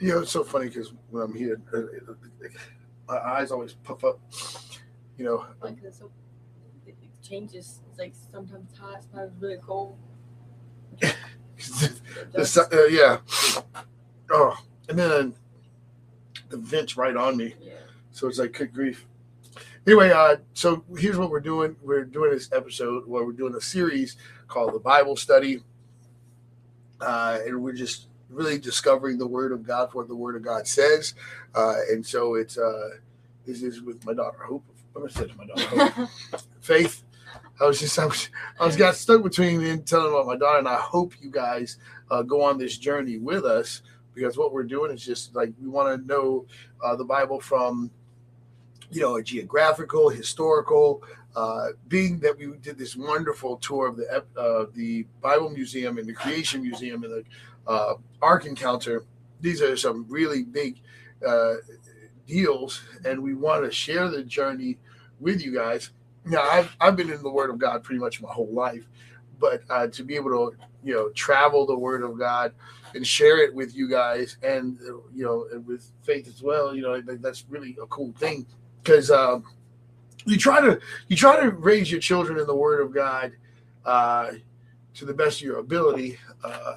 You know, it's so funny because when I'm here, uh, my eyes always puff up. You know, Like so it changes. It's like sometimes hot, sometimes really cold. The, does. uh, yeah. Oh, and then the vent's right on me. yeah. So it's like good grief. Anyway, uh, so here's what we're doing. We're doing this episode where we're doing a series called the Bible Study, uh, and we're just really discovering the Word of God, for what the Word of God says. Uh, and so it's uh, this is with my daughter Hope. I'm gonna say to my daughter Hope. Faith. I was just I was, I was got stuck between and telling about my daughter, and I hope you guys uh, go on this journey with us because what we're doing is just like we want to know uh, the Bible from you know a geographical, historical. Uh, being that we did this wonderful tour of the uh, the Bible Museum and the Creation Museum and the uh, Ark Encounter, these are some really big uh, deals, and we want to share the journey with you guys. Now, I've, I've been in the Word of God pretty much my whole life, but uh, to be able to, you know, travel the Word of God and share it with you guys and, you know, with faith as well, you know, that's really a cool thing because um, you try to you try to raise your children in the Word of God uh, to the best of your ability. Uh,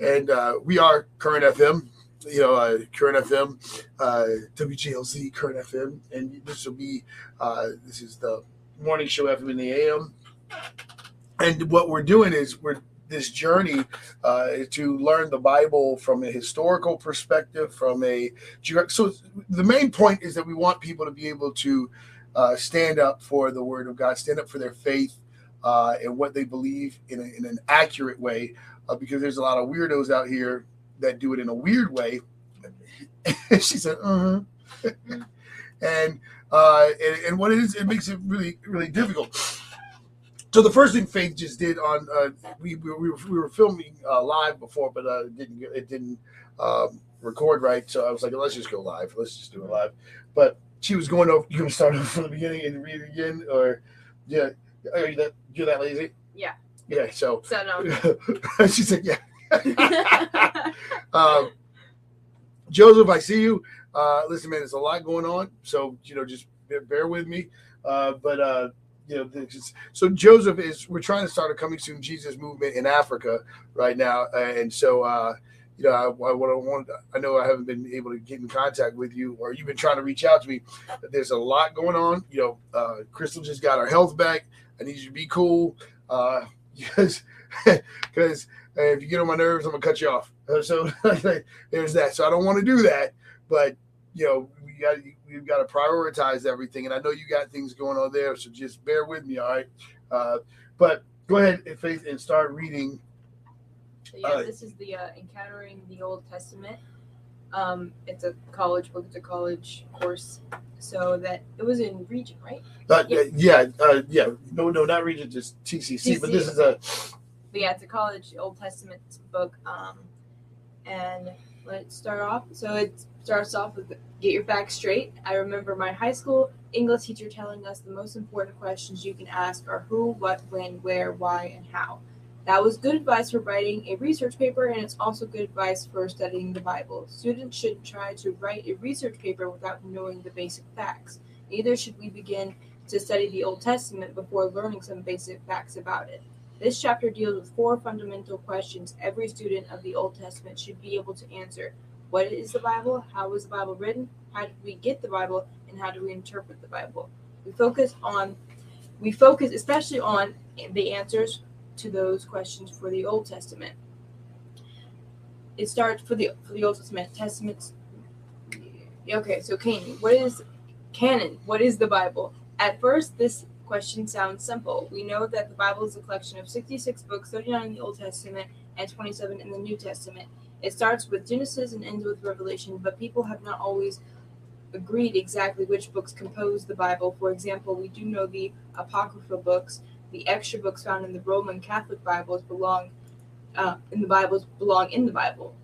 and uh, we are current FM, you know, uh, current FM, uh, WGLZ, current FM, and this will be uh, this is the morning show FM in the AM. And what we're doing is we're this journey uh, to learn the Bible from a historical perspective, from a so the main point is that we want people to be able to uh, stand up for the Word of God, stand up for their faith uh, and what they believe in, a, in an accurate way, uh, because there's a lot of weirdos out here that do it in a weird way. she said, "Uh huh," and uh, and, and what it is, it makes it really really difficult. So the first thing Faith just did on uh, we, we, we, were, we were filming uh, live before, but uh, it didn't it didn't um, record right. So I was like, let's just go live. Let's just do it live. But she was going over. You gonna start over from the beginning and read it again, or yeah, are you that you're that lazy? Yeah. Yeah. So So no. she said, yeah. um, Joseph, I see you. Uh, listen, man, there's a lot going on, so you know, just bear, bear with me. Uh, but uh, you know, this- so Joseph is. We're trying to start a coming soon Jesus movement in Africa right now, and so uh, you know, I, I what I want. I know I haven't been able to get in contact with you, or you've been trying to reach out to me. But there's a lot going on. You know, uh, Crystal just got her health back. I need you to be cool. Uh, because because if you get on my nerves, I'm gonna cut you off. Uh, So there's that. So I don't want to do that, but you know we got we've got to prioritize everything, and I know you got things going on there, so just bear with me, all right? Uh, but go ahead, Faith, and start reading. So yeah, Uh, this is the uh, encountering the Old Testament. Um, it's a college book. It's a college course. So that it was in region, right? Uh, yeah, yeah, uh, yeah. No, no, not region, just TCC. But this is a But yeah, it's a college Old Testament book. Um, and let's start off. So it starts off with get your facts straight. I remember my high school English teacher telling us the most important questions you can ask are who, what, when, where, why, and how. That was good advice for writing a research paper, and it's also good advice for studying the Bible. Students shouldn't try to write a research paper without knowing the basic facts. Neither should we begin to study the Old Testament before learning some basic facts about it. This chapter deals with four fundamental questions every student of the Old Testament should be able to answer. What is the Bible? How was the Bible written? How did we get the Bible? And how do we interpret the Bible? We focus on we focus especially on the answers to those questions for the Old Testament. It starts for the for the Old Testament. Testaments Okay, so canon. What is canon? What is the Bible? At first, this question sounds simple. We know that the Bible is a collection of 66 books, 39 in the Old Testament and 27 in the New Testament. It starts with Genesis and ends with Revelation, but people have not always agreed exactly which books compose the Bible. For example, we do know the Apocrypha books, the extra books found in the Roman Catholic Bibles belong uh, in the Bibles belong in the Bible.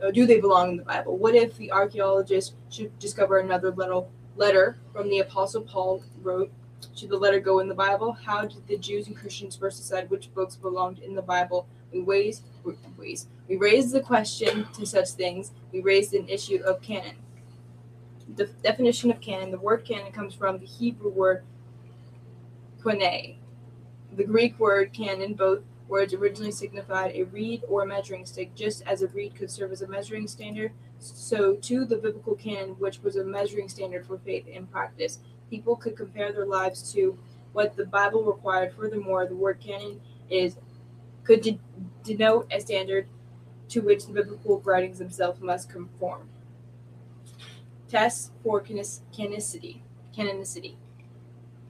Or do they belong in the Bible? What if the archaeologists should discover another little letter from the Apostle Paul wrote? Should the letter go in the Bible? How did the Jews and Christians first decide which books belonged in the Bible? We raised, we raised the question to such things. We raised an issue of canon. The definition of canon, the word canon comes from the Hebrew word qaneh. The Greek word canon, both words originally signified a reed or a measuring stick, just as a reed could serve as a measuring standard. So, to the biblical canon, which was a measuring standard for faith and practice, people could compare their lives to what the Bible required. Furthermore, the word canon is could de- denote a standard to which the biblical writings themselves must conform. Tests for canonicity. Canonicity.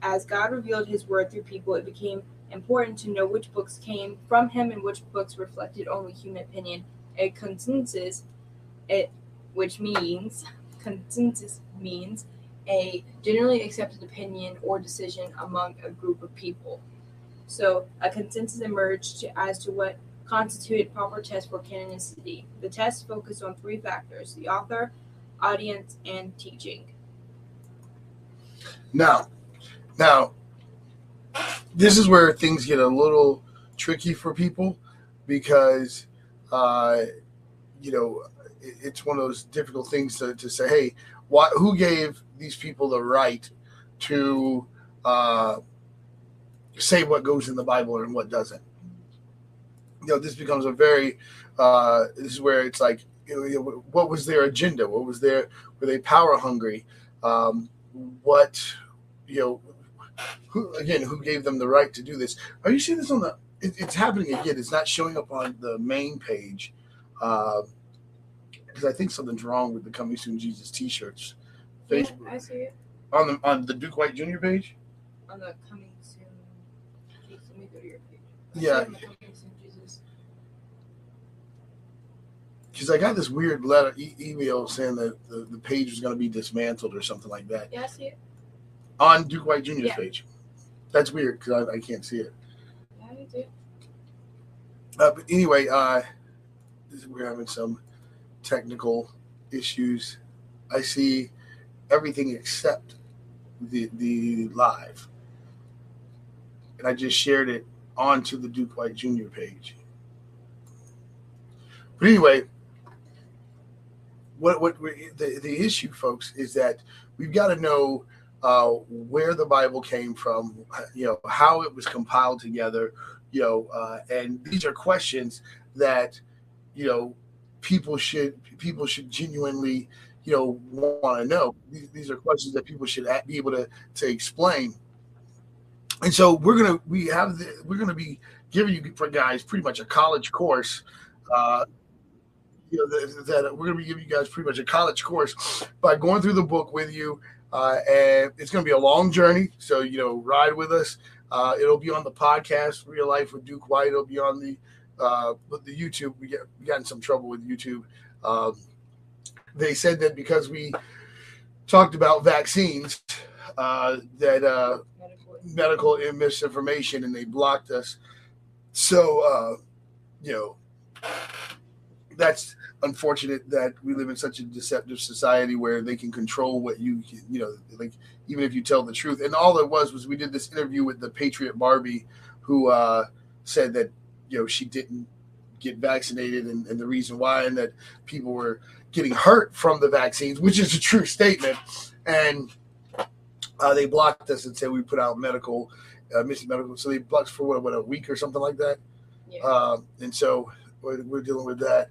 As God revealed His word through people, it became important to know which books came from Him and which books reflected only human opinion. A consensus, it, which means consensus means a generally accepted opinion or decision among a group of people. So, a consensus emerged as to what constituted proper test for canonicity. The test focused on three factors the author, audience, and teaching. Now, now, this is where things get a little tricky for people because, uh, you know, it's one of those difficult things to, to say, hey, what, who gave these people the right to uh, say what goes in the Bible and what doesn't? You know, this becomes a very, uh, this is where it's like, you know, what was their agenda? What was their, were they power hungry? Um, what, you know, who again, who gave them the right to do this? Are you seeing this on the? It, it's happening again. It's not showing up on the main page because uh, I think something's wrong with the Coming Soon Jesus T-shirts. Facebook. Yeah, I see it on the on the Duke White Jr. page. On the Coming Soon. Let me go to your page. I yeah. Because I got this weird letter e- email saying that the, the page was going to be dismantled or something like that. Yeah, I see it on Duke White Jr.'s yeah. page. That's weird because I, I, can't see it. Yeah, you do. Uh, but anyway, uh, we're having some technical issues. I see everything except the the live, and I just shared it onto the Duke White Jr. page. But anyway, what what the the issue, folks, is that we've got to know uh, where the Bible came from, you know, how it was compiled together, you know, uh, and these are questions that, you know, people should people should genuinely, you know, want to know. These, these, are questions that people should be able to to explain. And so we're gonna we have the, we're gonna be giving you for guys pretty much a college course. Uh, you know that, that we're gonna be giving you guys pretty much a college course by going through the book with you uh, and it's going to be a long journey. So, you know, ride with us. Uh, it'll be on the podcast, Real Life with Duke White. It'll be on the uh, the YouTube. We, get, we got in some trouble with YouTube. Um, they said that because we talked about vaccines, uh, that uh, medical. medical misinformation, and they blocked us. So, uh, you know, that's unfortunate that we live in such a deceptive society where they can control what you you know like even if you tell the truth. And all it was was we did this interview with the patriot barbie who uh, said that you know she didn't get vaccinated and, and the reason why and that people were getting hurt from the vaccines which is a true statement. And uh, they blocked us and said we put out medical uh, missing medical so they blocked for what, what a week or something like that? Yeah. uh, and so we're, we're dealing with that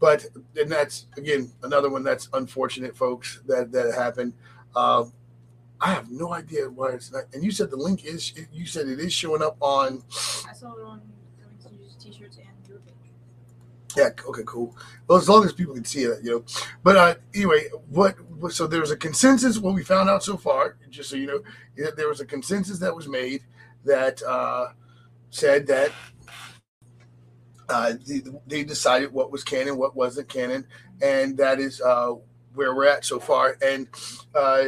but and that's again another one that's unfortunate, folks. That that happened. Um, I have no idea why it's not. And you said the link is. You said it is showing up on. I saw it on t-shirts and your page. Yeah. Okay. Cool. Well, as long as people can see it, you know. But uh, anyway, what? So there was a consensus. What we found out so far, just so you know, there was a consensus that was made that uh, said that uh, they, decided what was canon, what wasn't canon, and that is uh, where we're at so far. And uh,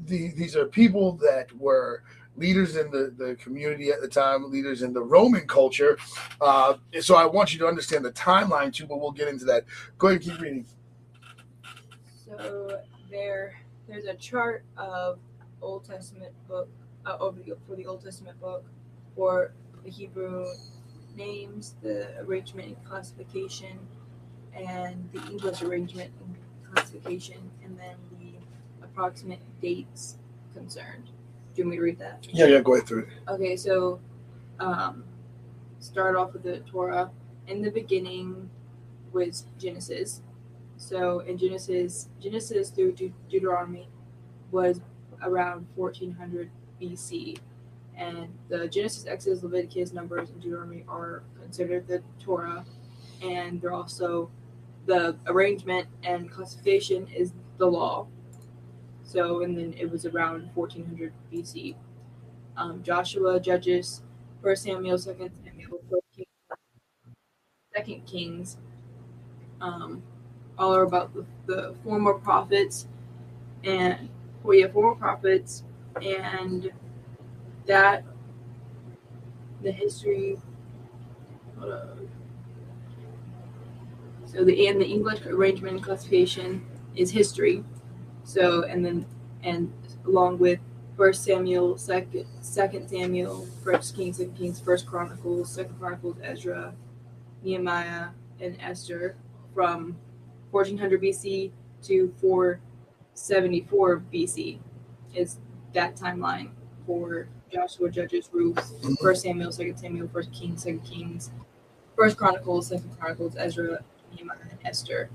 the, these are people that were leaders in the, the community at the time, leaders in the Roman culture. Uh, so I want you to understand the timeline too, but we'll get into that. Go ahead, keep reading. So there, there's a chart of Old Testament book uh, over the, for the Old Testament book for the Hebrew names, the arrangement and classification, and the English arrangement and classification, and then the approximate dates concerned. Do you want me to read that? Yeah, yeah, go ahead through it. Okay, so um, start off with the Torah. In the beginning was Genesis. So in Genesis, Genesis through De- Deuteronomy was around 1400 BC. And the Genesis, Exodus, Leviticus, Numbers, and Deuteronomy are considered the Torah. And they're also the arrangement and classification is the law. So, and then it was around 1400 BC. Um, Joshua, Judges, First Samuel, Second Samuel, Kings, Second Kings, um, all are about the, the former prophets and well, yeah, former prophets and that the history. So the and the English arrangement and classification is history. So and then and along with First Samuel, Second Second Samuel, First Kings, Second Kings, First Chronicles, Second Chronicles, Ezra, Nehemiah, and Esther from 1400 BC to 474 BC is that timeline for Joshua, Judges, Ruth, First Samuel, Second Samuel, First Kings, Second Kings, First Chronicles, Second Chronicles, Ezra, Nehemiah, and Esther,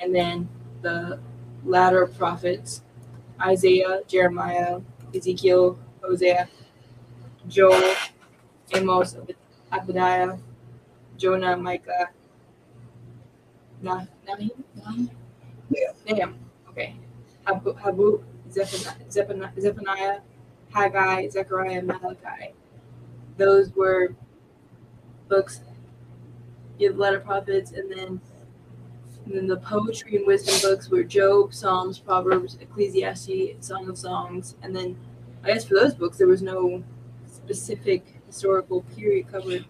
and then the latter prophets: Isaiah, Jeremiah, Ezekiel, Hosea, Joel, Amos, Obadiah, Jonah, Micah, Nah, Nahum, Nahum, Yeah. Nahum. Okay, Habu, Habu Zephaniah, Zephaniah, Haggai, Zechariah, Malachi. Those were books, you have the letter prophets, and then and then the poetry and wisdom books were Job, Psalms, Proverbs, Ecclesiastes, Song of Songs, and then I guess for those books there was no specific historical period covered.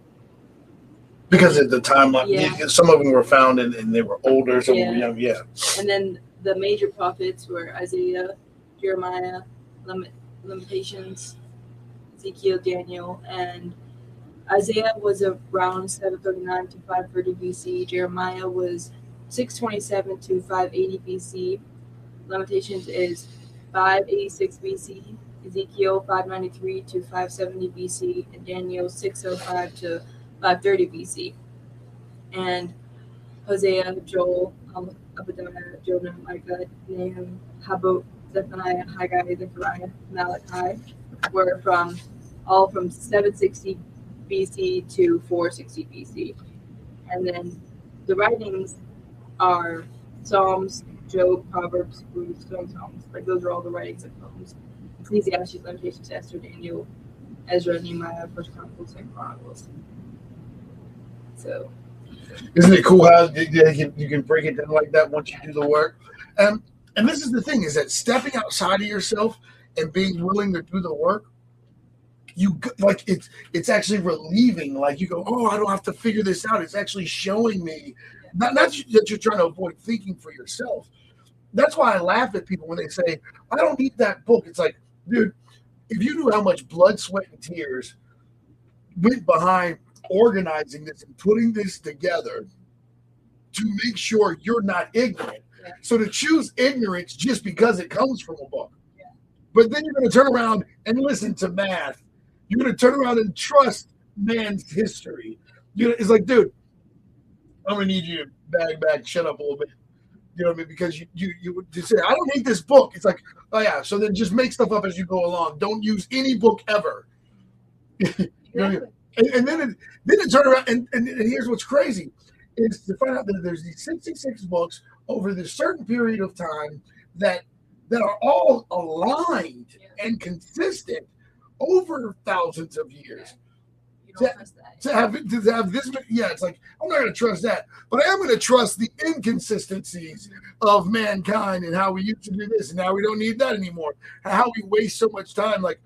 Because at the time, like, Yeah. yeah, some of them were found and, and they were older, some Yeah. were young. Yeah. And then the major prophets were Isaiah, Jeremiah, Lam- Lamentations, Ezekiel, Daniel, and Isaiah was around 739 to 530 BC. Jeremiah was 627 to 580 BC. Lamentations is 586 BC. Ezekiel 593 to 570 BC, and Daniel 605 to 530 BC. And Hosea, Joel, um, Obadiah, Jonah, Micah, Nahum, Habakkuk, Zephaniah, Haggai, Zechariah, Malachi were from all from 760 BC to 460 BC. And then the writings are Psalms, Job, Proverbs, Ruth, of Songs. Like those are all the writings of poems. Ecclesiastes, Lamentations, Esther, Daniel, Ezra, Nehemiah, First Chronicles, and Chronicles. So Isn't it cool how you, can, you can break it down like that once you do the work? Um, and this is the thing: is that stepping outside of yourself and being willing to do the work, you like it's it's actually relieving. Like you go, oh, I don't have to figure this out. It's actually showing me not not that you're trying to avoid thinking for yourself. That's why I laugh at people when they say, I don't need that book. It's like, dude, if you knew how much blood, sweat, and tears went behind organizing this and putting this together to make sure you're not ignorant. Yeah. So to choose ignorance just because it comes from a book. Yeah. But then you're going to turn around and listen to math. You're going to turn around and trust man's history. You know, it's like, dude, I'm going to need you to bag back, shut up a little bit. You know what I mean? Because you you you just say, I don't hate this book. It's like, oh yeah. So then just make stuff up as you go along. Don't use any book ever. know, exactly. And, and then it then it turned around and, and, and here's what's crazy is to find out that there's these 66 books over this certain period of time that that are all aligned Yeah. and consistent over thousands of years. you don't Yeah. trust that. To have to have this yeah, it's like I'm not gonna trust that, but I am gonna trust the inconsistencies of mankind and how we used to do this and now we don't need that anymore. How we waste so much time. Like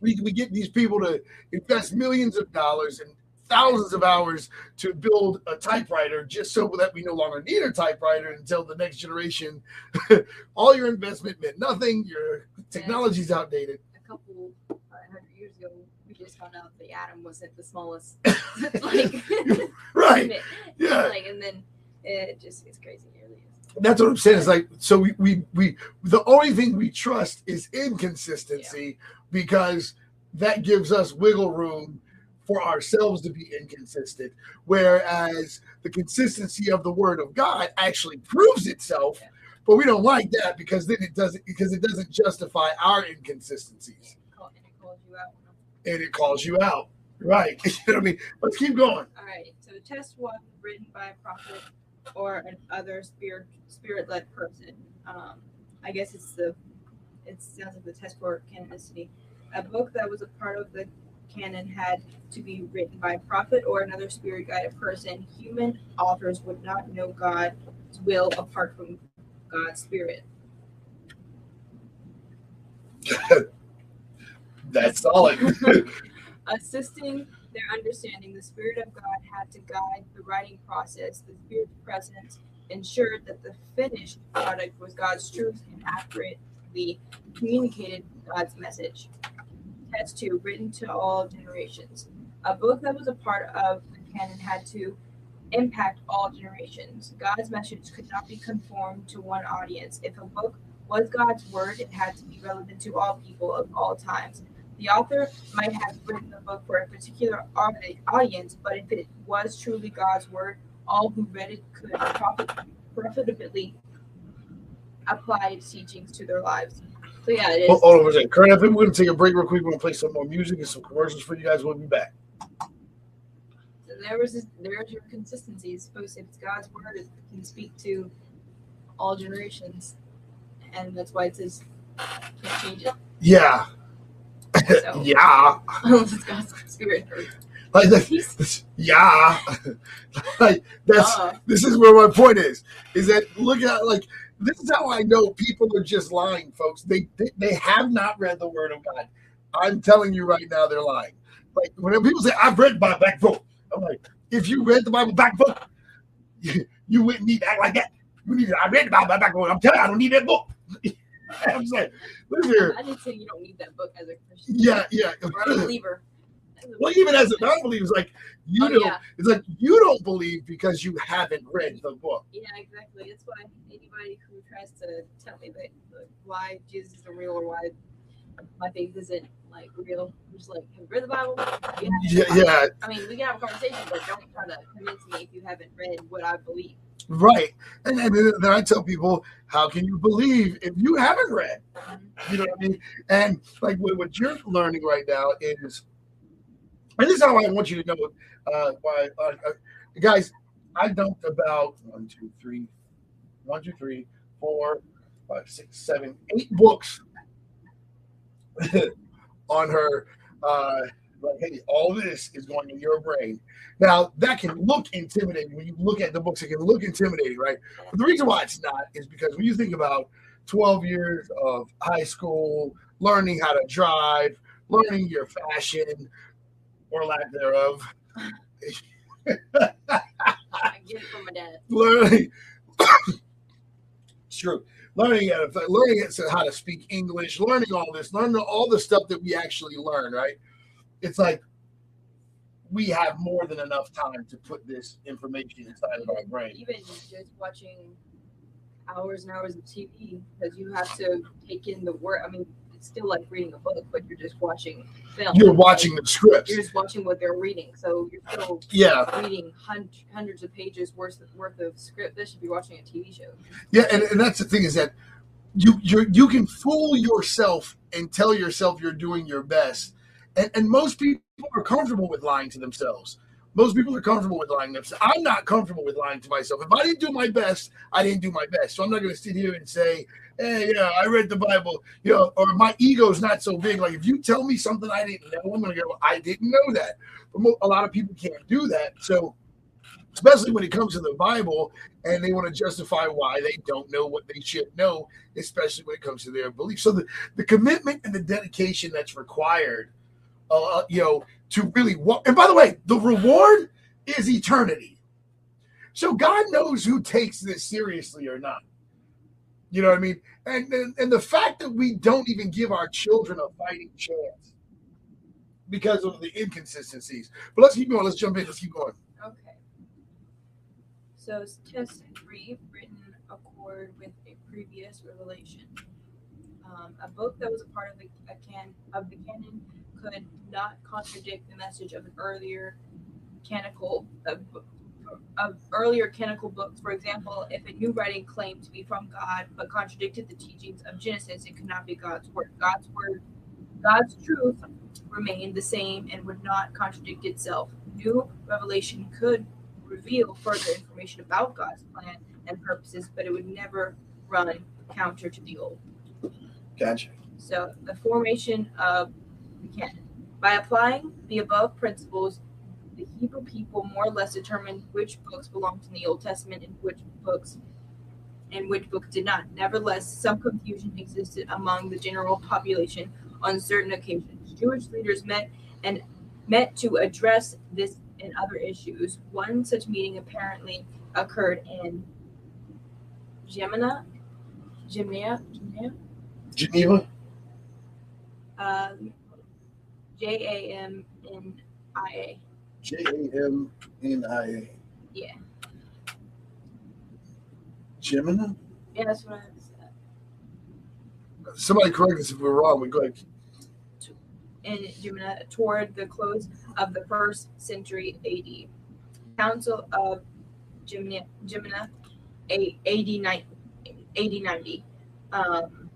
we, we get these people to invest millions of dollars and thousands of hours to build a typewriter just so that we no longer need a typewriter until the next generation. All your investment meant nothing. Your technology's outdated. A couple uh, hundred years ago, we just found out the atom wasn't the smallest. like, right. Yeah. Like, and then it just it's crazy. It really is. That's what I'm saying. It's like so we we we the only thing we trust is inconsistency because that gives us wiggle room for ourselves to be inconsistent. Whereas the consistency of the word of God actually proves itself, but we don't like that because then it doesn't because it doesn't justify our inconsistencies And it calls you out. and it calls you out. Right. You know what I mean? Let's keep going. All right. So test one, written by a prophet or an other spirit spirit led person. Um, I guess it's the it sounds like the test for canonicity. A book that was a part of the canon had to be written by a prophet or another spirit guided person. Human authors would not know God's will apart from God's spirit. That's solid. assisting their understanding, the Spirit of God had to guide the writing process. The Spirit's presence ensured that the finished product was God's truth and accurately communicated God's message. Test two, written to all generations. A book that was a part of the canon had to impact all generations. God's message could not be conformed to one audience. If a book was God's word, it had to be relevant to all people of all times. The author might have written the book for a particular audience, but if it was truly God's word, all who read it could profit- profitably apply its teachings to their lives. So yeah, it is. Hold hold on a second. Current FM, we're going to take a break real quick. We're going to play some more music and some commercials for you guys. We'll be back. there was this, there's your consistency. It's supposed if it's God's word, it can speak to all generations, and that's why it says can't change it. Yeah. So Yeah. unless it's God's spirit. Like, that- yeah. like, that's uh, this is where my point is is that look at like this is how i know people are just lying folks. They they, they have not read the word of god. I'm telling you right now they're lying. Like when people say i've read my back book i'm like if you read the bible back book you, you wouldn't need to act like that. You need to, i read the bible back book. I'm telling you i don't need that book. I'm saying look here. I didn't say you don't need that book as a Christian. Yeah yeah. Or a believer. Well even as a non-believer it's like you Oh, know yeah. it's like you don't believe because you haven't read the book Yeah, exactly. That's why anybody who tries to tell me that like, why Jesus isn't real or why my faith isn't like real, I'm just like, have you read the Bible? Yeah. yeah yeah I mean, we can have a conversation, but don't try to convince me if you haven't read what I believe. Right. And then, then I tell people, how can you believe if you haven't read? Mm-hmm. You know what I mean? And like what, what you're learning right now is, and this is how I want you to know, uh, why, uh, uh, guys, I dumped about one, two, three, one, two, three, four, five, six, seven, eight books on her. Uh, like, hey, all this is going in your brain. Now, that can look intimidating. When you look at the books, it can look intimidating, right? But the reason why it's not is because when you think about 12 years of high school, learning how to drive, learning your fashion or lack thereof, I get it from my dad. learning. it's true. Learning how to learning how to speak English, learning all this, learning all the stuff that we actually learn, right? It's like we have more than enough time to put this information inside of our brain. Even just watching hours and hours of TV because you have to take in the word. I mean, it's still like reading a book, but you're just watching film. You're watching the scripts. You're just watching what they're reading, so you're still Yeah, reading hun- hundreds of pages worth of, worth of script. This should be watching a TV show. yeah, and, and that's the thing is that you you you can fool yourself and tell yourself you're doing your best, and and most people are comfortable with lying to themselves. Most people are comfortable with lying to themselves. I'm not comfortable with lying to myself. If I didn't do my best, I didn't do my best. So I'm not going to sit here and say, "Hey, yeah, I read the Bible," you know, or my ego's not so big. Like if you tell me something I didn't know, I'm to go, "I didn't know that." But a lot of people can't do that. So especially when it comes to the Bible and they want to justify why they don't know what they should know, especially when it comes to their beliefs. So the, the commitment and the dedication that's required, uh, you know, to really walk. And by the way, the reward is eternity. So God knows who takes this seriously or not. You know what I mean? And, and and the fact that we don't even give our children a fighting chance because of the inconsistencies. But let's keep going. Let's jump in. Let's keep going. Okay. So test three, written accord with a previous revelation. Um, a book that was a part of the can of the canon could not contradict the message of an earlier canonical of, earlier canonical books. For example, if a new writing claimed to be from God but contradicted the teachings of Genesis, it could not be God's word. God's word, God's truth remained the same and would not contradict itself. New revelation could reveal further information about God's plan and purposes, but it would never run counter to the old. Gotcha. So the formation of the canon. By applying the above principles, the Hebrew people more or less determined which books belonged in the Old Testament and which books and which books did not. Nevertheless, some confusion existed among the general population on certain occasions. Jewish leaders met and met to address this and other issues. One such meeting apparently occurred in Gemina, Gemina, Gemina, Geneva. um, J A M N I A. J A M N I A. Yeah. Gemina. Yeah, that's what I said. Somebody correct us if we're wrong. We go ahead. In Gemina, toward the close of the first century AD. Council of Gemina A- AD, 9, AD 90. Um,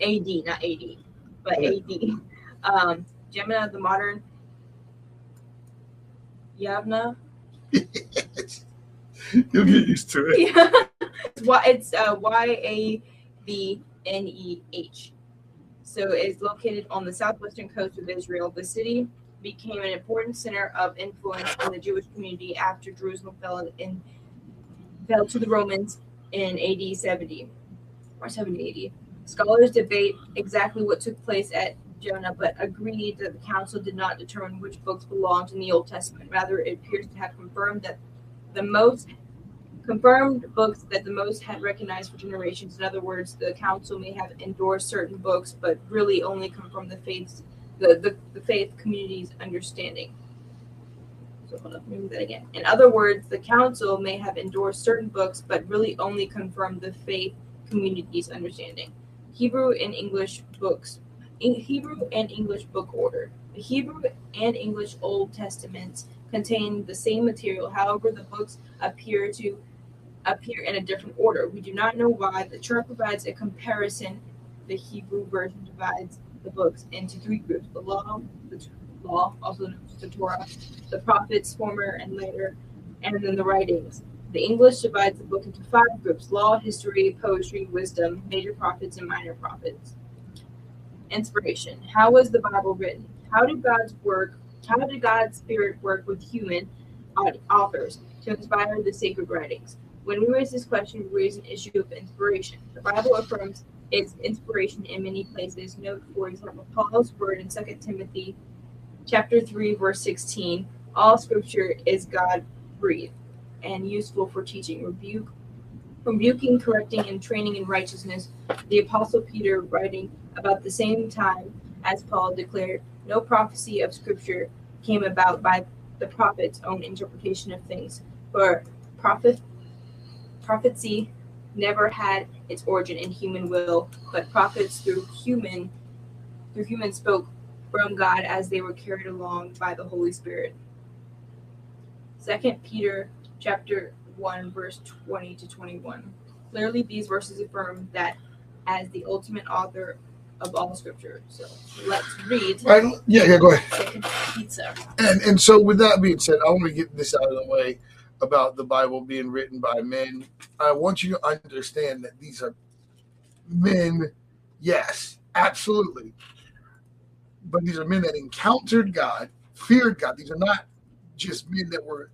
AD, not AD, but AD. Um, Gemina, the modern Yavna. You'll get used to it. Yeah. It's Y it's uh, Y A V N E H. So it's located on the southwestern coast of Israel. The city became an important center of influence in the Jewish community after Jerusalem fell in fell to the Romans in AD 70 or 70 AD. Scholars debate exactly what took place at Jonah, but agreed that the council did not determine which books belonged in the Old Testament. Rather, it appears to have confirmed that the most confirmed books that the most had recognized for generations. In other words, the council may have endorsed certain books, but really only from the faith's the, the, the faith community's understanding. So hold up, read that again. In other words, the council may have endorsed certain books, but really only confirmed the faith community's understanding. Hebrew and English books. In Hebrew and English book order. The Hebrew and English Old Testaments contain the same material. However, the books appear to appear in a different order. We do not know why. The chart provides a comparison. The Hebrew version divides the books into three groups: the law, the law, also known as the Torah, the prophets, former and later, and then the writings. The English divides the book into five groups: law, history, poetry, wisdom, major prophets, and minor prophets. Inspiration. How was the Bible written? How did God's work? How did God's Spirit work with human authors to inspire the sacred writings? When we raise this question, we raise an issue of inspiration. The Bible affirms its inspiration in many places. Note, for example, Paul's word in 2 Timothy chapter 3, verse 16. All scripture is God breathed and useful for teaching, rebuke, rebuking, correcting, and training in righteousness. The apostle Peter, writing about the same time as Paul, declared, No prophecy of scripture came about by the prophet's own interpretation of things, for prophet prophecy never had its origin in human will, but prophets through human through human spoke from God as they were carried along by the Holy Spirit. Second Peter chapter one verse twenty to twenty one. Clearly these verses affirm that as the ultimate author of all scripture. So let's read Right? Yeah, yeah, go ahead. Pizza. And and so with that being said, I want to get this out of the way about the Bible being written by men. I want you to understand that these are men, yes, absolutely. But these are men that encountered God, feared God. These are not just men that were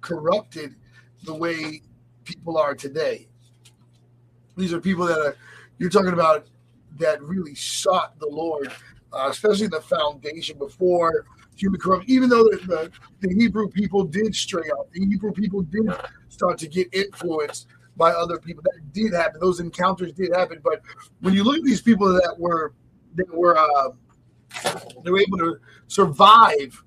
corrupted the way people are today. These are people that are you're talking about that really sought the Lord, uh, especially the foundation before human corruption. Even though the, the, the Hebrew people did stray out, the Hebrew people did start to get influenced by other people. That did happen. Those encounters did happen. But when you look at these people that were that were uh, They were able to survive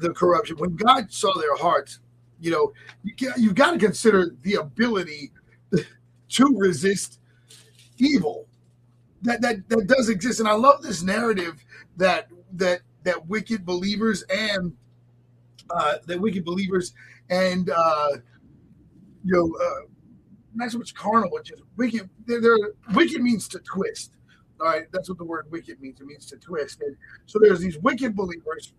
the corruption. When God saw their hearts, you know, you got, you got to consider the ability to resist evil. That, that that does exist, and I love this narrative that that that wicked believers and uh, that wicked believers and uh, you know uh, not so much carnal, but just wicked. They're, they're, wicked means to twist. All right, that's what the word wicked means. It means to twist. And so there's these wicked believers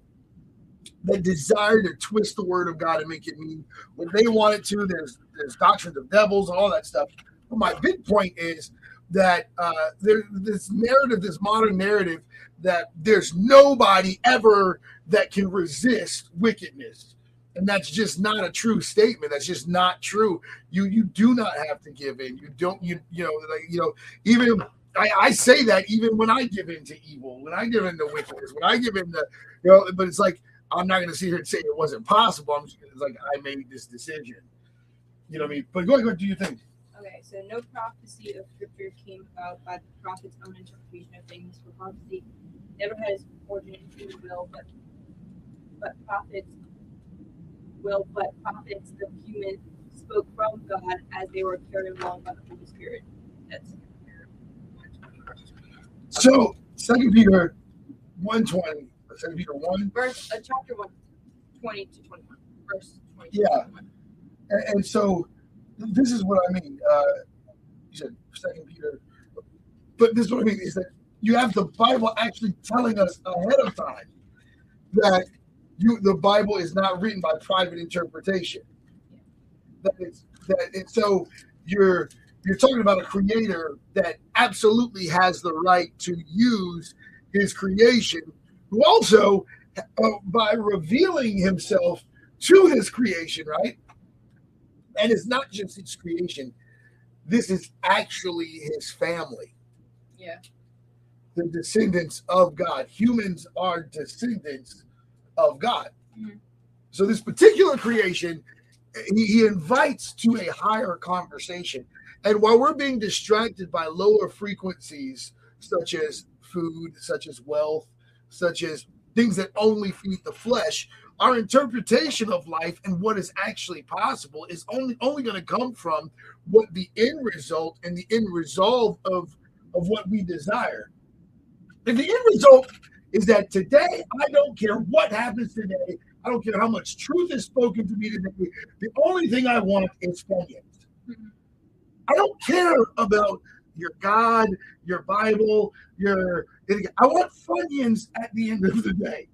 that desire to twist the word of God and make it mean what they want it to. There's there's doctrines of devils and all that stuff. But my big point is that uh, there's this narrative, this modern narrative, that there's nobody ever that can resist wickedness and that's just not a true statement that's just not true you you do not have to give in you don't you you know like you know even I, I say that even when I give in to evil, when I give in to wickedness, when I give in to, you know, but it's like I'm not going to sit here and say it wasn't possible. I'm just it's like I made this decision. You know what I mean? But go ahead, what do you think? Okay, so no prophecy of scripture came about by the prophet's own interpretation of things. For prophecy never has origin in human will, but but prophets will, but prophets of human spoke from God as they were carried along by the Holy Spirit. That's So Second Peter one twenty, Second Peter one, verse uh, chapter one, 20 to 21. Verse 20 Yeah. and, and so this is what I mean. Uh, you said Second Peter, but this is what I mean is that you have the Bible actually telling us ahead of time that you the Bible is not written by private interpretation. That it's that it's so you're you're talking about a creator that absolutely has the right to use his creation, who also uh, by revealing himself to his creation, right? And it's not just his creation. This is actually his family Yeah. the descendants of God. Humans are descendants of God. Mhm. So this particular creation, he, he invites to a higher conversation. And while we're being distracted by lower frequencies, such as food, such as wealth, such as things that only feed the flesh, our interpretation of life and what is actually possible is only only going to come from what the end result and the end resolve of of what we desire. And the end result is that today, I don't care what happens today. I don't care how much truth is spoken to me today. The only thing I want is Funyuns. Mhm. I don't care about your God, your Bible, your. I want Funyuns at the end of the day.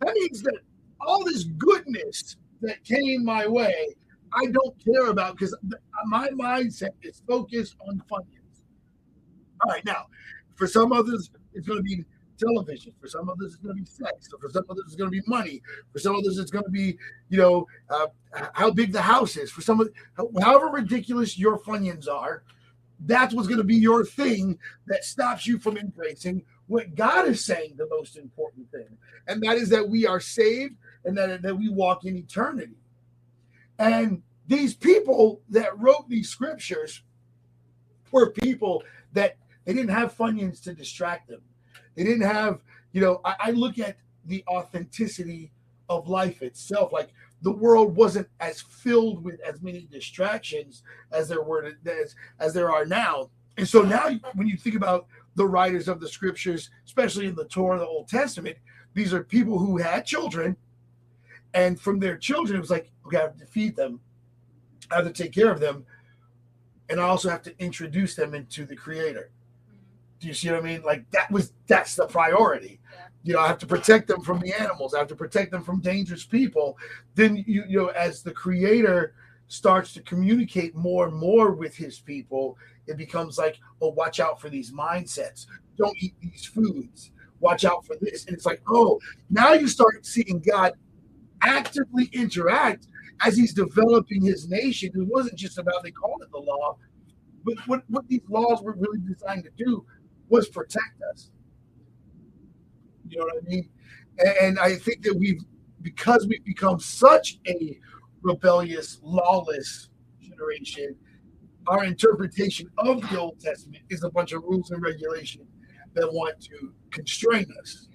That means that all this goodness that came my way, I don't care about because my mindset is focused on Funyuns. All right, now, for some others, it's going to be television. For some others, it's going to be sex. For some others, it's going to be money. For some others, it's going to be, you know, uh, how big the house is. For some, of, however ridiculous your Funyuns are, that's what's going to be your thing that stops you from embracing what God is saying the most important thing, and that is that we are saved and that, that we walk in eternity. And these people that wrote these scriptures were people that they didn't have Funyuns to distract them. They didn't have, you know, I, I look at the authenticity of life itself. Like the world wasn't as filled with as many distractions as there were as, as there are now. And so now when you think about the writers of the scriptures, especially in the Torah, the Old Testament, these are people who had children. And from their children, it was like, okay, I have to feed them, I have to take care of them, and I also have to introduce them into the creator. Mm-hmm. Do you see what I mean? Like that was that's the priority. Yeah. You know, I have to protect them from the animals. I have to protect them from dangerous people. Then you you know, as the creator starts to communicate more and more with his people, it becomes like, oh, watch out for these mindsets. Don't eat these foods. Watch out for this. And it's like, oh, now you start seeing God actively interact as he's developing his nation. It wasn't just about they called it the law, but what, what these laws were really designed to do was protect us. You know what I mean? And, I think that we've because we've become such a rebellious, lawless generation, our interpretation of the Old Testament is a bunch of rules and regulations that want to constrain us.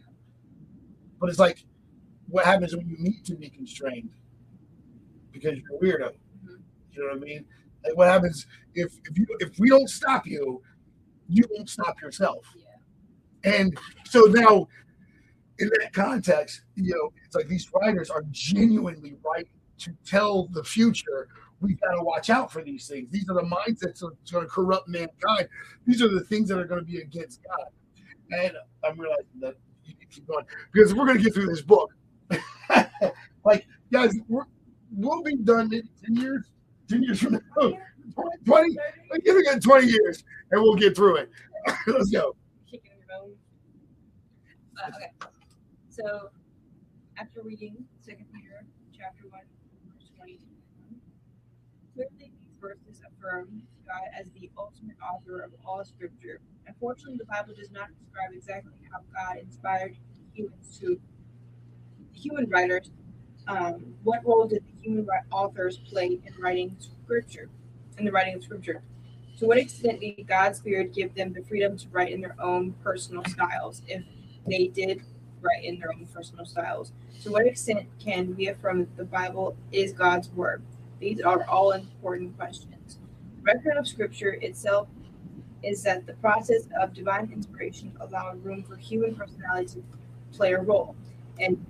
But it's like, what happens when you need to be constrained because you're a weirdo? You know what I mean? Like, what happens if if you if we don't stop you, you won't stop yourself. Yeah. And so now, in that context, you know, it's like these writers are genuinely right to tell the future. We've got to watch out for these things. These are the mindsets that's going to corrupt mankind. These are the things that are going to be against God. And I'm realizing that you need to keep going because we're going to get through this book. like, guys, we're, we'll be done maybe 10 years, 10 years from now, 20, like, give it 20 years and we'll get through it. Let's go. Kicking your bone. Uh, okay. So, after reading Second Peter chapter one, verse twenty, clearly these verses affirm God as the ultimate author of all Scripture. Unfortunately, the Bible does not describe exactly how God inspired humans to human writers. Um, what role did the human authors play in writing Scripture? In the writing of Scripture. To what extent did God's Spirit give them the freedom to write in their own personal styles, if they did write in their own personal styles? To what extent can we affirm that the Bible is God's Word? These are all important questions. The record of Scripture itself is that the process of divine inspiration allowed room for human personality to play a role. And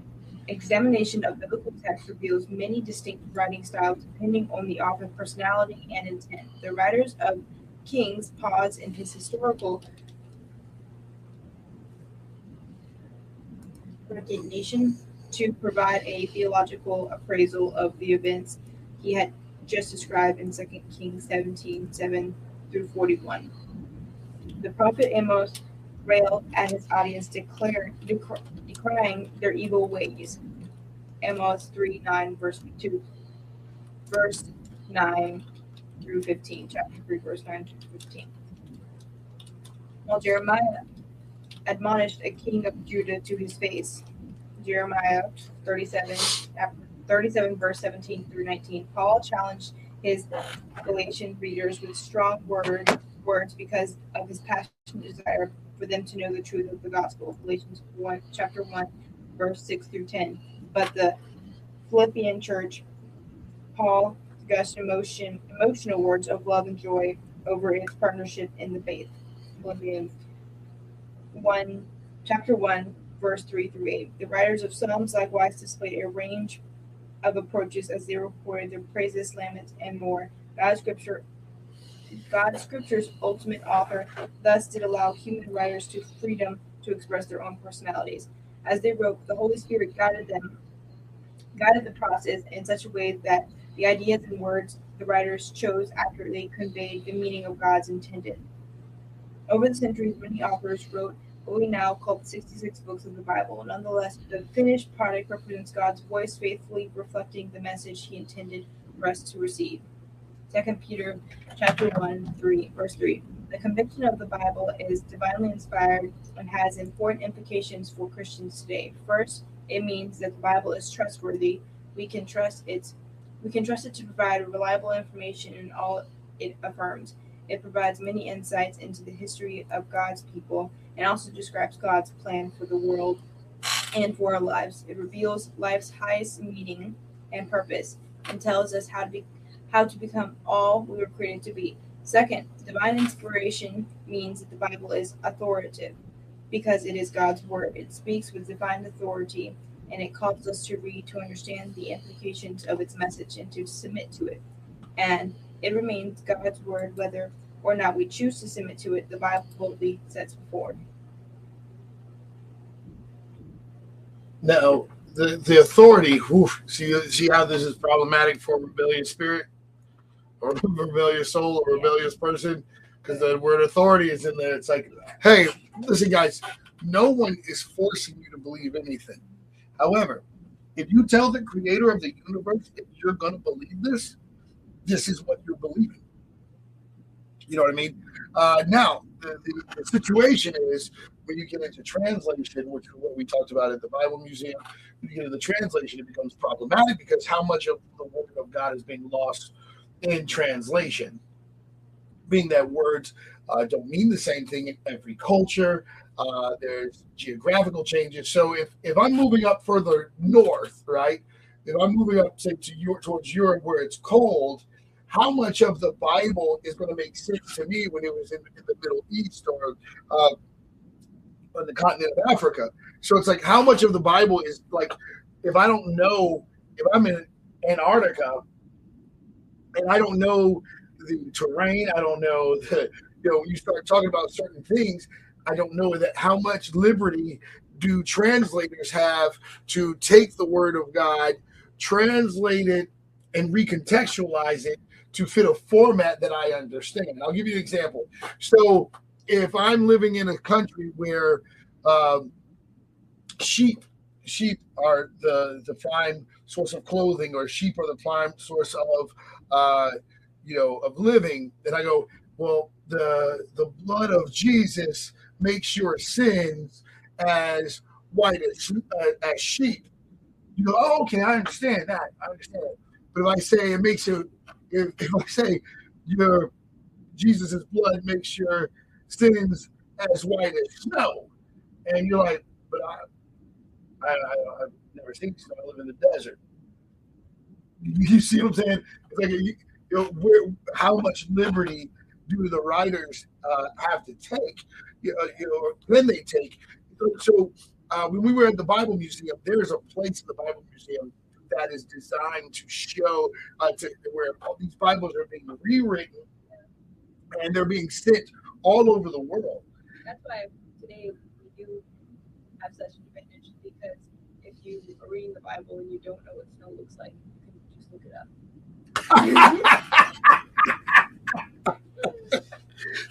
examination of biblical text reveals many distinct writing styles depending on the author's personality and intent. The writers of Kings pause in his historical recognition to provide a theological appraisal of the events he had just described in 2 Kings 17 7 through 41. The prophet Amos railed at his audience, declare, decry, decrying their evil ways. Amos 3 9, verse 2, verse 9 through 15, chapter 3, verse 9 through 15. While Jeremiah admonished a king of Judah to his face, Jeremiah 37, chapter 37, verse 17 through 19, Paul challenged his Galatian readers with strong word, words because of his passionate desire for them to know the truth of the gospel. Galatians 1, chapter 1, verse 6 through 10. But the Philippian church, Paul discussed emotion, emotional words of love and joy over its partnership in the faith. Philippians 1, chapter 1, verse 3 through 8. The writers of Psalms likewise displayed a range of approaches as they reported their praises, laments, and more. God's scripture God's scripture's ultimate author thus did allow human writers to freedom to express their own personalities. As they wrote, the Holy Spirit guided them, guided the process in such a way that the ideas and words the writers chose accurately conveyed the meaning of God's intended. Over the centuries, many authors wrote what we now call the 66 books of the Bible. Nonetheless, the finished product represents God's voice faithfully reflecting the message he intended for us to receive. Second Peter chapter 1, 3, verse 3. The conviction of the Bible is divinely inspired and has important implications for Christians today. First, it means that the Bible is trustworthy. We can trust it. we can trust it to provide reliable information in all it affirms. It provides many insights into the history of God's people and also describes God's plan for the world and for our lives. It reveals life's highest meaning and purpose and tells us how to be how to become all we were created to be. Second, divine inspiration means that the Bible is authoritative because it is God's word. It speaks with divine authority and it calls us to read to understand the implications of its message and to submit to it. And it remains God's word whether or not we choose to submit to it, the Bible boldly sets before. Now, the, the authority, whew, see, see how this is problematic for rebellious spirit or rebellious soul or rebellious person? Because the word authority is in there. It's like, hey, listen, guys, no one is forcing you to believe anything. However, if you tell the creator of the universe that you're going to believe this, this is what you're believing. You know what I mean? Uh, now, the, the, the situation is when you get into translation, which is what we talked about at the Bible Museum, when you get into the translation, it becomes problematic because how much of the word of God is being lost in translation? Being that words uh, don't mean the same thing in every culture, Uh, there's geographical changes. So if if I'm moving up further north, right? If I'm moving up, say, to Europe, towards Europe where it's cold, how much of the Bible is going to make sense to me when it was in, in the Middle East or uh, on the continent of Africa? So it's like how much of the Bible is like if I don't know if I'm in Antarctica and I don't know the terrain, I don't know the you know you start talking about certain things, I don't know that how much liberty do translators have to take the word of God, translate it, and recontextualize it to fit a format that I understand. I'll give you an example. So if I'm living in a country where um, sheep sheep are the the prime source of clothing or sheep are the prime source of uh, you know of living then i go well the the blood of jesus makes your sins as white as, uh, as sheep you go oh, okay i understand that i understand but if i say it makes it if, if i say your jesus's blood makes your sins as white as snow and you're like but i I, I, have never seen snow. I live in the desert. You see what I'm saying? It's like, you, you know, where, how much liberty do the writers uh, have to take? You know, you know, when they take. So uh, when we were at the Bible Museum, there is a place in the Bible Museum that is designed to show uh, to, where all these Bibles are being rewritten and they're being sent all over the world. That's why today we do have such an advantage because if you are reading the Bible and you don't know what snow looks like, you can just look it up.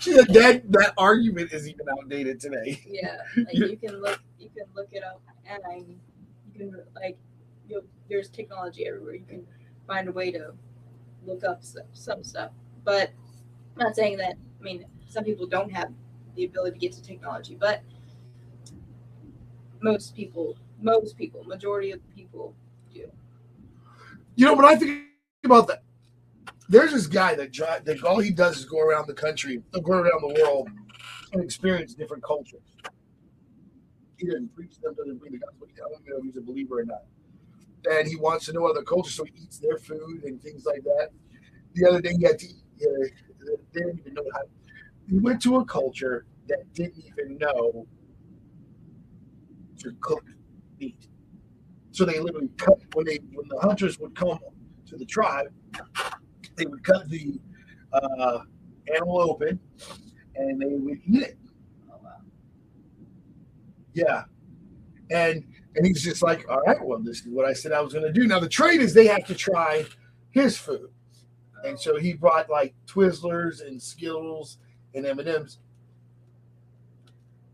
that that argument is even outdated today. Yeah, like you can look you can look it up and I you can like you there's technology everywhere. You can find a way to look up some, some stuff. But I'm not saying that. I mean, some people don't have the ability to get to technology, but most people most people, majority of people do. You know, when I think about that, there's this guy that, drive, that all he does is go around the country, go around the world, and experience different cultures. He doesn't preach them, doesn't bring the gospel. I don't know if he's a believer or not. And he wants to know other cultures, so he eats their food and things like that. The other day, he had to eat, uh, they didn't even know how. He went to a culture that didn't even know to cook meat. So they literally cut when they when the hunters would come to the tribe, they would cut the uh, animal open and they would eat it. Oh, wow. Yeah, and and he's just like, all right, well, this is what I said I was going to do. Now the trade is they have to try his food, and so he brought like Twizzlers and Skittles and M and M's.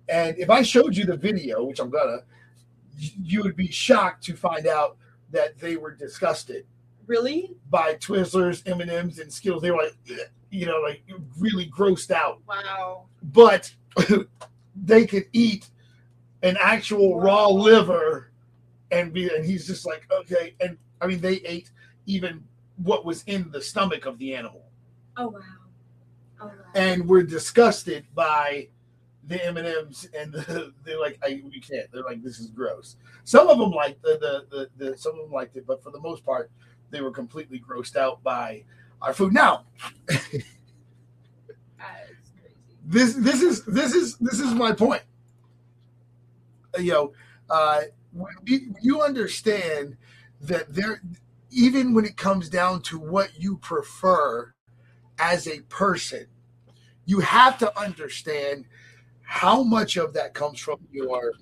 And if I showed you the video, which I'm gonna, you would be shocked to find out that they were disgusted. Really? By Twizzlers, M and M's, and Skittles. They were like, you know, like really grossed out. Wow. But they could eat an actual raw liver, and be, and he's just like, okay. And I mean, they ate even what was in the stomach of the animal. Oh wow. Oh, wow. And we're disgusted by the M and and they're like, I, "We can't." They're like, "This is gross." Some of them liked the, the the the some of them liked it, but for the most part, they were completely grossed out by our food. Now, this this is this is this is my point. You know, uh, you understand that there, even when it comes down to what you prefer as a person, you have to understand how much of that comes from your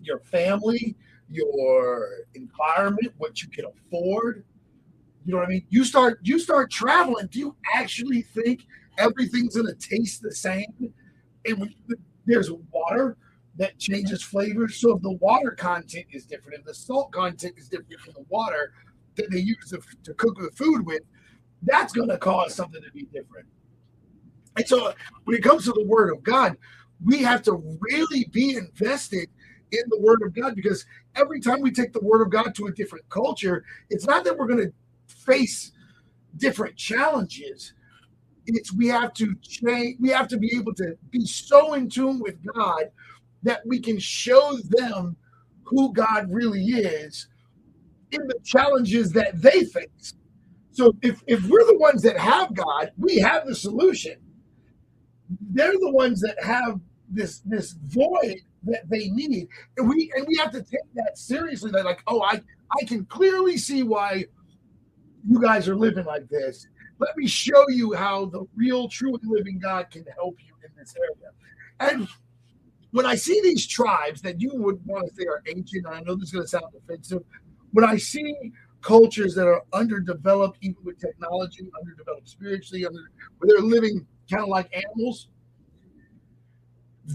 your family, your environment, what you can afford. You know what I mean? You start you start traveling. Do you actually think everything's gonna taste the same? And there's water that changes flavors. So if the water content is different, if the salt content is different from the water that they use to, to cook the food with, that's gonna cause something to be different. And so when it comes to the word of God, we have to really be invested in the word of God because every time we take the word of God to a different culture, it's not that we're going to face different challenges. it's we have to change. We have to be able to be so in tune with God that we can show them who God really is in the challenges that they face. So if, if we're the ones that have God, we have the solution. They're the ones that have this this void that they need. And we and we have to take that seriously. That like, oh, I I can clearly see why you guys are living like this. Let me show you how the real, true, living God can help you in this area. And when I see these tribes that you would want to say are ancient, and I know this is going to sound offensive, when I see cultures that are underdeveloped, even with technology, underdeveloped spiritually, under, where they're living kind of like animals,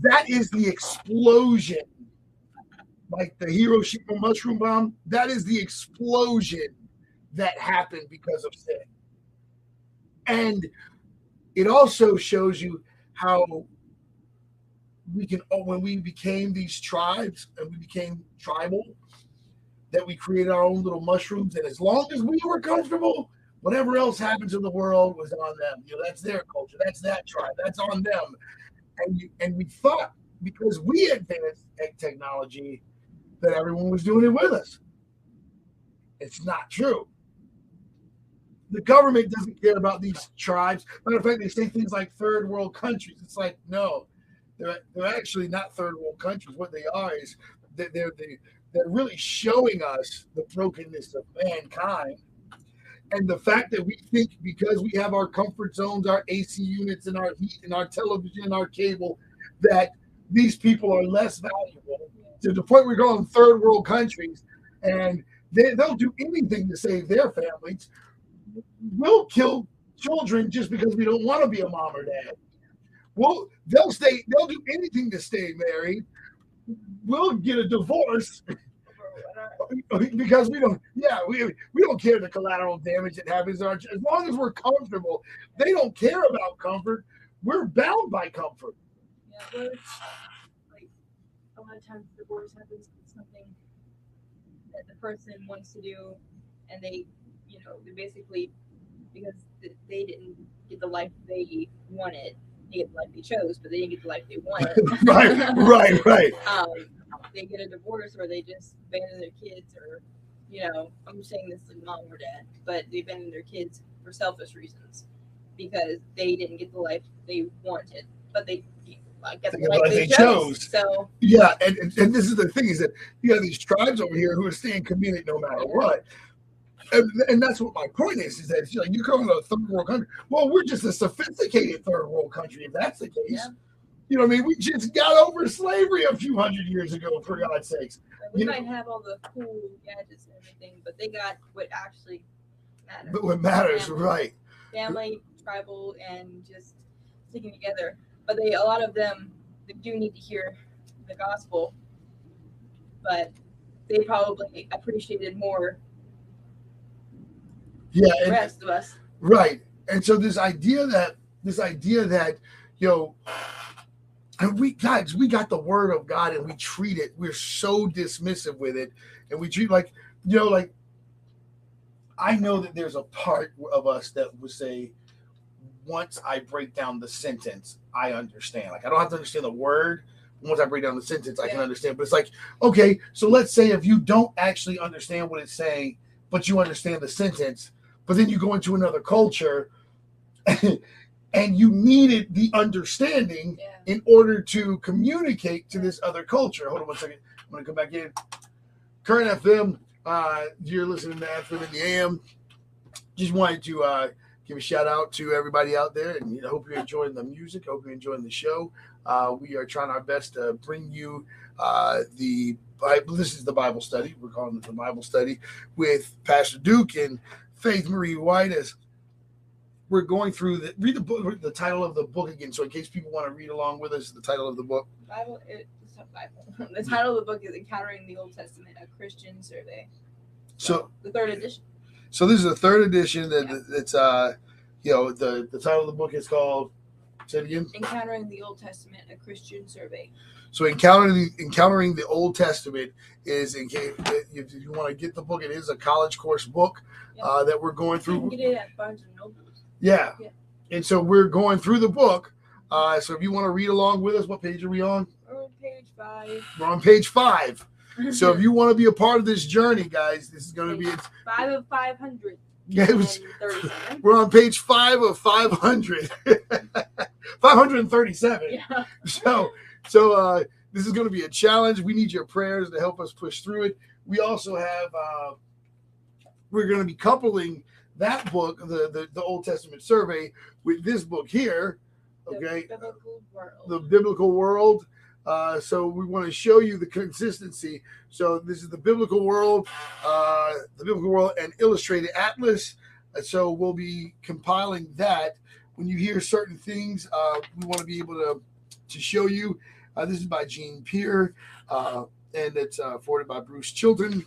that is the explosion. Like the Hiroshima mushroom bomb, that is the explosion that happened because of sin. And it also shows you how we can, oh, when we became these tribes and we became tribal, that we created our own little mushrooms. And as long as we were comfortable, whatever else happens in the world was on them. You know, that's their culture. That's that tribe. That's on them. And you, and we thought because we advanced technology that everyone was doing it with us. It's not true. The government doesn't care about these tribes. Matter of fact, they say things like third world countries. It's like, no, they're, they're actually not third world countries. What they are is they're, they're, they're really showing us the brokenness of mankind. And the fact that we think because we have our comfort zones, our AC units, and our heat, and our television, and our cable, that these people are less valuable to the point we're going third world countries and they, they'll do anything to save their families. We'll kill children just because we don't want to be a mom or dad. Well, they'll stay, they'll do anything to stay married. We'll get a divorce. Because we don't yeah we, we don't care the collateral damage that happens as long as we're comfortable. They don't care about comfort. We're bound by comfort. Yeah like a lot of times divorce happens with something that the person wants to do and they you know they basically because they didn't get the life they wanted they get the life they chose but they didn't get the life they wanted right right right um, they get a divorce or they just abandon their kids or you know i'm saying this to mom or dad but they abandon their kids for selfish reasons because they didn't get the life they wanted but they I guess the life they, they chose. chose. So yeah, and, and, and this is the thing is that you have these tribes over here who are staying committed no matter what. And, and, that's what my point is: is that you know, you to a third world country. Well, we're just a sophisticated third world country, if that's the case. Yeah. You know, I mean, we just got over slavery a few hundred years ago, for God's sakes. We you might know? have all the cool gadgets and everything, but they got what actually matters. But what matters, family, right? Family, tribal, and just sticking together. But they, a lot of them, they do need to hear the gospel, but they probably appreciated more. Yeah, the rest of us. Right, and so this idea that this idea that you know and we guys, we got the word of God and we treat it, we're so dismissive with it. And we treat like, you know, like I know that there's a part of us that would say, once I break down the sentence, I understand. Like I don't have to understand the word. Once I break down the sentence, I yeah. can understand. But it's like, okay, so let's say if you don't actually understand what it's saying, but you understand the sentence, but then you go into another culture and you needed the understanding yeah. in order to communicate to this other culture. Hold on one second. I'm going to come back in. Current FM, uh, you're listening to FM in the AM. Just wanted to uh, give a shout out to everybody out there, and I hope you're enjoying the music. I hope you're enjoying the show. Uh, we are trying our best to bring you uh, the Bible. This is the Bible study. We're calling it the Bible study with Pastor Duke and Faith Marie White as we're going through the read the book the title of the book again so in case people want to read along with us the title of the book. Bible it's not bible. The title of the book is encountering the old testament a christian survey. So, so the third edition. So this is the third edition that yeah. it's uh you know the the title of the book is called say it again? Encountering the old testament a christian survey so encountering encountering the Old Testament is in case if you want to get the book, it is a college course book yep. uh, that we're going through. Get it at Barnes and Noble. Yeah. yeah. and so we're going through the book. Uh, so if you want to read along with us, what page are we on? We're on page five. We're on page five. So if you want to be a part of this journey, guys, this is going to be it's, five of five hundred. yeah, it was, and 37. we're on page five of 500 537 Yeah. so so uh this is going to be a challenge we need your prayers to help us push through it we also have uh we're going to be coupling that book the, the the old testament survey with this book here okay The biblical world. the biblical world. Uh, so we want to show you the consistency. So this is the biblical world, uh, the biblical world, and illustrated atlas. So we'll be compiling that. When you hear certain things, uh, we want to be able to to show you. Uh, this is by Jean-Pierre, uh, and it's uh, by Bruce Chilton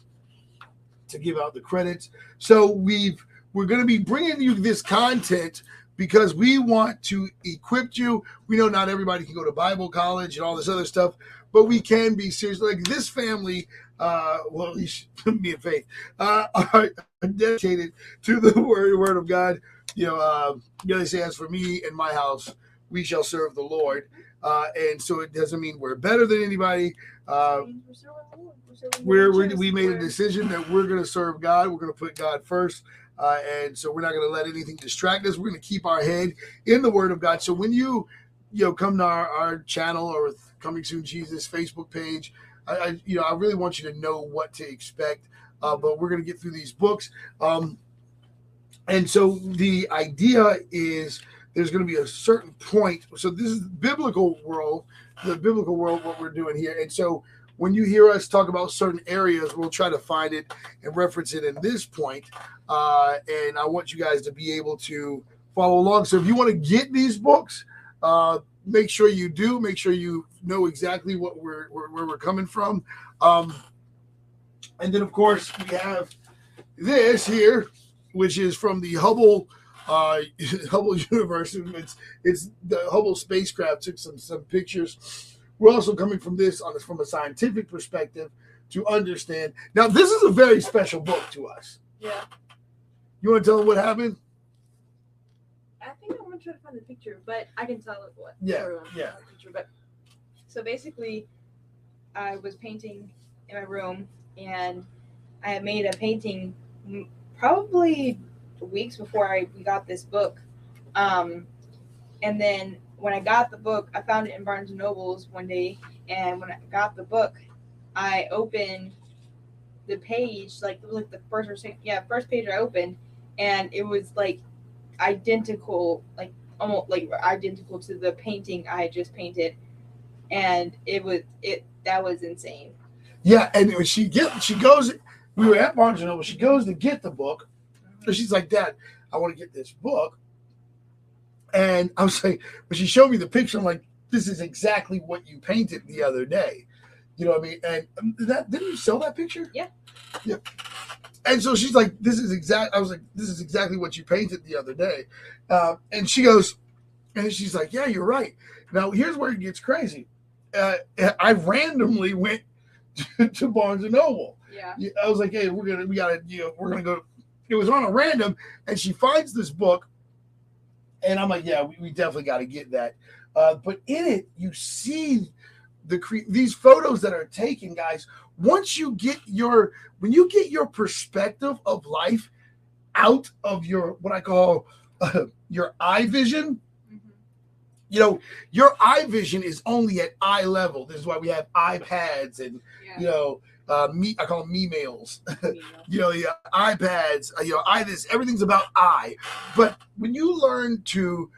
to give out the credits. So we've we're going to be bringing you this content because we want to equip you. We know not everybody can go to Bible college and all this other stuff, but we can be serious. Like this family, uh, well, at least me and Faith, uh, are dedicated to the word, word of God. You know, uh, you know, they say, as for me and my house, we shall serve the Lord. Uh, and so it doesn't mean we're better than anybody. Uh, We're serving the Lord. We're we're, the we church. we made a decision that we're going to serve God. We're going to put God first. Uh, and so we're not going to let anything distract us. We're going to keep our head in the Word of God. So when you, you know, come to our, our channel or Coming Soon Jesus Facebook page, I, I, you know, I really want you to know what to expect. Uh, but we're going to get through these books. Um, and so the idea is there's going to be a certain point. So this is biblical world, the biblical world, what we're doing here. And so when you hear us talk about certain areas, we'll try to find it and reference it in this point. Uh, and I want you guys to be able to follow along. So if you want to get these books, uh, make sure you do. Make sure you know exactly what we're where, where we're coming from. Um, and then of course we have this here, which is from the Hubble uh, Hubble universe. It's it's the Hubble spacecraft took some some pictures. We're also coming from this on from a scientific perspective to understand. Now, this is a very special book to us. Yeah. You want to tell them what happened? I think I'm gonna try to find the picture, but I can tell it what. Yeah, everyone yeah. Picture, but so basically, I was painting in my room, and I had made a painting probably weeks before I we got this book, um, and then when I got the book, I found it in Barnes and Nobles one day, and when I got the book, I opened the page like like the first or second yeah first page I opened, and it was like identical like almost like identical to the painting I had just painted, and it was it that was insane. Yeah, and she get she goes, we were at Barnes and Noble. She goes to get the book, so she's like, "Dad, I want to get this book." And I was like, when she showed me the picture, I'm like, "This is exactly what you painted the other day." You know what I mean? And um, that didn't you sell that picture? Yeah. Yeah. And so she's like, "This is exact." I was like, "This is exactly what you painted the other day," uh, and she goes, and she's like, "Yeah, you're right." Now here's where it gets crazy. Uh, I randomly went to, to Barnes and Noble. Yeah. Yeah, I was like, "Hey, we're gonna, we gotta, you know, we're gonna go." It was on a random, and she finds this book, and I'm like, "Yeah, we, we definitely got to get that." Uh, but in it, you see the cre- these photos that are taken, guys. Once you get your, when you get your perspective of life out of your what I call uh, your eye vision, Mhm. you know, your eye vision is only at eye level. This is why we have iPads and you know, uh, me. I call them me mails. You know, yeah, iPads. uh, You know, i this. Everything's about I. But when you learn to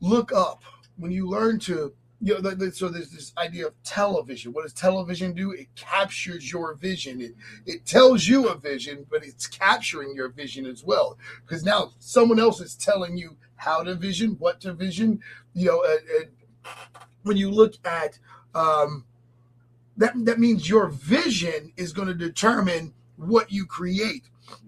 look up, when you learn to you know, th- th- so there's this idea of television. What does television do? It captures your vision. It it tells you a vision, but it's capturing your vision as well. Because now someone else is telling you how to vision, what to vision. You know, and, and when you look at um, that, that means your vision is going to determine what you create.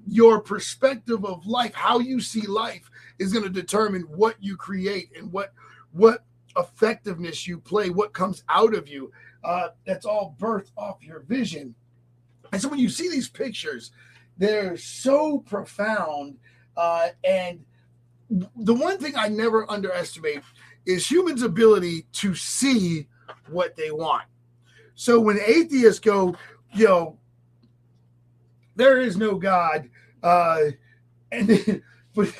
Your perspective of life, how you see life, is going to determine what you create and what what effectiveness you play, what comes out of you. Uh, that's all birthed off your vision. And so when you see these pictures, they're so profound. Uh, and the one thing I never underestimate is humans' ability to see what they want. So when atheists go, you know, there is no God, uh, and then, but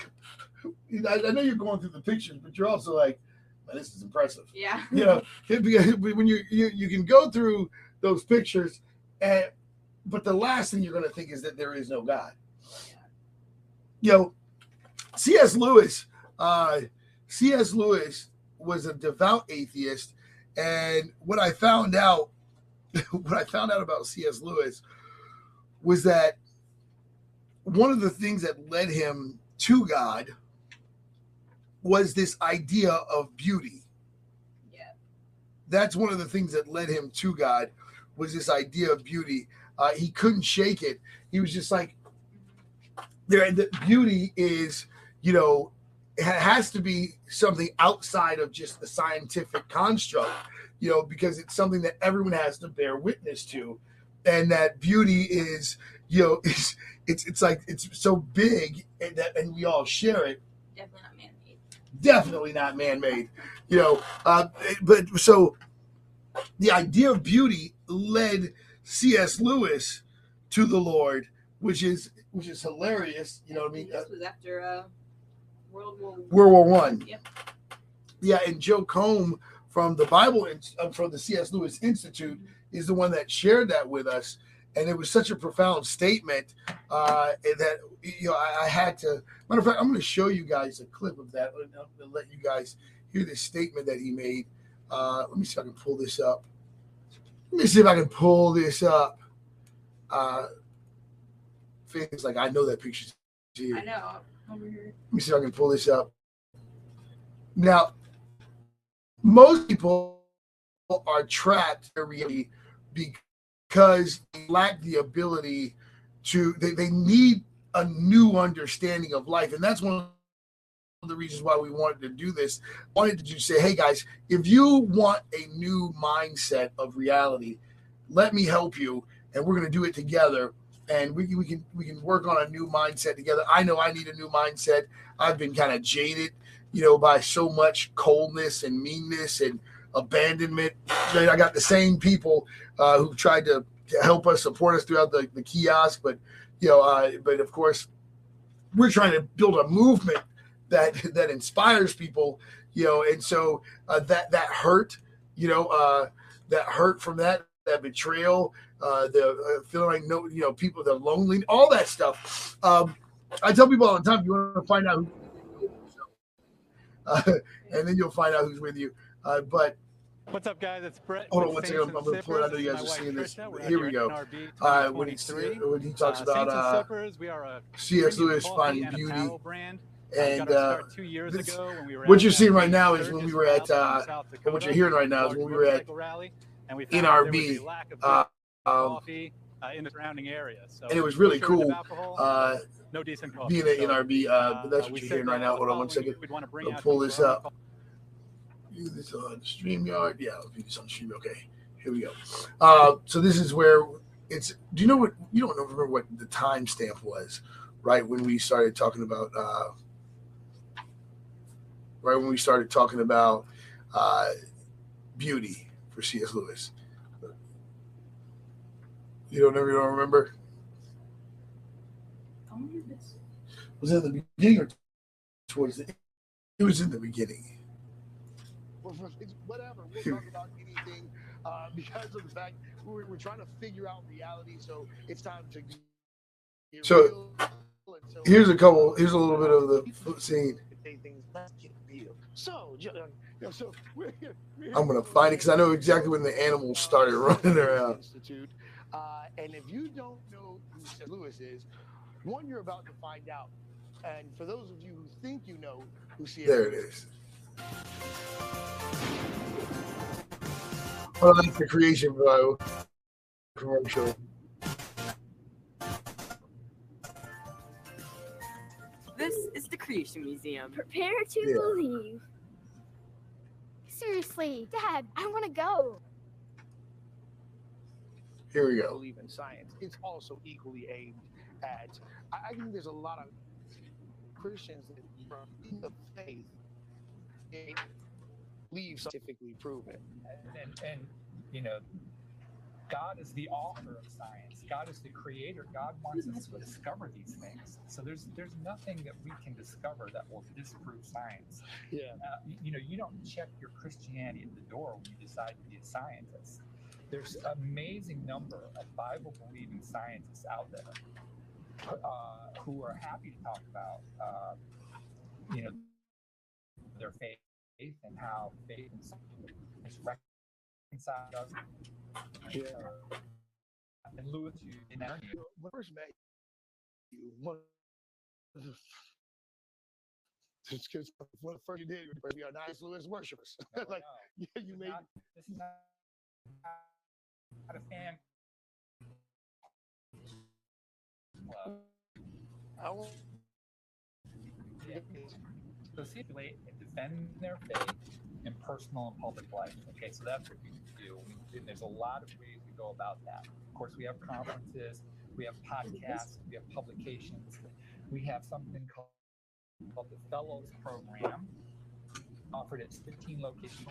I, I know you're going through the pictures, but you're also like, man, this is impressive. Yeah. You know, when you, you you can go through those pictures, and but the last thing you're going to think is that there is no God. You know, C.S. Lewis, uh, C.S. Lewis was a devout atheist, and what I found out, what I found out about C.S. Lewis was that one of the things that led him to God was this idea of beauty. Yeah. That's one of the things that led him to God was this idea of beauty. Uh, he couldn't shake it. He was just like, there. The beauty is, you know, it has to be something outside of just the scientific construct, you know, because it's something that everyone has to bear witness to, and that beauty is, you know, it's it's it's like it's so big and that and we all share it. Definitely not man-made. Definitely not man-made, you know. Uh, but so the idea of beauty led C.S. Lewis to the Lord, which is which is hilarious. You know what I mean? This was after uh, World War World War One. Yep. Yeah, and Joe Combe from the Bible uh, from the C.S. Lewis Institute is the one that shared that with us, and it was such a profound statement uh, that you know I, I, had to. Matter of fact, I'm going to show you guys a clip of that to let you guys hear this statement that he made. Uh, let me see if I can pull this up. Let me see if I can pull this up. Uh, things like I know that picture's here. I know. Over here. Let me see if I can pull this up. Now, most people are trapped in reality because they lack the ability to, they, they need a new understanding of life. And that's one of the reasons why we wanted to do this. I wanted to just say, hey guys, if you want a new mindset of reality, let me help you. And we're going to do it together and we, we can we can work on a new mindset together. I know I need a new mindset. I've been kind of jaded, you know, by so much coldness and meanness and abandonment. I got the same people uh, who tried to, help us, support us throughout the, the kiosk, but you know, uh, but of course, we're trying to build a movement that that inspires people, you know, and so uh, that that hurt, you know, uh, that hurt from that that betrayal uh, the uh, feeling like no, you know, people, the lonely, all that stuff. Um, I tell people all the time, if you want to find out who, uh, and then you'll find out who's with you. Uh, but What's up, guys? It's Brett. Hold on one second. I'm, I'm going to pull it. I know you guys are seeing this. Here we go. Uh, when, he, when he talks uh, about uh, we are a C.S. Lewis finding beauty. Brand. And uh, this, we what you're seeing right now is when we were at, uh, what you're hearing right now is when we were at NRB. Uh, um, coffee uh, in the surrounding area. So and it was really cool. Uh, no decent coffee. Being at so, NRB, uh, uh, that's what you're hearing right now. Hold on one second. We'd, want I'll pull this up. Do this on StreamYard. Yeah, I'll do this on Stream. Okay, here we go. Uh, so this is where it's. Do you know what? You don't remember what the timestamp was, right? When we started talking about, uh, right when we started talking about uh, beauty for C.S. Lewis. You don't ever don't remember? Was it in the beginning or towards the? It was in the beginning. Whatever. We'll talk about anything uh, because of the fact we're, we're trying to figure out reality. So it's time to. So, so here's a couple. Here's a little bit of the scene. So, so we're, we're I'm gonna find it because I know exactly when the animals started running around. Institute uh, and if you don't know who C. Lewis is, one, you're about to find out. And for those of you who think you know who C. There it is. Well, that's the creation bio commercial. This is the Creation Museum. Prepare to yeah. leave. Seriously, Dad, I want to go. Here we go. Believe in science. It's also equally aimed at. I, I think there's a lot of Christians from the faith it leave scientifically proven. and, and, and you know god is the author of science. God is the creator. God wants us to discover these things. So there's there's nothing that we can discover that will disprove science. Yeah. uh, you, you know you don't check your christianity at the door when you decide to be a scientist. There's an amazing number of bible believing scientists out there uh, who are happy to talk about uh, you know their faith and how faith is reconciled us. Yeah. And Lewis, you in that When I first met you, one of the it's because one of the first you did was be a nice Lewis worshipers. no, like no, yeah, you this made not, this is not, not a fan stipulate and defend their faith in personal and public life. Okay, so that's what we do. And there's a lot of ways we go about that. Of course, we have conferences, we have podcasts, we have publications, we have something called, called the Fellows Program, offered at 15 locations.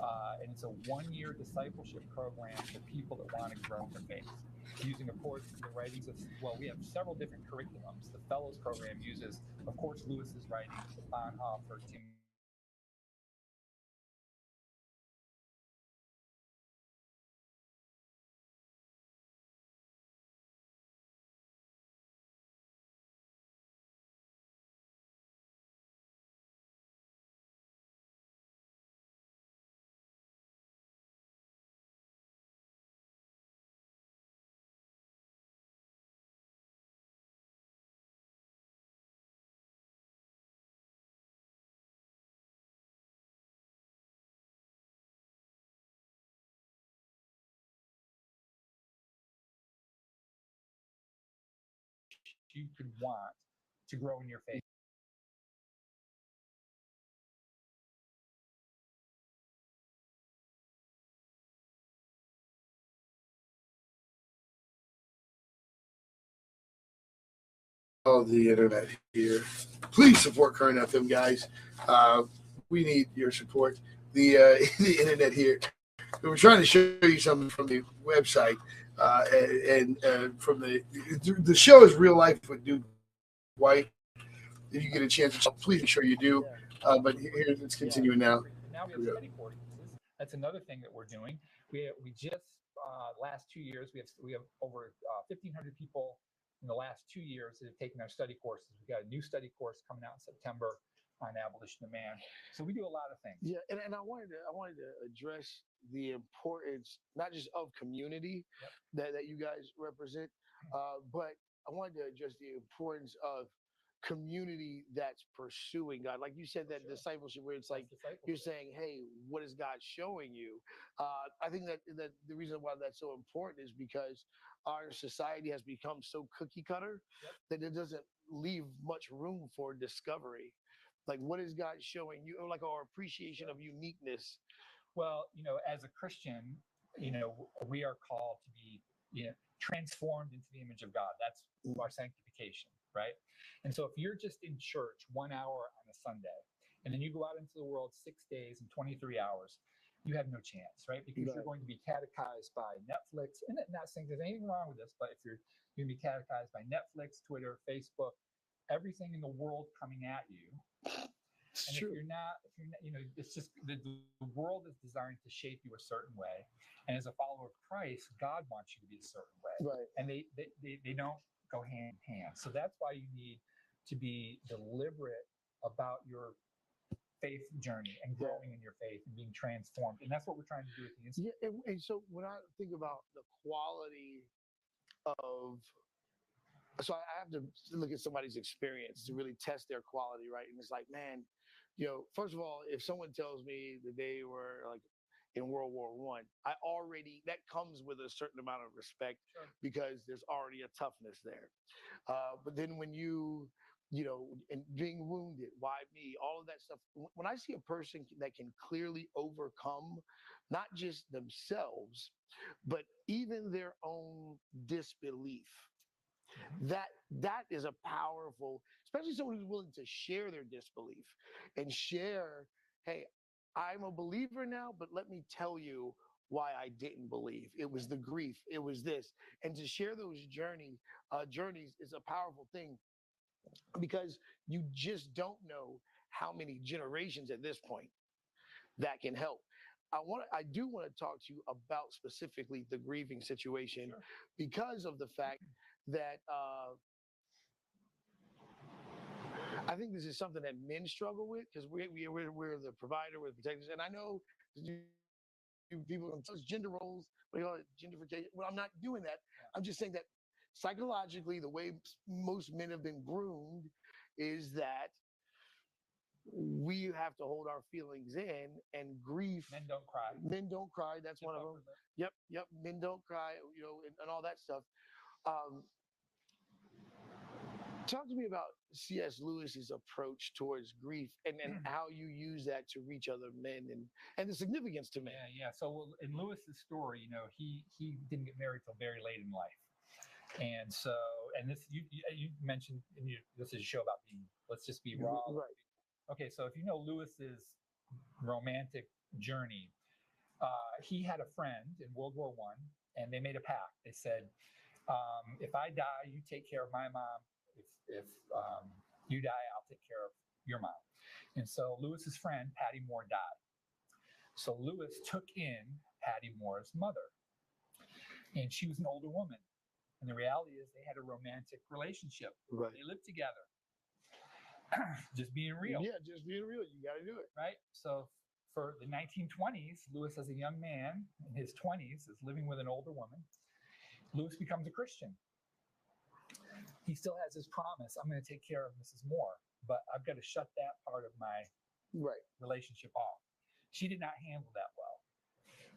Uh, and it's a one-year discipleship program for people that want to grow their faith. Using, of course, the writings of well, we have several different curriculums. The Fellows Program uses, of course, Lewis's writings, Bonhoeffer, Tim you could want to grow in your faith. of the internet here. Please support Current FM, guys. Uh, we need your support. The uh, the internet here. We're trying to show you something from the website, uh, and, and uh, from the the show is real life with Duke White. If you get a chance, please make sure you do. Uh, but here, let's continue now. Now we have study courses. That's another thing that we're doing. We we just uh, last two years we have we have over uh, 1,500 people in the last two years that have taken our study courses. We've got a new study course coming out in September on abolition of man. So we do a lot of things. Yeah, and, and I wanted to I wanted to address the importance not just of community Yep. that, that you guys represent, uh, but I wanted to address the importance of community that's pursuing God. Like you said, that Sure. discipleship where it's like you're saying, "Hey, what is God showing you?" Uh, I think that that the reason why that's so important is because our society has become so cookie cutter Yep. that it doesn't leave much room for discovery. Like, what is God showing you? Or like our appreciation of uniqueness. Well, you know, as a Christian, you know, we are called to be you know, transformed into the image of God. That's mm. our sanctification, right? And so if you're just in church one hour on a Sunday, and then you go out into the world six days and 23 hours, you have no chance, right? Because you're going to be catechized by Netflix. And not saying there's anything wrong with this, but if you're going to be catechized by Netflix, Twitter, Facebook, everything in the world coming at you, It's and if true. you're not, if you're not, you know, it's just the, the world is designed to shape you a certain way. And as a follower of Christ, God wants you to be a certain way. Right. And they, they, they, they don't go hand in hand. So that's why you need to be deliberate about your faith journey and Yeah. growing in your faith and being transformed. And that's what we're trying to do with the Institute. Yeah, and, and so when I think about the quality of, so I have to look at somebody's experience to really test their quality, right? And it's like, man, you know, first of all, if someone tells me that they were like in World War One, I, already that comes with a certain amount of respect Sure. because there's already a toughness there. Uh, but then when you you know, and being wounded, why me, all of that stuff. When I see a person that can clearly overcome not just themselves, but even their own disbelief, that that is a powerful especially someone who's willing to share their disbelief and share hey i'm a believer now but let me tell you why i didn't believe. It was the grief. It was this. And to share those journey uh, journeys is a powerful thing because you just don't know how many generations at this point that can help. I want I do want to talk to you about specifically the grieving situation Sure. because of the fact that uh, I think this is something that men struggle with because we, we we're, we're the provider, we're the protectors, and I know you, you people tell us gender roles, we call it gentrification. Well, I'm not doing that. I'm just saying that psychologically, the way most men have been groomed is that we have to hold our feelings in and grief. Men don't cry. Men don't cry. That's one of them. Yep, yep. Men don't cry, you know, and, and all that stuff. Um, talk to me about C.S. Lewis's approach towards grief and, and how you use that to reach other men and, and the significance to men. Yeah, yeah. So in Lewis's story, you know, he he didn't get married till very late in life, and so and this you you, mentioned in your, this is a show about being let's just be raw. Right. Okay, so if you know Lewis's romantic journey, uh, he had a friend in World War One, and they made a pact. They said, um, "If I die, you take care of my mom. If if um, you die, I'll take care of your mom." And so Lewis's friend Paddy Moore died. So Lewis took in Paddy Moore's mother, and she was an older woman. And the reality is, they had a romantic relationship. Right. They lived together. Just being real Yeah, just being real. You got to do it. right? So for the 1920s, Lewis, as a young man in his 20s, is living with an older woman. Lewis becomes a Christian. He still has his promise I'm going to take care of Mrs. Moore, but I've got to shut that part of my Right. relationship off. She did not handle that well.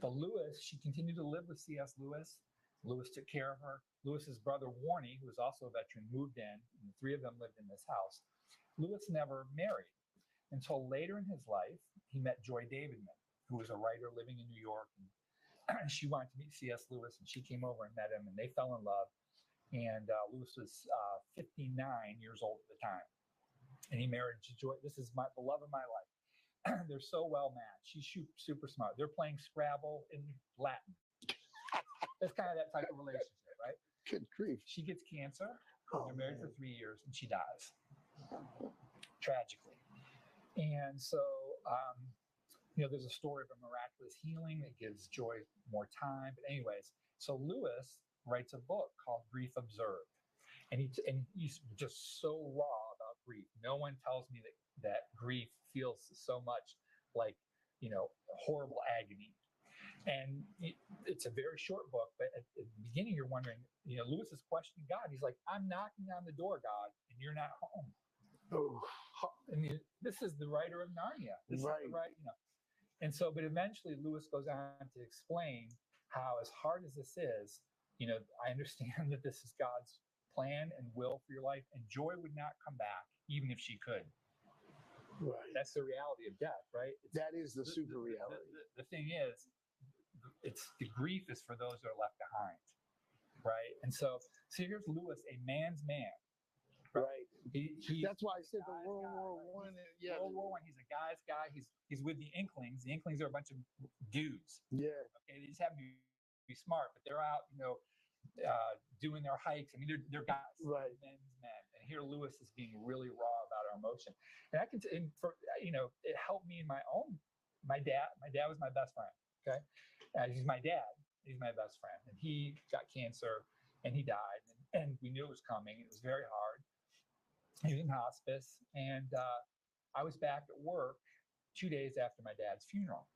But Lewis, she continued to live with C.S. Lewis. Lewis took care of her. Lewis's brother Warnie, who was also a veteran, moved in, and the three of them lived in this house. Lewis never married until later in his life. He met Joy Davidman, who was a writer living in New York. And she wanted to meet C.S. Lewis, and she came over and met him, and they fell in love. And uh, Lewis was uh, 59 years old at the time, and he married Joy. This is my the love of my life. They're so well matched. She's super smart. They're playing Scrabble in Latin. That's kind of that type of relationship, right? Good grief. She gets cancer. Oh, They're married for three years, and she dies tragically. And so, um, you know, there's a story of a miraculous healing that gives Joy more time. But anyways, so Lewis writes a book called Grief Observed, and he and he's just so raw about grief. No one tells me that that grief feels so much like you know horrible agony. And it- it's a very short book, but at, at the beginning, you're wondering, you know, Lewis is questioning God. He's like, I'm knocking on the door, God, and you're not home. Oh, I mean, this is the writer of Narnia. This is Right. the right, you know. And so, but eventually, Lewis goes on to explain how, as hard as this is, you know, I understand that this is God's plan and will for your life, and joy would not come back, even if she could. right. That's the reality of death, right? It's, That is the the- super the- reality. The, the thing is, it's the grief is for those that are left behind, right? And so, so here's Lewis, a man's man. Right. He, he That's why I said the World guy, War? One. He's Yeah. World War One. He's a guy's guy. He's he's with the Inklings. The Inklings are a bunch of dudes. Yeah. Okay, they just happen to be smart, but they're out, you know, uh, doing their hikes. I mean, they're they're guys, Right. men's men. And here Lewis is being really raw about our emotion. And I can, t- and for you know, it helped me in my own. My dad, my dad was my best friend. Okay, uh, he's my dad. He's my best friend, and he got cancer, and he died, and, and we knew it was coming. It was very hard. He was in hospice, and uh, I was back at work two days after my dad's funeral.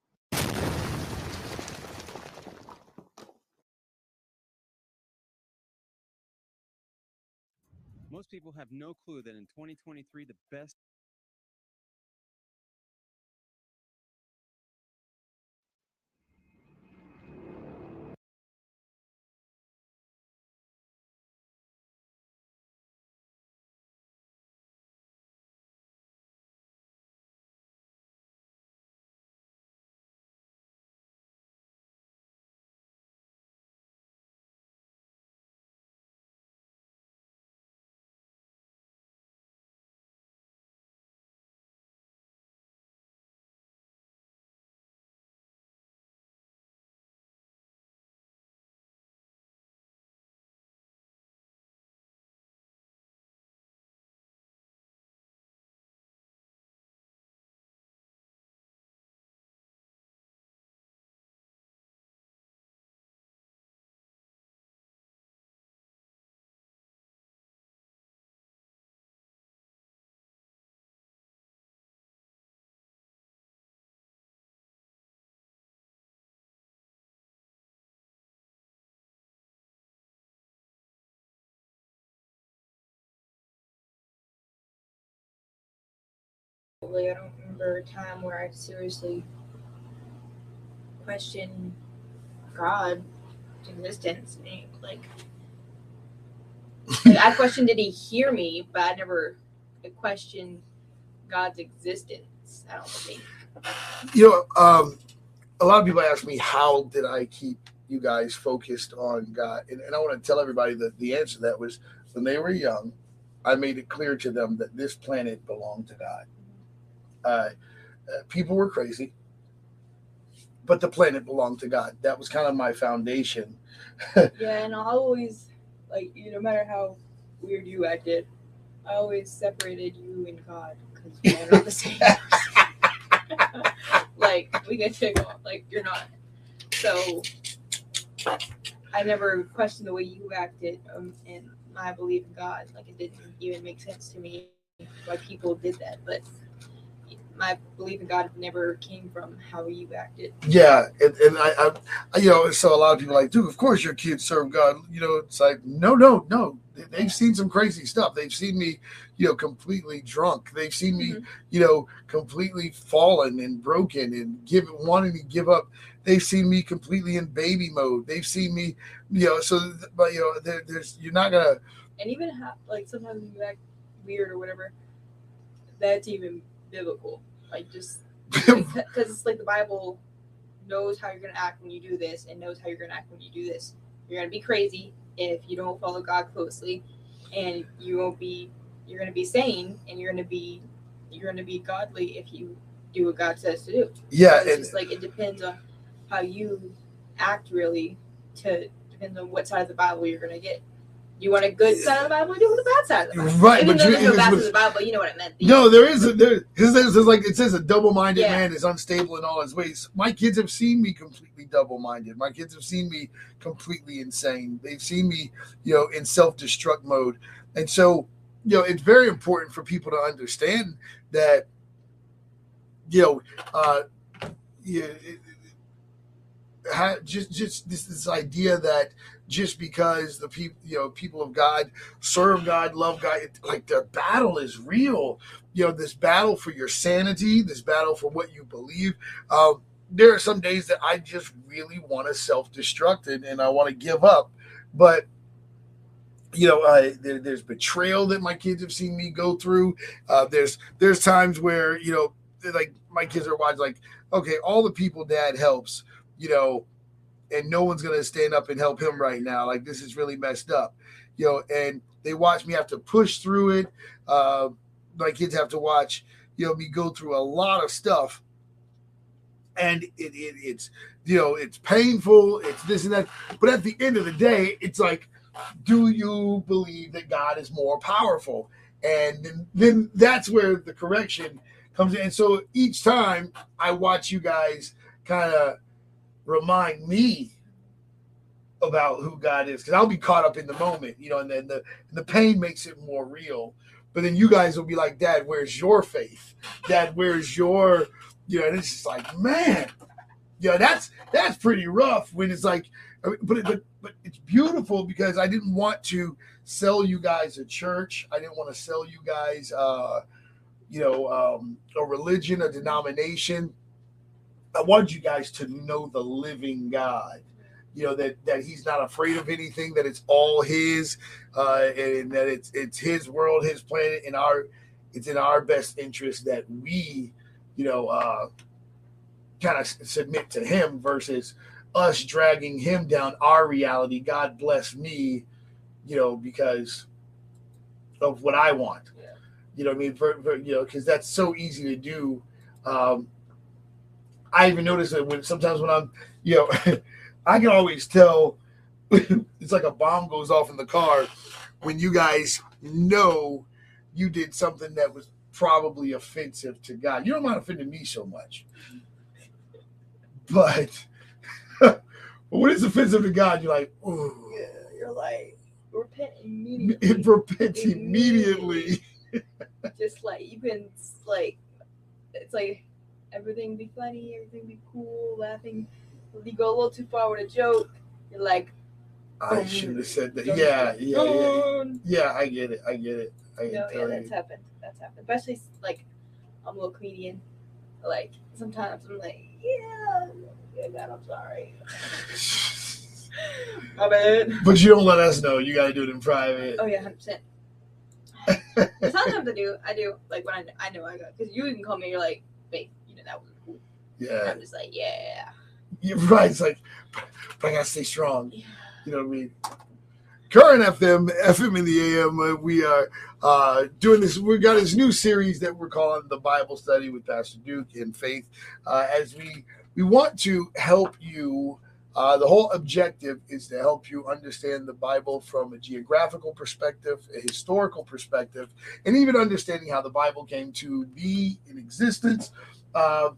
Most people have no clue that in 2023, the best Like I don't remember a time where I seriously questioned God's existence. Like, like, I questioned did he hear me, but I never questioned God's existence. I don't think. You know, um, a lot of people ask me how did I keep you guys focused on God, and, and I want to tell everybody that the answer to that was when they were young. I made it clear to them that this planet belonged to God. Uh, uh, people were crazy, but the planet belonged to God. That was kind of my foundation. Yeah, and I always like you. No matter how weird you acted, I always separated you and God because we're not the same. like we get to go. Like you're not. So I never questioned the way you acted, um, and I believe in God. Like it didn't even make sense to me why people did that, but. My belief in God never came from how you acted. Yeah, and, and I, I, you know, so a lot of people are like, dude, of course your kids serve God. You know, it's like, no, no, no. They- They've seen some crazy stuff. They've seen me, you know, completely drunk. They've seen me, Mhm. you know, completely fallen and broken and give wanting to give up. They've seen me completely in baby mode. They've seen me, you know, so but you know, there, there's you're not gonna and even ha- like sometimes you act weird or whatever, that's even biblical. Like just because it's like the Bible knows how you're gonna act when you do this, and knows how you're gonna act when you do this. You're gonna be crazy if you don't follow God closely, and you won't be. You're gonna be sane, and you're gonna be. You're gonna be godly if you do what God says to do. yeah, it's and just like it depends on how you act really to depends on what side of the Bible you're gonna get. You want a good side of the Bible, you do the bad side of the Bible. Right, Even but you- there's no bad side of the Bible, you know what I meant. No, there is a there because there's, there's like it says a double-minded Yeah. man is unstable in all his ways. My kids have seen me completely double-minded. My kids have seen me completely insane. They've seen me, you know, in self-destruct mode. And so, you know, it's very important for people to understand that, you know, uh yeah, it, ha, just just this this idea that just because the people you know people of God serve God, love God, it, like the battle is real. You know, this battle for your sanity, this battle for what you believe. Um, there are some days that I just really want to self-destruct and, and I want to give up, but you know, uh, there, there's betrayal that my kids have seen me go through. Uh, there's there's times where you know, like my kids are watching, like, okay, all the people dad helps, you know, and no one's gonna stand up and help him right now. Like this is really messed up, you know. And they watch me have to push through it. Uh, my kids have to watch, you know, me go through a lot of stuff, and it, it it's you know it's painful. It's this and that. But at the end of the day, it's like, do you believe that God is more powerful? And then, then that's where the correction comes in. And so each time I watch you guys kind of remind me about who God is because I'll be caught up in the moment, you know, and then the and the pain makes it more real. But then you guys will be like, Dad, where's your faith? Dad, where's your you know, and it's just like, man, know, that's that's pretty rough when it's like but it, but but it's beautiful because I didn't want to sell you guys a church. I didn't want to sell you guys uh you know um a religion, a denomination. I want you guys to know the living God. You know that that He's not afraid of anything. That it's all His, uh, and that it's it's His world, His planet, and our it's in our best interest that we, you know, uh, kind of submit to Him versus us dragging Him down our reality. God bless me, you know, because of what I want. Yeah. You know, what I mean, for, for, you know, because that's so easy to do. Um, I even notice that when sometimes when I'm, you know, I can always tell it's like a bomb goes off in the car when you guys know you did something that was probably offensive to God. You don't mind offending me so much, but when it's offensive to God, you're like, oh, Yeah, you're like repent immediately. repent immediately. just like you can like it's like everything be funny, everything be cool, laughing. If you go a little too far with a joke, you're like, I oh, should have said that. Yeah, yeah, yeah. Yeah, I get it. I get it. I No, yeah, that's happened. That's happened. Especially like I'm a little comedian. Like sometimes I'm like, yeah, yeah, God, I'm sorry. My bad. But you don't let us know. You got to do it in private. Oh yeah, hundred percent. Sometimes I do. I do. Like when I, I know I got because you can call me. You're like, babe, you know that was And Yeah. I'm just like, yeah. You're right. It's like, but I got to stay strong. yeah. You know what I mean? Current FM, FM in the AM, uh, we are uh, doing this. We got this new series that we're calling the Bible Study with Pastor Duke and Faith. Uh, as we we want to help you. Uh, the whole objective is to help you understand the Bible from a geographical perspective, a historical perspective, and even understanding how the Bible came to be in existence. Uh,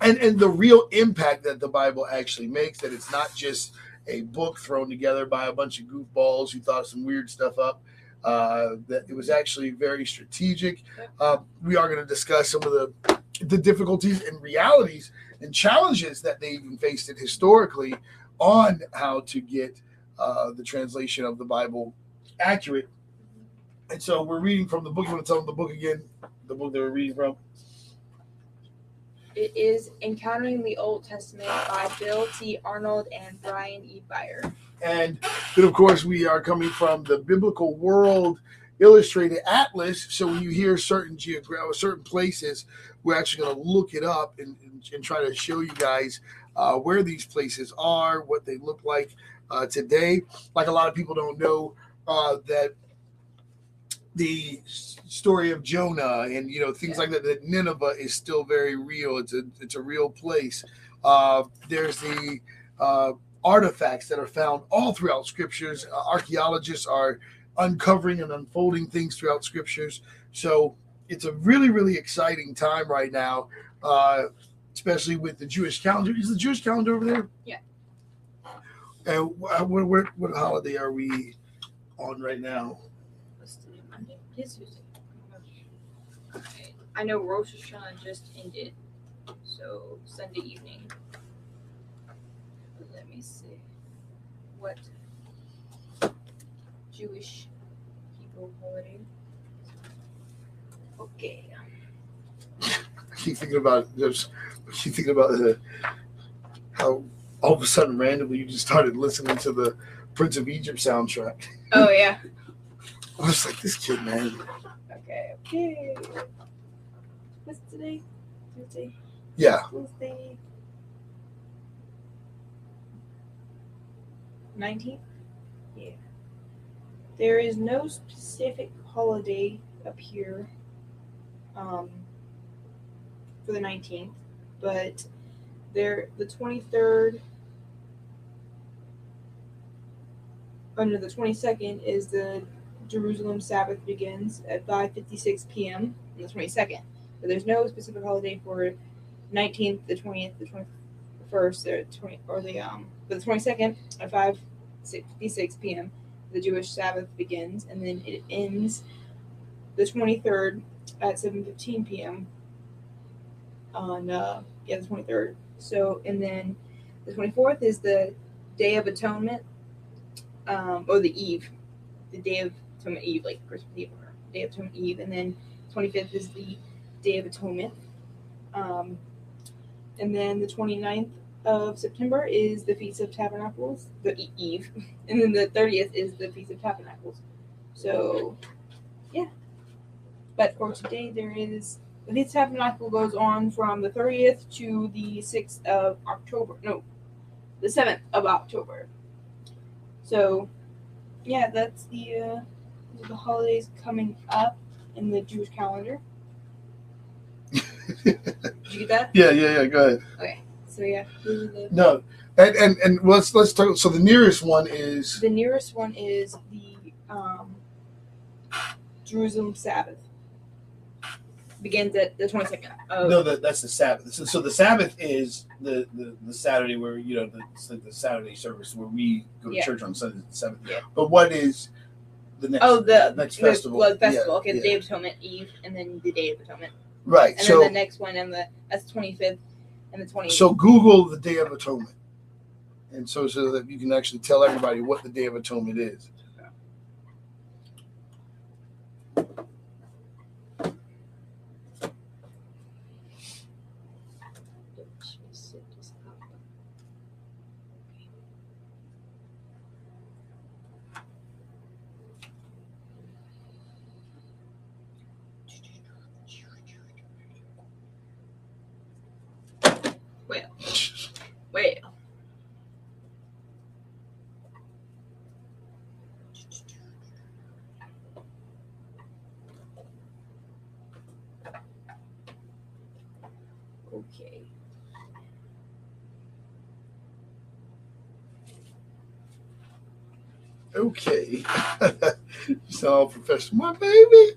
and, and the real impact that the Bible actually makes, that it's not just a book thrown together by a bunch of goofballs who thought some weird stuff up. Uh, that it was actually very strategic. Uh, we are going to discuss some of the the difficulties and realities and challenges that they even faced it historically on how to get uh, the translation of the Bible accurate. And so we're reading from the book. You want to tell them the book again? The book that we're reading from? It is Encountering the Old Testament by Bill T. Arnold and Brian E. Byer. And then, of course, we are coming from the Biblical World Illustrated Atlas. So when you hear certain geographic, certain places, we're actually going to look it up and, and, and try to show you guys uh, where these places are, what they look like uh, today. Like a lot of people don't know uh, that the story of Jonah and you know things like that. That Nineveh is still very real. It's a it's a real place. Uh, there's the uh, artifacts that are found all throughout scriptures. Uh, archaeologists are uncovering and unfolding things throughout scriptures. So it's a really, really exciting time right now, uh, especially with the Jewish calendar. Is the Jewish calendar over there? Yeah. And wh- what, what, what holiday are we on right now? What's today? Monday? Yes. I know Rosh Hashanah just ended, so Sunday evening. Let me see. What Jewish people holiday? Okay. I keep thinking about there's I keep thinking about the, how all of a sudden randomly you just started listening to the Prince of Egypt soundtrack. Oh yeah. I was like, this kid, man. Okay. Okay. What's today? Tuesday. Yeah. Tuesday. Nineteenth. Yeah. There is no specific holiday up here. Um. For the nineteenth, but there the twenty third. Under the twenty second is the Jerusalem Sabbath begins at 5:56 p.m. on the 22nd. But there's no specific holiday for 19th, the 20th, the 21st, or 20 or the um for the 22nd at 5:56 p.m. The Jewish Sabbath begins, and then it ends the 23rd at 7:15 p.m. on uh yeah the 23rd. So and then the 24th is the Day of Atonement, um, or the Eve, the Day of Atonement Eve, like Christmas Eve or Day of Atonement Eve, and then 25th is the Day of Atonement. Um, and then the 29th of September is the Feast of Tabernacles, the Eve, and then the 30th is the Feast of Tabernacles. So, yeah. But for today, there is the Feast of Tabernacle goes on from the 30th to the 6th of October. No, the 7th of October. So, yeah, that's the uh, the holidays coming up in the Jewish calendar. Did you get that? Yeah, yeah, yeah. Go ahead. Okay. So yeah, the No, and and and let's let's talk. So the nearest one is the nearest one is the um, Jerusalem Sabbath. Begins at the twenty second of no, that that's the Sabbath. So, so the Sabbath is the, the the Saturday where you know the the Saturday service where we go to Yeah. church on Sunday the seventh. Yeah. But what is the next? oh the next the festival. blood festival. Yeah, okay, the yeah. Day of Atonement Eve, and then the Day of Atonement, Right. and so then the next one and the that's twenty fifth and the twenty. so Google the Day of Atonement, and so so that you can actually tell everybody what the Day of Atonement is. Whale. Whale. Okay. Okay. So, Professor, my baby,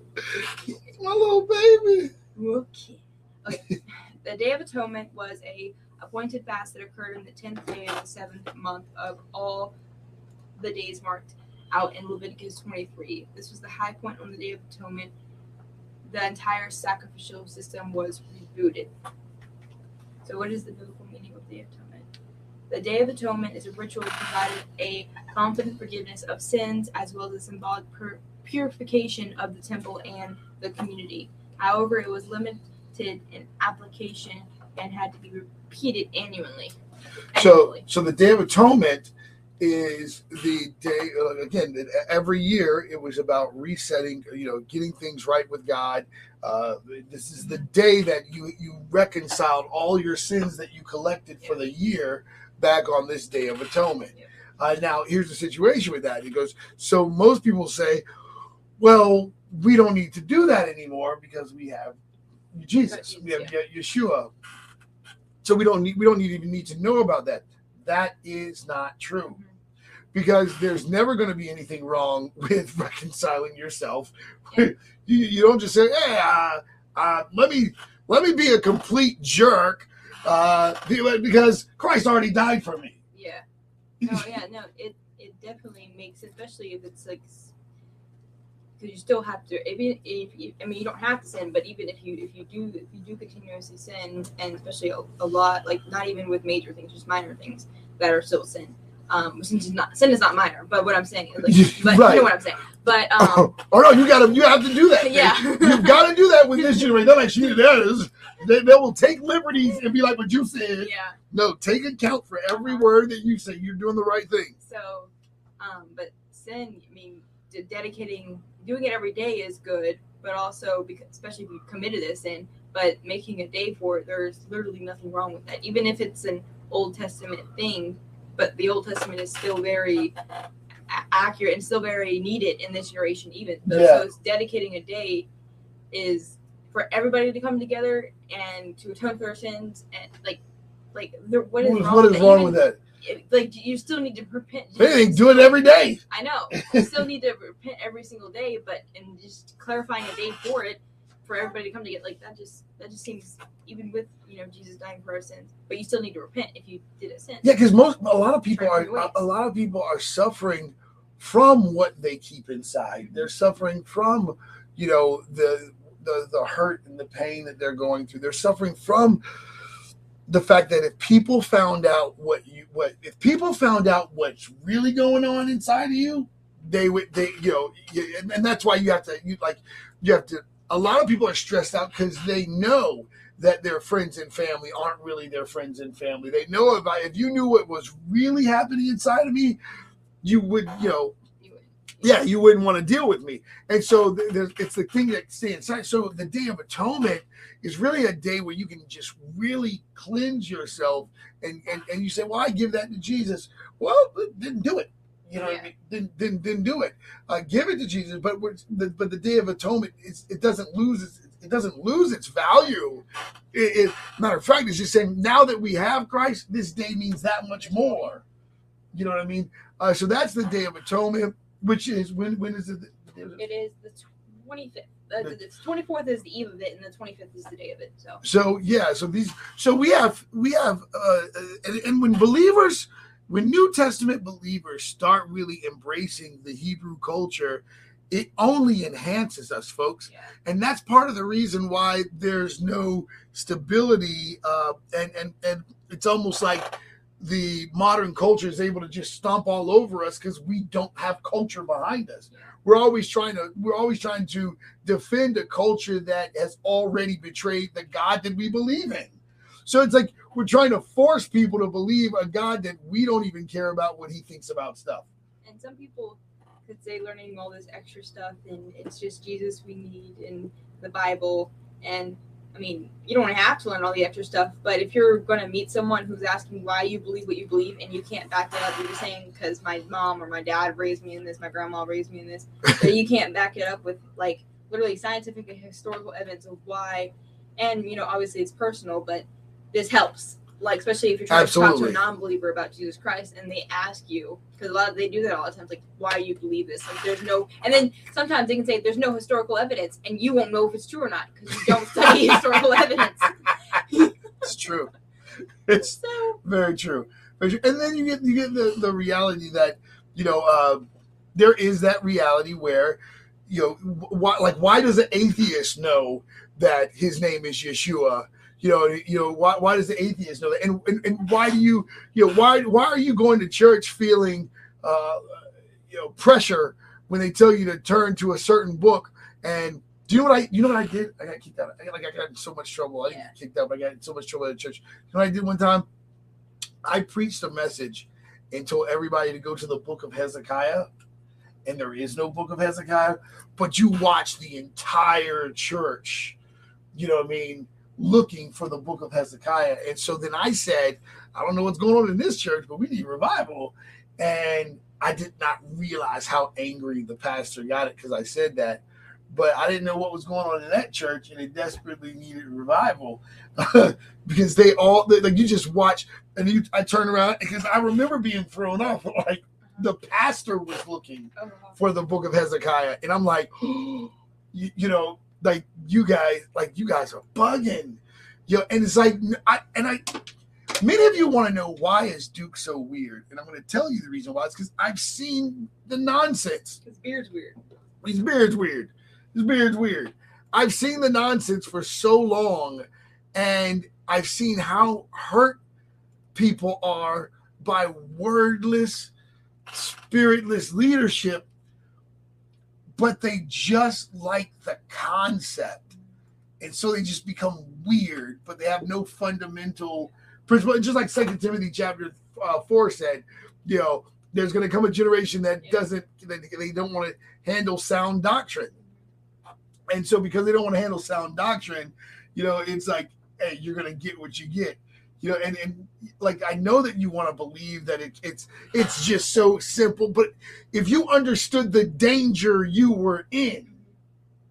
my little baby. Okay. Okay. the Day of Atonement was a appointed fast that occurred on the tenth day of the seventh month of all the days marked out in Leviticus 23. This was the high point on the Day of Atonement. The entire sacrificial system was rebooted. So, what is the biblical meaning of the Atonement? The Day of Atonement is a ritual that provided a confident forgiveness of sins as well as a symbolic pur- purification of the temple and the community. However, it was limited in application and had to be repeated annually. So, annually. so the Day of Atonement is the day again. Every year, it was about resetting. You know, getting things right with God. Uh, this is the day that you you reconciled all your sins that you collected for the year back on this Day of Atonement. Uh, now, here's the situation with that. He goes. So most people say, well, we don't need to do that anymore because we have Jesus. We have Ye- Yeshua. So we don't need we don't need even need to know about that. That is not true. Mhm. Because there's never going to be anything wrong with reconciling yourself. You, you don't just say, "Hey, uh, uh, let me let me be a complete jerk," uh, because Christ already died for me. Yeah. No, yeah, no, it it definitely makes, especially if it's like, because you still have to. If you, if I mean, you don't have to sin, but even if you if you do if you do continuously sin, and especially a, a lot, like not even with major things, just minor things that are still sin. Um, sin is not sin is not minor, but what I'm saying is like, but you know what I'm saying. But um, oh no, you got to you have to do that. Yeah. you've got to do that with this generation. They're like, she that is. They, they will take liberties and be like what you said. yeah. No, take account for every word that you say. You're doing the right thing. So, um, but sin, I mean, de- dedicating, doing it every day is good, but also because, especially if you've committed this sin, but making a day for it, there's literally nothing wrong with that. Even if it's an Old Testament thing, but the Old Testament is still very accurate and still very needed in this generation, even. So, Yeah. so it's dedicating a day is for everybody to come together and to atone for their sins and like, like there, what is What is, wrong what with is that? with that? Like you still need to repent. Anything, do it every day. I know. You still need to repent every single day, but and just clarifying a day for it for everybody to come to get like that just that just seems even with you know Jesus dying for our sins, but you still need to repent if you did a sin. Yeah, because most a lot of people are to be ways. a, a lot of people are suffering from what they keep inside. They're suffering from, you know, the the the hurt and the pain that they're going through. They're suffering from the fact that if people found out what you what if people found out what's really going on inside of you, they would they you know and, that's why you have to you like you have to. A lot of people are stressed out because they know that their friends and family aren't really their friends and family. They know about if you knew what was really happening inside of me, you would, you know, yeah, you wouldn't want to deal with me. And so it's the thing that stay inside. So the Day of Atonement is really a day where you can just really cleanse yourself, and and, and you say, well, I give that to Jesus. Well, didn't do it. You know, what I Yeah. mean? didn't, didn't didn't do it. Uh, give it to Jesus, but the, but the Day of Atonement it doesn't lose its it doesn't lose its value. It, it, matter of fact, it's just saying now that we have Christ, this day means that much more. You know what I mean? Uh, so that's the Day of Atonement, which is when when is it? It is the twenty fifth. Uh, the twenty fourth is the eve of it, and the twenty fifth is the day of it. So So yeah, so these so we have we have uh, and, and when believers when New Testament believers start really embracing the Hebrew culture, it only enhances us, folks. yeah, and that's part of the reason why there's no stability uh, and and and it's almost like the modern culture is able to just stomp all over us because we don't have culture behind us. We're always trying to we're always trying to defend a culture that has already betrayed the god that we believe in. So it's like we're trying to force people to believe a god that we don't even care about what he thinks about stuff. And some people could say learning all this extra stuff, and it's just Jesus we need in the Bible, and I mean, you don't have to learn all the extra stuff, but if you're going to meet someone who's asking why you believe what you believe and you can't back it up, you're saying because my mom or my dad raised me in this, my grandma raised me in this, but you can't back it up with like literally scientific and historical evidence of why. And you know, obviously it's personal, but this helps. Like especially if you're trying to talk to a non-believer about Jesus Christ and they ask you because a lot of, they do that all the time, like why you believe this. Like there's no, and then sometimes they can say there's no historical evidence, and you won't know if it's true or not because you don't study historical evidence. It's true. It's So very true. Very true. And then you get you get the, the reality that you know uh, there is that reality where you know why like why does an atheist know that his name is Yeshua? You know, you know why, why does the atheist know that? And, and and why do you you know why why are you going to church feeling uh, you know pressure when they tell you to turn to a certain book and do you know what I you know what I did? I got kicked out. I got like I got in so much trouble. I didn't kicked out, I got in so much trouble at church. You know what I did one time? I preached a message and told everybody to go to the book of Hezekiah. And there is no book of Hezekiah, but you watch the entire church, you know what I mean, looking for the book of Hezekiah. And so then I said, I don't know what's going on in this church, but we need revival. And I did not realize how angry the pastor got it because I said that. But I didn't know what was going on in that church, and it desperately needed revival because they all like you just watch and you I turn around because I remember being thrown off. Like the pastor was looking oh, for the book of Hezekiah, and I'm like, you, you know, like you guys, like you guys are bugging, know, and it's like I and I. Many of you want to know why is Duke so weird, and I'm going to tell you the reason why. It's because I've seen the nonsense. his beard's weird. His beard's weird. His beard's weird. I've seen the nonsense for so long, and I've seen how hurt people are by wordless, spiritless leadership, but they just like the concept. And so they just become weird, but they have no fundamental principle. Just like Second Timothy chapter uh, 4 said, you know, there's going to come a generation that doesn't, they, they don't want to handle sound doctrine. And so because they don't want to handle sound doctrine, you know, it's like, hey, you're going to get what you get you know and and like i know that you want to believe that it, it's it's just so simple but if you understood the danger you were in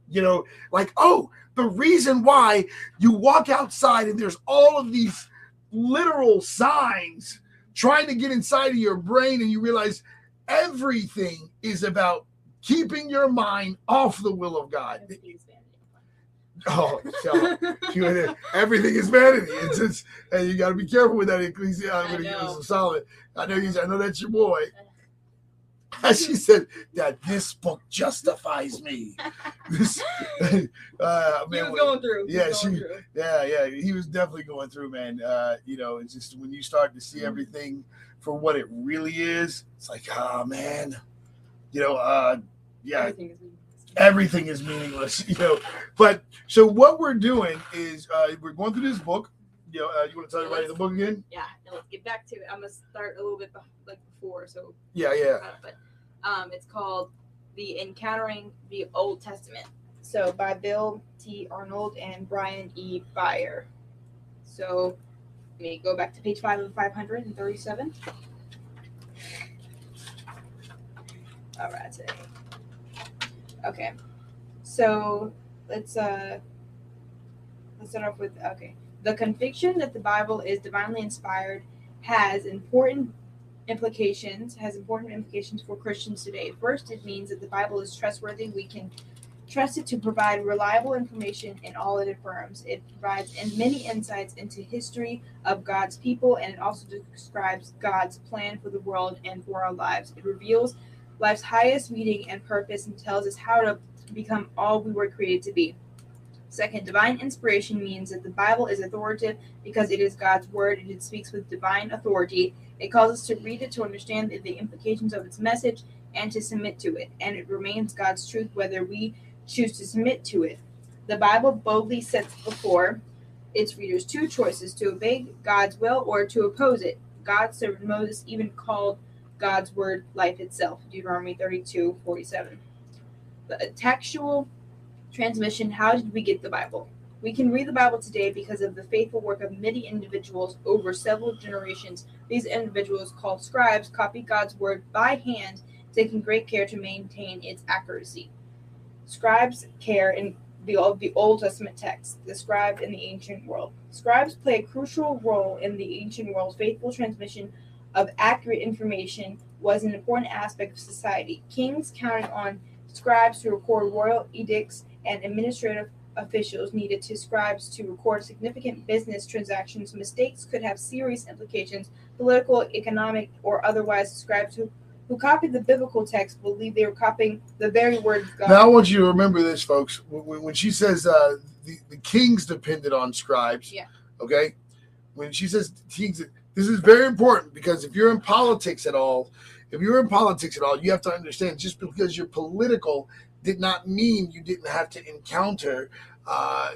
you know like oh the reason why you walk outside and there's all of these literal signs trying to get inside of your brain and you realize everything is about keeping your mind off the will of god Oh, so, you- everything is vanity. It's just, and you got to be careful with that. Ecclesi- I'm going to give us some solid. I know you. I know that's your boy. she said that this book justifies me. This, uh, He was going through. Yeah, going she, through. yeah, yeah. He was definitely going through, man. Uh, you know, it's just when you start to see Mm-hmm. everything for what it really is, it's like, oh man, you know, uh, yeah, Everything is meaningless, you know. But so what we're doing is uh, we're going through this book. You know, uh, you want to tell everybody the book again? Yeah, let's get back to it. I'm gonna start a little bit like before, so Yeah, yeah. but um, it's called the Encountering the Old Testament. So by Bill T. Arnold and Brian E. Byer. So let me go back to page five of 537. All right. today. Okay. So let's uh let's start off with okay. The conviction that the Bible is divinely inspired has important implications has important implications for Christians today. First, it means that the Bible is trustworthy. We can trust it to provide reliable information in all it affirms. It provides many insights into history of God's people, and it also describes God's plan for the world and for our lives. It reveals life's highest meaning and purpose and tells us how to become all we were created to be. Second, divine inspiration means that the Bible is authoritative because it is God's word and it speaks with divine authority. It calls us to read it to understand the- implications of its message and to submit to it, and it remains God's truth whether we choose to submit to it. The Bible boldly sets before its readers two choices to obey God's will or to oppose it. God's servant Moses even called God's word life itself. Deuteronomy 32 47. The textual transmission How did we get the Bible? We can read the Bible today because of the faithful work of many individuals over several generations. These individuals, called scribes, copied God's word by hand, taking great care to maintain its accuracy. Scribes care in the Old, the Old Testament text, described in the ancient world. Scribes play a crucial role in the ancient world's faithful transmission of accurate information was an important aspect of society. Kings counted on scribes to record royal edicts and administrative officials needed to scribes to record significant business transactions. Mistakes could have serious implications, political, economic, or otherwise. Scribes who, who copied the biblical text believed they were copying the very word of God. Now I want you to remember this, folks. When, when she says uh, the, the kings depended on scribes, Yeah. okay? When she says kings, this is very important because if you're in politics at all, if you're in politics at all, you have to understand just because you're political did not mean you didn't have to encounter uh,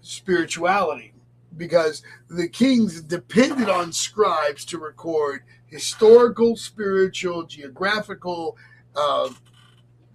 spirituality because the kings depended on scribes to record historical, spiritual, geographical, uh,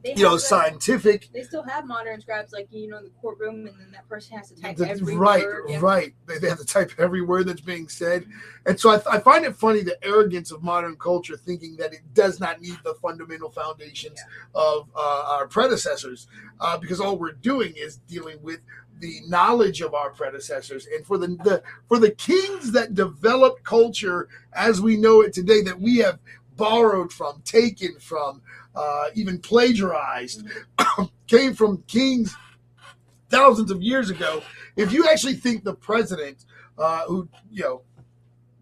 They you know, have scientific. They still have modern scribes, like you know, in the courtroom, and then that person has to type The- every right, word. Yeah. right. They, they have to type every word that's being said, and so I, I find it funny the arrogance of modern culture, thinking that it does not need the fundamental foundations of uh, our predecessors, uh, because all we're doing is dealing with the knowledge of our predecessors, and for the, the for the kings that developed culture as we know it today, that we have borrowed from, taken from, uh, even plagiarized, came from kings thousands of years ago. If you actually think the president, uh, who you know,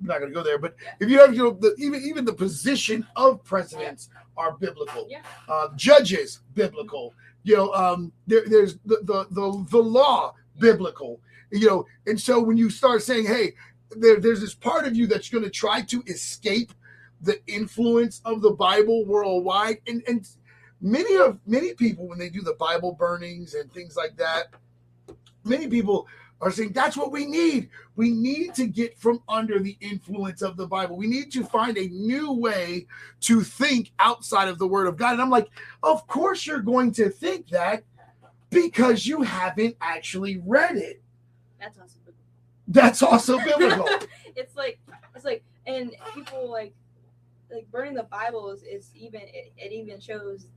I'm not going to go there, but if you have you know the, even even the position of presidents are biblical, Yeah. uh, judges biblical, you know, um, there, there's the, the the the law biblical, you know, and so when you start saying, hey, there, there's this part of you that's going to try to escape the influence of the Bible worldwide, and and many of many people when they do the Bible burnings and things like that, many people are saying that's what we need. We need to get from under the influence of the Bible. We need to find a new way to think outside of the Word of God. And I'm like, of course you're going to think that because you haven't actually read it. That's awesome. That's also biblical. it's like it's like and people like like burning the bible is, is even it, it even shows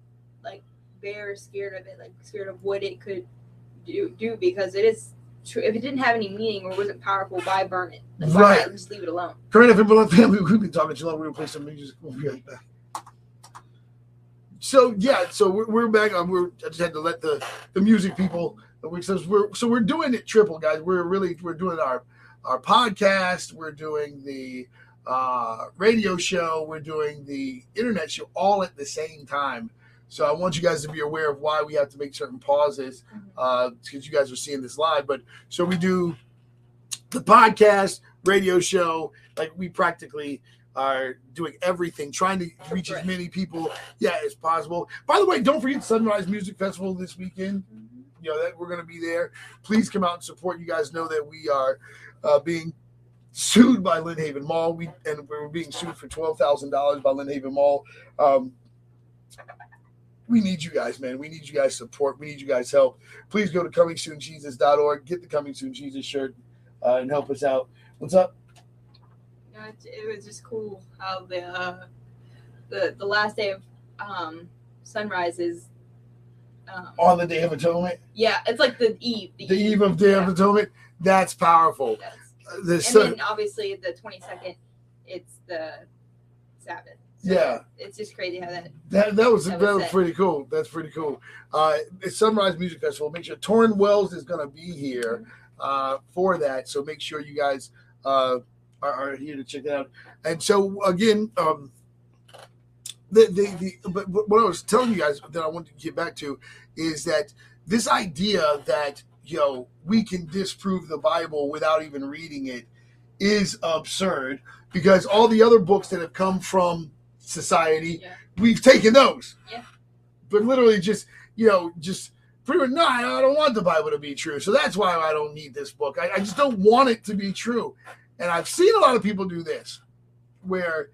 like they're scared of it like scared of what it could do do because it is true if it didn't have any meaning or wasn't powerful why burn it like, Right. just leave it alone Current people and family, we've been talking too long. We're gonna play some music. We'll be right back. So yeah, so we're, we're back. Um, we're I just had to let the the music people. We so we're so we're doing it triple, guys. We're really we're doing our our podcast. We're doing the uh, radio show. We're doing the internet show all at the same time. So I want you guys to be aware of why we have to make certain pauses Uh, because you guys are seeing this live. But so we do the podcast, radio show, like we practically are doing everything, trying to reach as many people, yeah, as possible. By the way, don't forget Sunrise Music Festival this weekend. You know that we're going to be there. Please come out and support. You guys know that we are uh, being sued by Lynn Haven Mall. We and we're being sued for twelve thousand dollars by Lynn Haven Mall. Um, we need you guys, man. We need you guys support. We need you guys help. Please go to comingsoonjesus.org, get the Coming Soon Jesus shirt, uh, and help us out. What's up? it, was just cool how the uh, the the last day of um sunrise is um, On the Day of Atonement, yeah it's like the eve the eve of Day of Atonement. That's powerful. Yes. Uh, The and sun, then obviously the 22nd it's the sabbath So Yeah. it's just crazy how that That, that was That that was was pretty cool. That's pretty cool. Uh, it's Sunrise Music Festival. Make sure Torrin Wells is going to be here uh, for that. So make sure you guys uh, are, are here to check it out. And so again, um, the, the the but what I was telling you guys that I wanted to get back to is that this idea that know we can disprove the Bible without even reading it is absurd because all the other books that have come from society Yeah. we've taken those Yeah. but literally just you know just pretty much no I I don't want the Bible to be true so that's why I don't need this book I, I just don't want it to be true and I've seen a lot of people do this where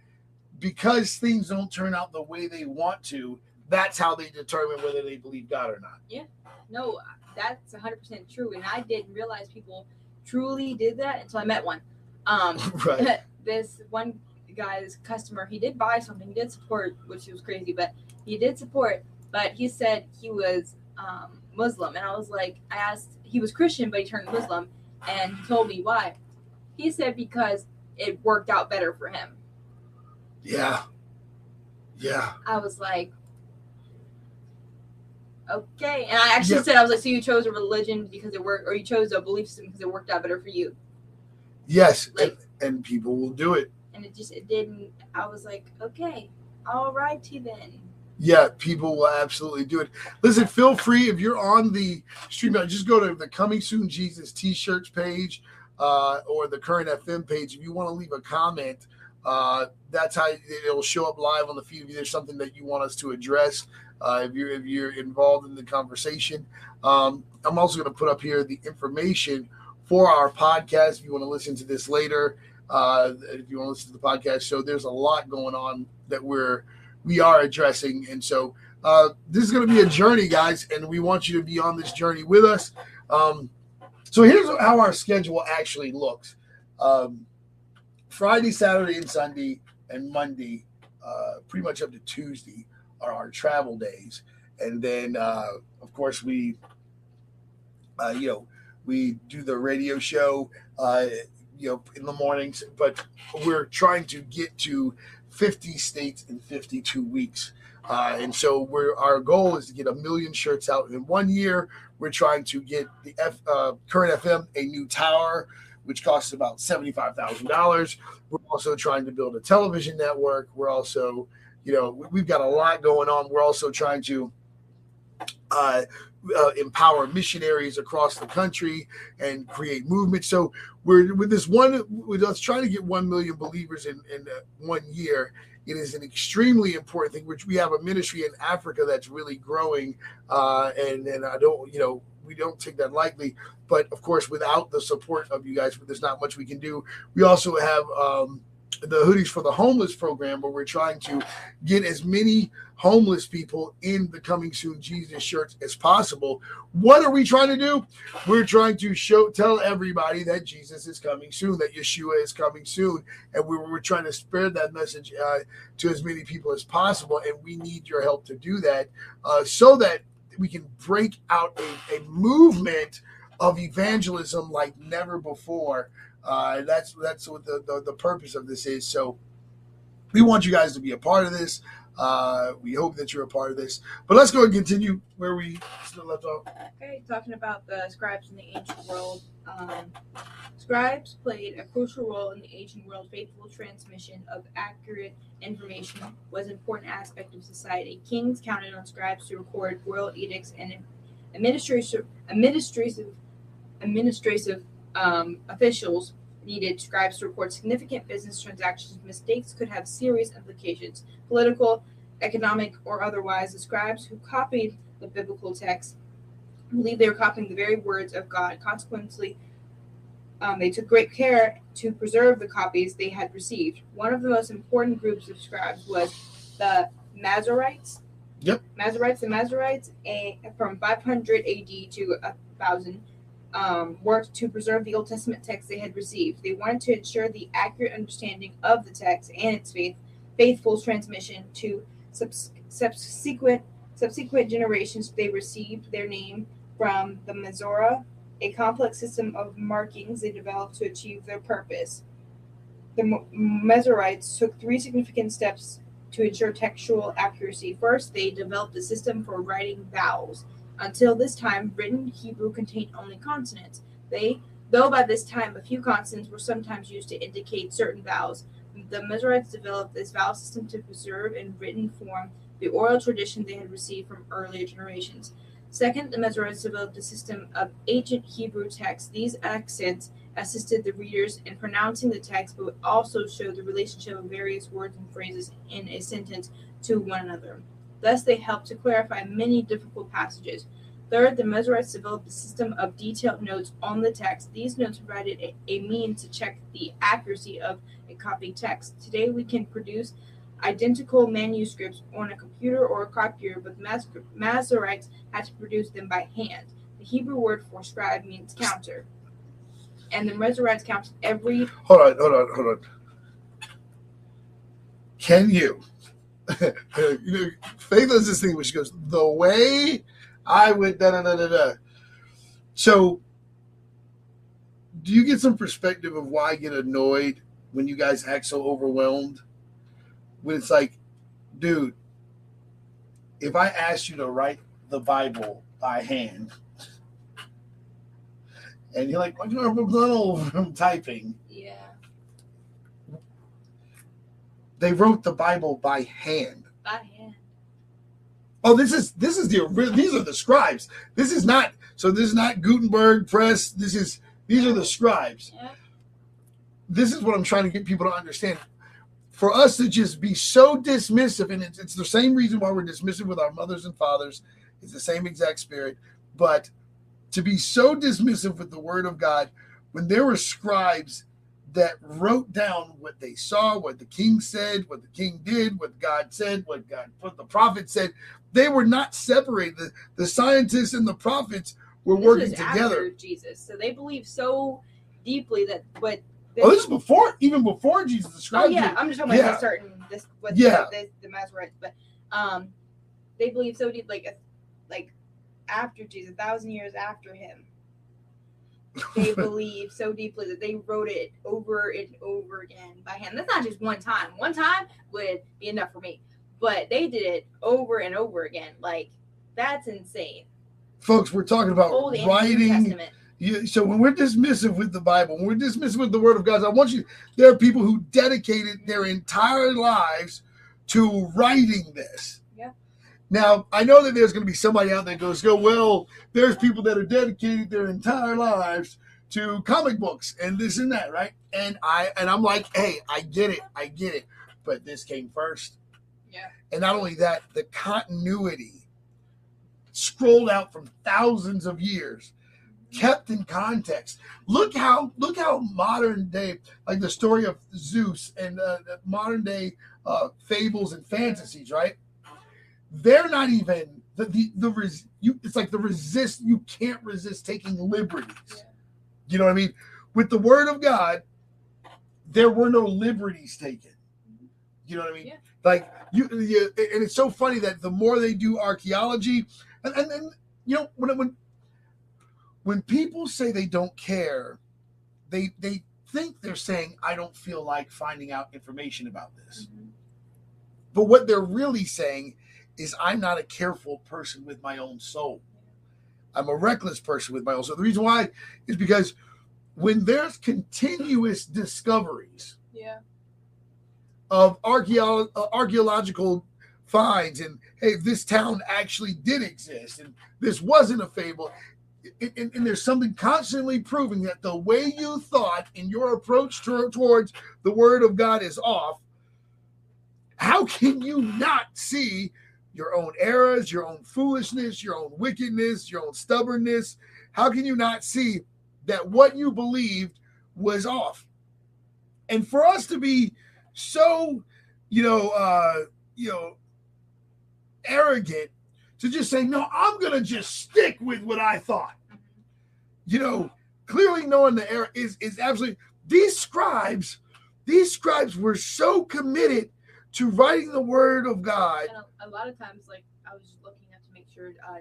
because things don't turn out the way they want to that's how they determine whether they believe God or not Yeah. no that's 100% true. And I didn't realize people truly did that until I met one. Um, Right. this one guy's customer, he did buy something, he did support, which was crazy, but he did support. But he said he was um, Muslim, and I was like, I asked, he was Christian, but he turned Muslim, and he told me why. He said because it worked out better for him. Yeah. Yeah. I was like, okay. And I actually Yeah. said, I was like, so you chose a religion because it worked, or you chose a belief system because it worked out better for you. Yes. Like- and, and people will do it. And it just, it didn't. I was like, okay, all righty then. Yeah, people will absolutely do it. Listen, feel free if you're on the stream now, just go to the Coming Soon Jesus T-shirts page uh, or the Current FM page. If you want to leave a comment, uh, that's how it'll show up live on the feed. If there's something that you want us to address, uh, if you're if you're involved in the conversation, um, I'm also going to put up here the information for our podcast. If you want to listen to this later, uh, if you want to listen to the podcast, so there's a lot going on that we're we are addressing. And so uh, this is going to be a journey, guys, and we want you to be on this journey with us. Um, so here's how our schedule actually looks um, Friday, Saturday, and Sunday, and Monday, uh, pretty much up to Tuesday, our travel days. And then, uh, of course, we, uh, you know, we do the radio show, uh, you know, in the mornings, but we're trying to get to 50 states in 52 weeks. Uh, and so we're our goal is to get a million shirts out in one year. We're trying to get the F, uh, current FM a new tower, which costs about seventy-five thousand dollars. We're also trying to build a television network. We're also, you know, we- we've got a lot going on. We're also trying to uh, uh, empower missionaries across the country and create movement. So we're with this one with us trying to get 1 million believers in, in uh, one year it is an extremely important thing which we have a ministry in africa that's really growing uh, and and i don't you know we don't take that lightly but of course without the support of you guys there's not much we can do we also have um, the hoodies for the homeless program where we're trying to get as many homeless people in the coming soon jesus shirts as possible. What are we trying to do? We're trying to show tell everybody that jesus is coming soon that yeshua is coming soon and we we're trying to spread that message uh, to as many people as possible and we need your help to do that uh, so that we can break out a, a movement of evangelism like never before uh, that's that's what the, the the purpose of this is so we want you guys to be a part of this uh, we hope that you're a part of this but let's go and continue where we still left off Okay, talking about the scribes in the ancient world. Um, scribes played a crucial role in the ancient world. Faithful transmission of accurate information was an important aspect of society. Kings counted on scribes to record royal edicts and administrative administrative administrative um, officials needed scribes to record significant business transactions. Mistakes could have serious implications, political, economic, or otherwise. The scribes who copied the biblical text believed they were copying the very words of God. Consequently, um, they took great care to preserve the copies they had received. One of the most important groups of scribes was the Masoretes. Yep. Masoretes. The Masoretes, a, from 500 AD to 1000, um, worked to preserve the Old Testament text they had received. They wanted to ensure the accurate understanding of the text and its faith, faithful transmission to subs- subsequent subsequent generations. They received their name from the Masorah, a complex system of markings they developed to achieve their purpose. The Masoretes took three significant steps to ensure textual accuracy. First, they developed a system for writing vowels. Until this time, written Hebrew contained only consonants. They, though by this time a few consonants were sometimes used to indicate certain vowels, the Masoretes developed this vowel system to preserve in written form the oral tradition they had received from earlier generations. Second, the Masoretes developed a system of ancient Hebrew texts. These accents assisted the readers in pronouncing the text, but also showed the relationship of various words and phrases in a sentence to one another. Thus, they helped to clarify many difficult passages. Third, the Masoretes developed a system of detailed notes on the text. These notes provided a, a means to check the accuracy of a copied text. Today, we can produce identical manuscripts on a computer or a copier, but Masoretes had to produce them by hand. The Hebrew word for scribe means counter, and the resurrect counts every. Hold on, hold on, hold on. Can you? You know, Faith does this thing where she goes, the way I would da da da da da. So, do you get some perspective of why I get annoyed when you guys act so overwhelmed? When it's like, dude, if I asked you to write the Bible by hand, and you're like, I'm typing. Yeah. They wrote the Bible by hand. By hand. Oh, this is this is the these are the scribes. This is not so. This is not Gutenberg press. This is these are the scribes. Yeah. This is what I'm trying to get people to understand. For us to just be so dismissive, and it's, it's the same reason why we're dismissive with our mothers and fathers. It's the same exact spirit, but to be so dismissive with the Word of God when there were scribes that wrote down what they saw, what the king said, what the king did, what God said, what God, what the prophet said. They were not separated. The, the scientists and the prophets were This working together. Jesus, so they believe so deeply that what. Oh, this is before, even before Jesus. The Oh yeah, did- I'm just talking about Yeah. this certain this what Yeah. the, the, the Masoretes, but um, they believe so deep, like like after Jesus, a thousand years after him, they believe so deeply that they wrote it over and over again by hand. That's not just one time. One time would be enough for me, but they did it over and over again. Like that's insane. Folks, we're talking about Old writing. You, so when we're dismissive with the Bible, when we're dismissive with the Word of God, I want you. There are people who dedicated their entire lives to writing this. Now I know that there's going to be somebody out there that goes, "Go well." There's people that are dedicated their entire lives to comic books and this and that, right? And I and I'm like, "Hey, I get it, I get it," but this came first. Yeah. And not only that, the continuity scrolled out from thousands of years kept in context. Look how look how modern day, like the story of Zeus and uh, the modern day uh, fables and fantasies, right? They're not even the the, the res, you. It's like the resist. You can't resist taking liberties. You know what I mean? With the word of God, there were no liberties taken. Mm-hmm. You know what I mean? Yeah. Like you, you, and it's so funny that the more they do archaeology, and and, and you know when when when people say they don't care, they they think they're saying I don't feel like finding out information about this. Mm-hmm. But what they're really saying is I'm not a careful person with my own soul. I'm a reckless person with my own soul. The reason why is because when there's continuous discoveries Yeah. of archaeo- uh, archaeological finds and hey this town actually did exist and this wasn't a fable and, and- and there's something constantly proving that the way you thought in your approach to- towards the word of god is off how can you not see your own errors your own foolishness your own wickedness your own stubbornness. How can you not see that what you believed was off? And for us to be so you know uh you know arrogant to just say no i'm gonna just stick with what i thought. You know clearly knowing the error is is absolutely these scribes these scribes were so committed to writing the word of god a, a lot of times, like I was just looking up to make sure uh,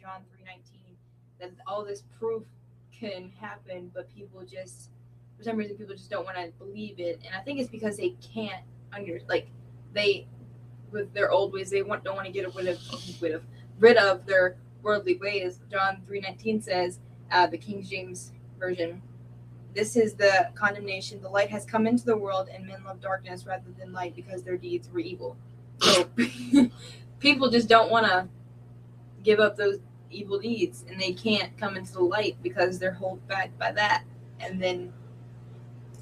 John three nineteen that all this proof can happen, but people just for some reason people just don't want to believe it, and I think it's because they can't under like they with their old ways they want don't want to get rid of rid of rid of their worldly ways. John three nineteen says, uh, the King James version. This is the condemnation. The light has come into the world, and men love darkness rather than light because their deeds were evil. So people just don't want to give up those evil deeds, and they can't come into the light because they're held back by that. And then,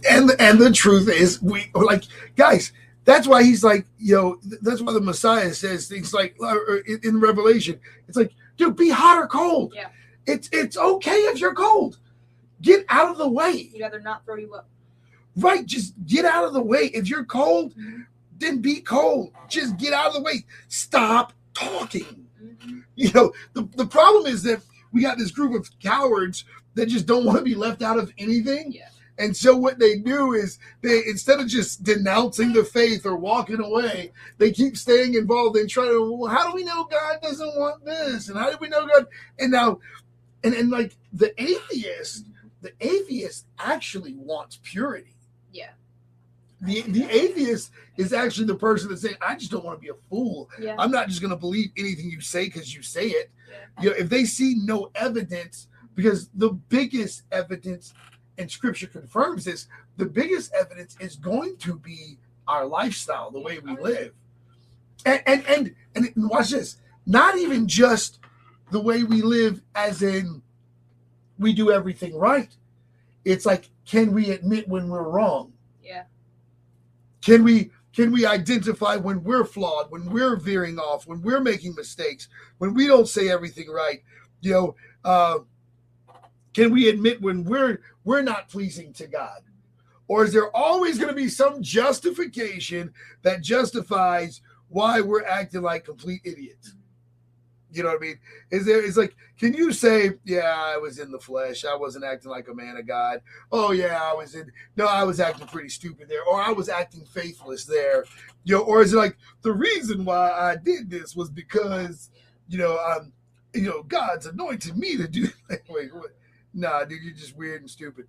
and and the truth is we like guys that's why he's like you know that's why the messiah says things like uh, in, in revelation it's like dude be hot or cold Yeah. it's it's okay if you're cold get out of the way he'd rather not throw you up. right just get out of the way if you're cold then be cold just get out of the way stop talking Mhm. you know the, the problem is that we got this group of cowards that just don't want to be left out of anything. Yeah. And so what they do is they instead of just denouncing the faith or walking away, they keep staying involved and trying to. Well, how do we know God doesn't want this? And how do we know God? And now, and and like the atheist, the atheist actually wants purity. Yeah. The the atheist is actually the person that's saying, I just don't want to be a fool. Yeah. I'm not just going to believe anything you say because you say it. Yeah. You know, if they see no evidence, because the biggest evidence, and Scripture confirms this, the biggest evidence is going to be our lifestyle, the way we live, and and and and watch this. Not even just the way we live, as in we do everything right. It's like, can we admit when we're wrong? Yeah. Can we can we identify when we're flawed, when we're veering off, when we're making mistakes, when we don't say everything right? You know, uh, can we admit when we're we're not pleasing to God? Or is there always going to be some justification that justifies why we're acting like complete idiots? You know what I mean? Is there is like, can you say, yeah, I was in the flesh, I wasn't acting like a man of God. Oh yeah, I was in no, I was acting pretty stupid there, or I was acting faithless there. You know, or is it like the reason why I did this was because, you know, um, you know, God's anointed me to do wait, what? Nah, dude, you're just weird and stupid.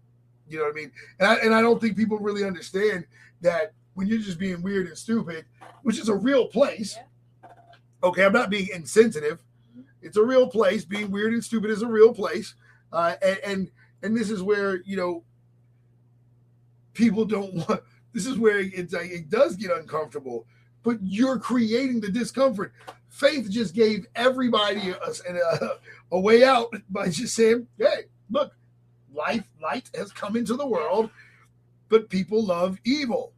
You know what I mean? And I and I don't think people really understand that when you're just being weird and stupid, which is a real place. Okay, I'm not being insensitive. It's a real place. Being weird and stupid is a real place. Uh, and, and and this is where you know people don't want. This is where it's like it does get uncomfortable, but you're creating the discomfort. Faith just gave everybody a, a, a way out by just saying, "Hey, look, life light has come into the world, but people love evil."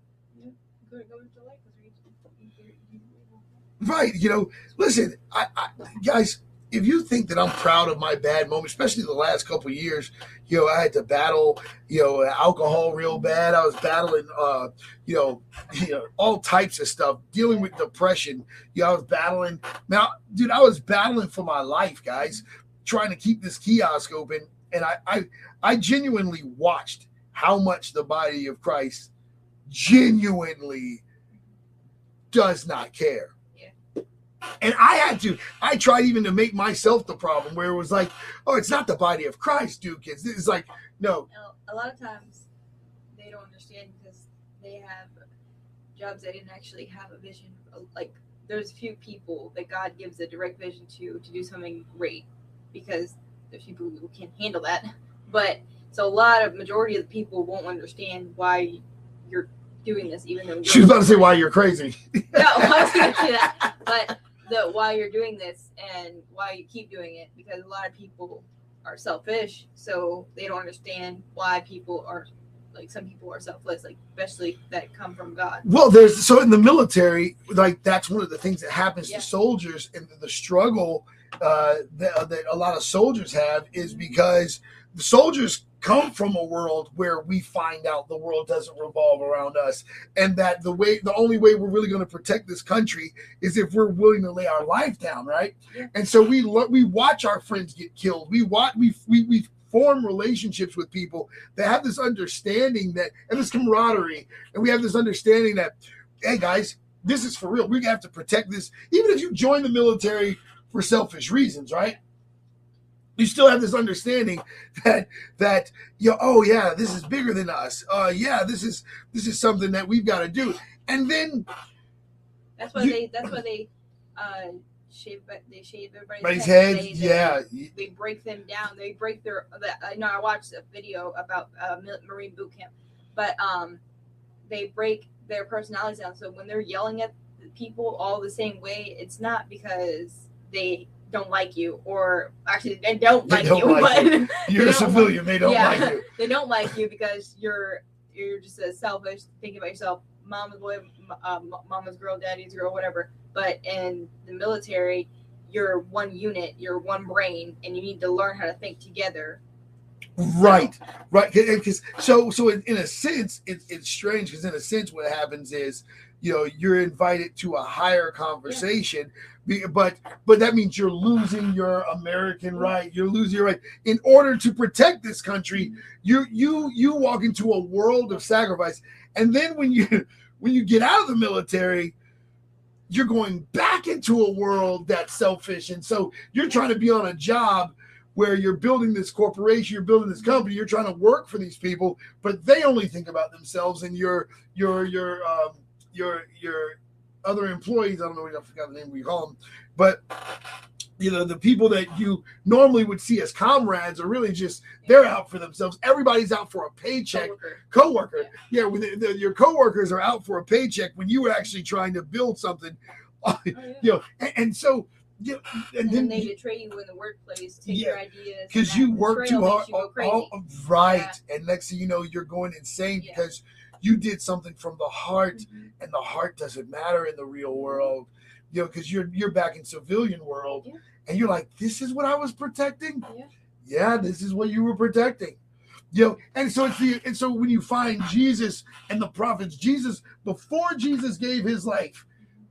Right. You know, listen, I, I, guys, if you think that I'm proud of my bad moments, especially the last couple years, you know, I had to battle, you know, alcohol real bad. I was battling, uh, you know, you know, all types of stuff, dealing with depression. You know, I was battling. Now, dude, I was battling for my life, guys, trying to keep this kiosk open. And I, I, I genuinely watched how much the body of Christ genuinely does not care. And I had to, I tried even to make myself the problem where it was like, oh, it's not the body of Christ, dude, kids. It's like, no. A lot of times they don't understand because they have jobs they didn't actually have a vision. Like, there's few people that God gives a direct vision to to do something great because there's people who can't handle that. But so a lot of majority of the people won't understand why you're doing this, even though she was about to say why you're crazy. no, I was going to say that, but the why you're doing this and why you keep doing it because a lot of people are selfish, so they don't understand why people are like some people are selfless, like especially that come from God. Well, there's so in the military, like that's one of the things that happens Yeah. to soldiers, and the struggle uh, that, that a lot of soldiers have is because the soldiers come from a world where we find out the world doesn't revolve around us, and that the way, the only way we're really going to protect this country is if we're willing to lay our life down, right? And so we lo- we watch our friends get killed. We watch we we we form relationships with people that have this understanding that and this camaraderie, and we have this understanding that, hey guys, this is for real. We have to protect this, even if you join the military for selfish reasons, right? You still have this understanding that that you oh yeah, this is bigger than us. Uh, yeah, this is this is something that we've got to do. And then That's why You- they. That's why they. Uh, shave. but They shave everybody's, head. heads, They- they- yeah. They break them down. They break their. The, I know. I watched a video about uh, Marine boot camp, but um, they break their personalities down. So when they're yelling at people all the same way, it's not because they don't like you, or actually they don't They like don't you, like but you. you're a civilian. They don't yeah. like you. they don't like you because you're you're just a selfish thinking about yourself mama's boy uh, mama's girl daddy's girl whatever but in the military you're one unit you're one brain and you need to learn how to think together Right, right. Because so so in, in a sense, it, it's strange because in a sense, what happens is, you know, you're invited to a higher conversation, be- but but that means you're losing your American right. You're losing your right in order to protect this country. You you you walk into a world of sacrifice, and then when you when you get out of the military. You're going back into a world that's selfish, and so you're trying to be on a job where you're building this corporation, you're building this company, you're trying to work for these people, but they only think about themselves and your your your um your your other employees. I don't know, what I forgot the name we call them, but you know the people that you normally would see as comrades are really just they're out for themselves. Everybody's out for a paycheck. Coworker. Coworker, yeah, when the, the, your coworkers are out for a paycheck when you were actually trying to build something. Oh, yeah. you know, and, and so you know, and, And then then they betray you in the workplace, take Yeah, your ideas. because you work too hard. you all- all- right. And next thing you know, you're going insane Yeah. because you did something from the heart, Mhm. and the heart doesn't matter in the real world. You know, because you're you're back in civilian world, Yeah. and you're like, this is what I was protecting. Yeah. Yeah, this is what you were protecting. You know, and so it's the and so when you find Jesus and the prophets, Jesus before Jesus gave his life,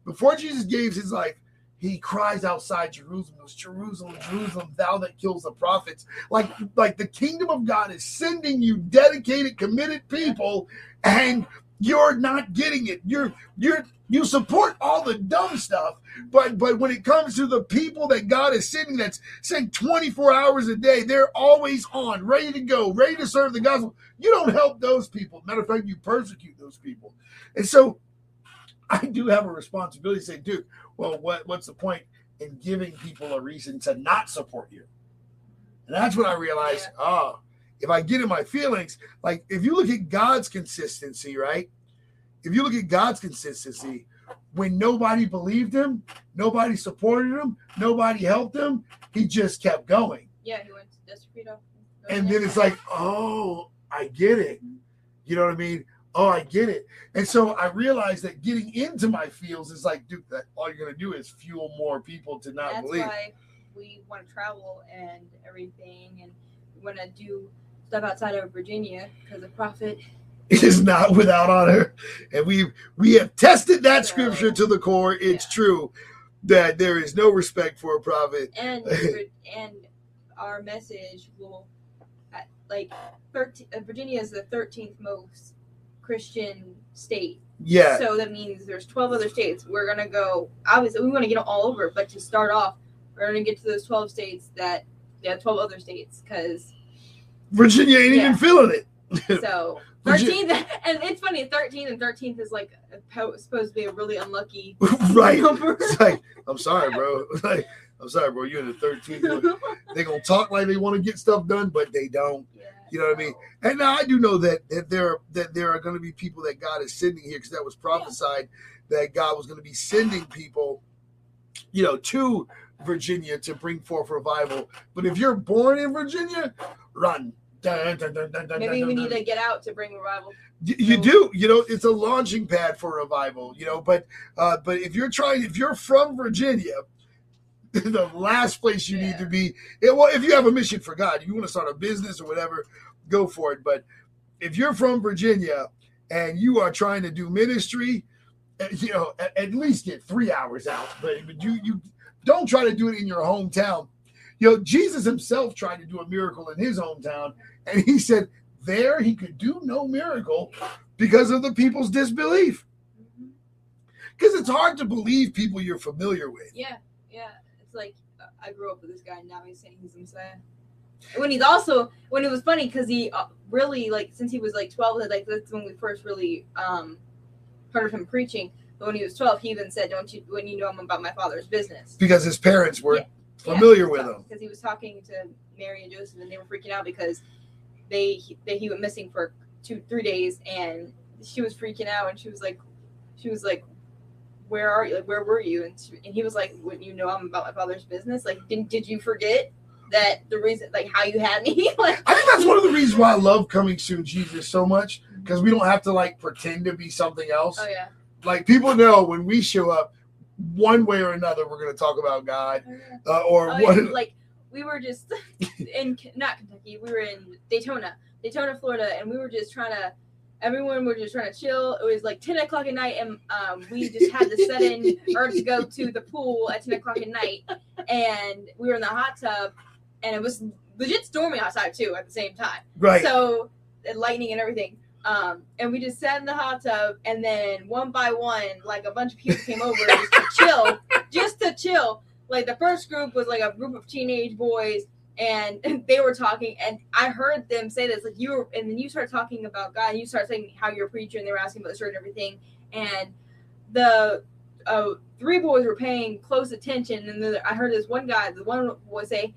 before Jesus gave his life, he cries outside Jerusalem, Jerusalem, Jerusalem, thou that kills the prophets. Like, like the kingdom of God is sending you dedicated, committed people, and you're not getting it. You're you're you support all the dumb stuff, but but when it comes to the people that God is sending, that's saying 24 hours a day, they're always on, ready to go, ready to serve the gospel. You don't help those people. Matter of fact, you persecute those people. And so I do have a responsibility to say, dude, well, what what's the point in giving people a reason to not support you? And that's when I realized, oh, if I get in my feelings, like if you look at God's consistency, right? If you look at God's consistency, when nobody believed him, nobody supported him, nobody helped him, he just kept going. Yeah, he went to Desperado. And then it's like, oh, I get it. You know what I mean? Oh, I get it. And so I realized that getting into my feels is like, dude, that all you're gonna do is fuel more people to not That's believe. why we want to travel and everything, and we want to do stuff outside of Virginia because the prophet. is not without honor. And we we have tested that So, scripture to the core. It's yeah. true that there is no respect for a prophet. and and our message will uh, like 13, uh, Virginia is the 13th most Christian state. Yeah. So that means there's 12 other states. We're gonna go. Obviously, we want to get all over, but to start off, we're gonna get to those 12 states that yeah, 12 other states because Virginia ain't Yeah. even feeling it. so 13th and it's funny 13th and 13th is like supposed to be a really unlucky right. number. It's like, I'm sorry, bro. Like, I'm sorry, bro. You're in the 13th. They're gonna talk like they want to get stuff done, but they don't. Yeah, You know what I mean? And now I do know that that there that there are going to be people that God is sending here because that was prophesied that God was going to be sending people, you know, to Virginia to bring forth revival. But if you're born in Virginia, run. Dun, dun, dun, Maybe we need to get out to bring revival. Y- You do, you know, it's a launching pad for revival, you know. But uh, but if you're trying, if you're from Virginia, the last place you need to be. It, well, if you have a mission for God, you want to start a business or whatever, go for it. But if you're from Virginia and you are trying to do ministry, uh, you know, at, at least get three hours out. But, but you you don't try to do it in your hometown. You know, Jesus himself tried to do a miracle in his hometown, and he said there he could do no miracle because of the people's disbelief. Because it's hard to believe people you're familiar with. Yeah, yeah. It's like I grew up with this guy. And now he's saying he's the Messiah. When he's also when it was funny because he uh, really like since he was like twelve, like that's when we first really um heard of him preaching. But when he was twelve, he even said, "Don't you when you know I'm about my father's business." Because his parents were Yeah. familiar with him. because he was talking to Mary and Joseph, and they were freaking out because they he, they he went missing for two three days, and she was freaking out, and she was like, she was like, "Where are you? Like, where were you?" And she, and he was like, "Wouldn't you know I'm about my father's business? Like, didn't did you forget that the reason like how you had me? like, I think that's one of the reasons why I love coming soon Jesus so much because we don't have to like pretend to be something else. oh yeah, Like people know when we show up, one way or another, we're going to talk about God uh, or Oh, what. like we were just in not Kentucky. We were in Daytona, Daytona, Florida, and we were just trying to. Everyone were just trying to chill. It was like ten o'clock at night, and um, we just had the sudden urge to go to the pool at ten o'clock at night, and we were in the hot tub, and it was legit storming outside too at the same time. Right. So and lightning and everything. Um, and we just sat in the hot tub, and then one by one, like a bunch of people came over just to chill, just to chill. Like the first group was like a group of teenage boys, and they were talking, and I heard them say this, like you were, and then you start talking about God, and you start saying how you're a preacher, and they were asking about the church and everything, and the uh, three boys were paying close attention, and then I heard this one guy, the one boy say,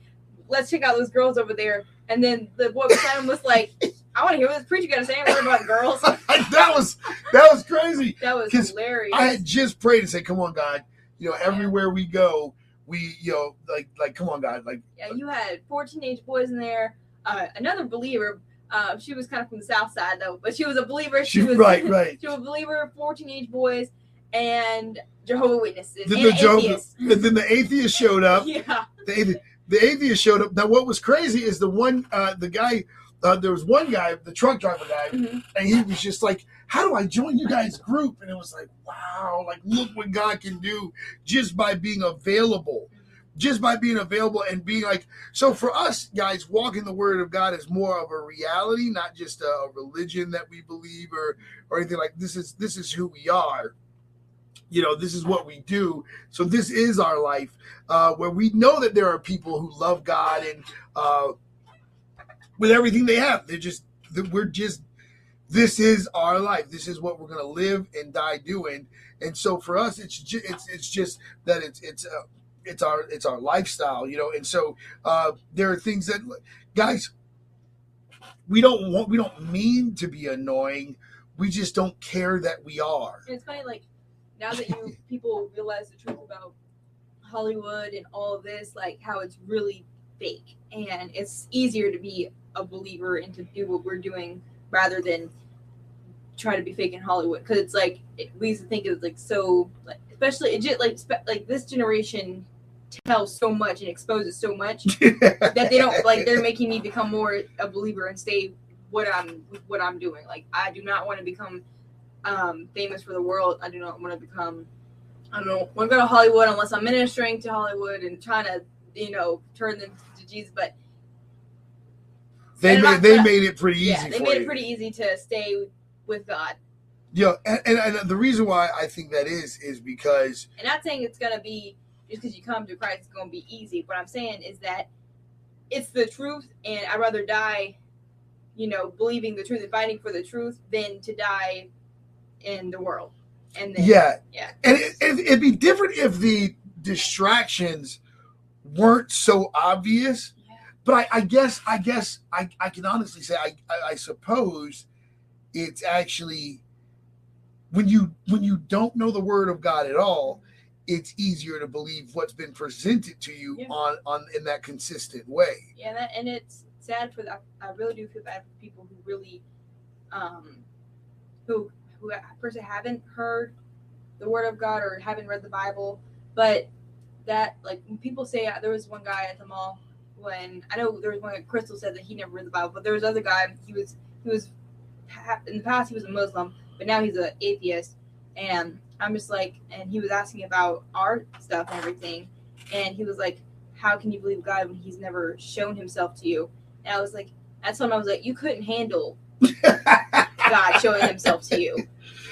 "Let's check out those girls over there," and then the boy beside him was like. I want to hear what this preacher got to say. About girls. that was that was crazy. That was hilarious. I had just prayed and said, "Come on, God, you know, everywhere we go, we, you know, like, like, come on, God, like, yeah, you had four teenage boys in there. Uh, another believer. Uh, she was kind of from the south side though, but she was a believer. She, She- was right, right. she was a believer. Four teenage boys and Jehovah Witnesses Then and the Jehovah- atheists. and then the atheist showed up. Yeah, The atheist, the atheist showed up. Now, what was crazy is the one, uh, the guy, uh, there was one guy, the truck driver guy, Mhm. and he was just like, "How do I join you guys' group?" And it was like, "Wow, like look what God can do just by being available." Just by being available and being like, so for us guys, walking the word of God is more of a reality, not just a, a religion that we believe or or anything like this is this is who we are. You know, this is what we do. So this is our life, uh, where we know that there are people who love God and uh, with everything they have. They're just we're just this is our life. This is what we're gonna live and die doing. And so for us, it's just it's it's just that it's it's uh, it's our it's our lifestyle, you know. And so uh, there are things that guys we don't want we don't mean to be annoying. We just don't care that we are. and it's funny like now that you people realize the truth about Hollywood and all this, like how it's really fake, and it's easier to be a believer and to do what we're doing rather than try to be fake in Hollywood because it's like it, we used to think it was like so like especially it just like spe- like this generation tells so much and exposes so much that they don't like they're making me become more a believer and stay what I'm what I'm doing. Like I do not want to become um famous for the world. I do not want to become I don't know want to go to Hollywood unless I'm ministering to Hollywood and trying to you know turn them to Jesus. But They made they not- made it pretty easy yeah, they made you. it pretty easy to stay with God. Yeah, and, and, and the reason why I think that is is because And not saying it's gonna be just because you come to Christ, it's gonna be easy. What I'm saying is that it's the truth, and I'd rather die, you know, believing the truth and fighting for the truth than to die in the world. And then, yeah, yeah, and it, it, it'd be different if the distractions weren't so obvious. But I, I guess I guess I, I can honestly say I, I, I suppose it's actually when you when you don't know the word of God at all, it's easier to believe what's been presented to you Yeah. on on in that consistent way. yeah, that, and it's sad for that. I really do feel bad for people who really, um, who who person haven't heard the word of God or haven't read the Bible, but that like when people say there was one guy at the mall when I know there was one Crystal said that he never read the Bible, but there was other guy he was he was in the past he was a Muslim, but now he's an atheist, and I'm just like, and he was asking about art stuff and everything, and he was like, how can you believe God when He's never shown Himself to you? And I was like, that's when I was like, you couldn't handle God showing Himself to you,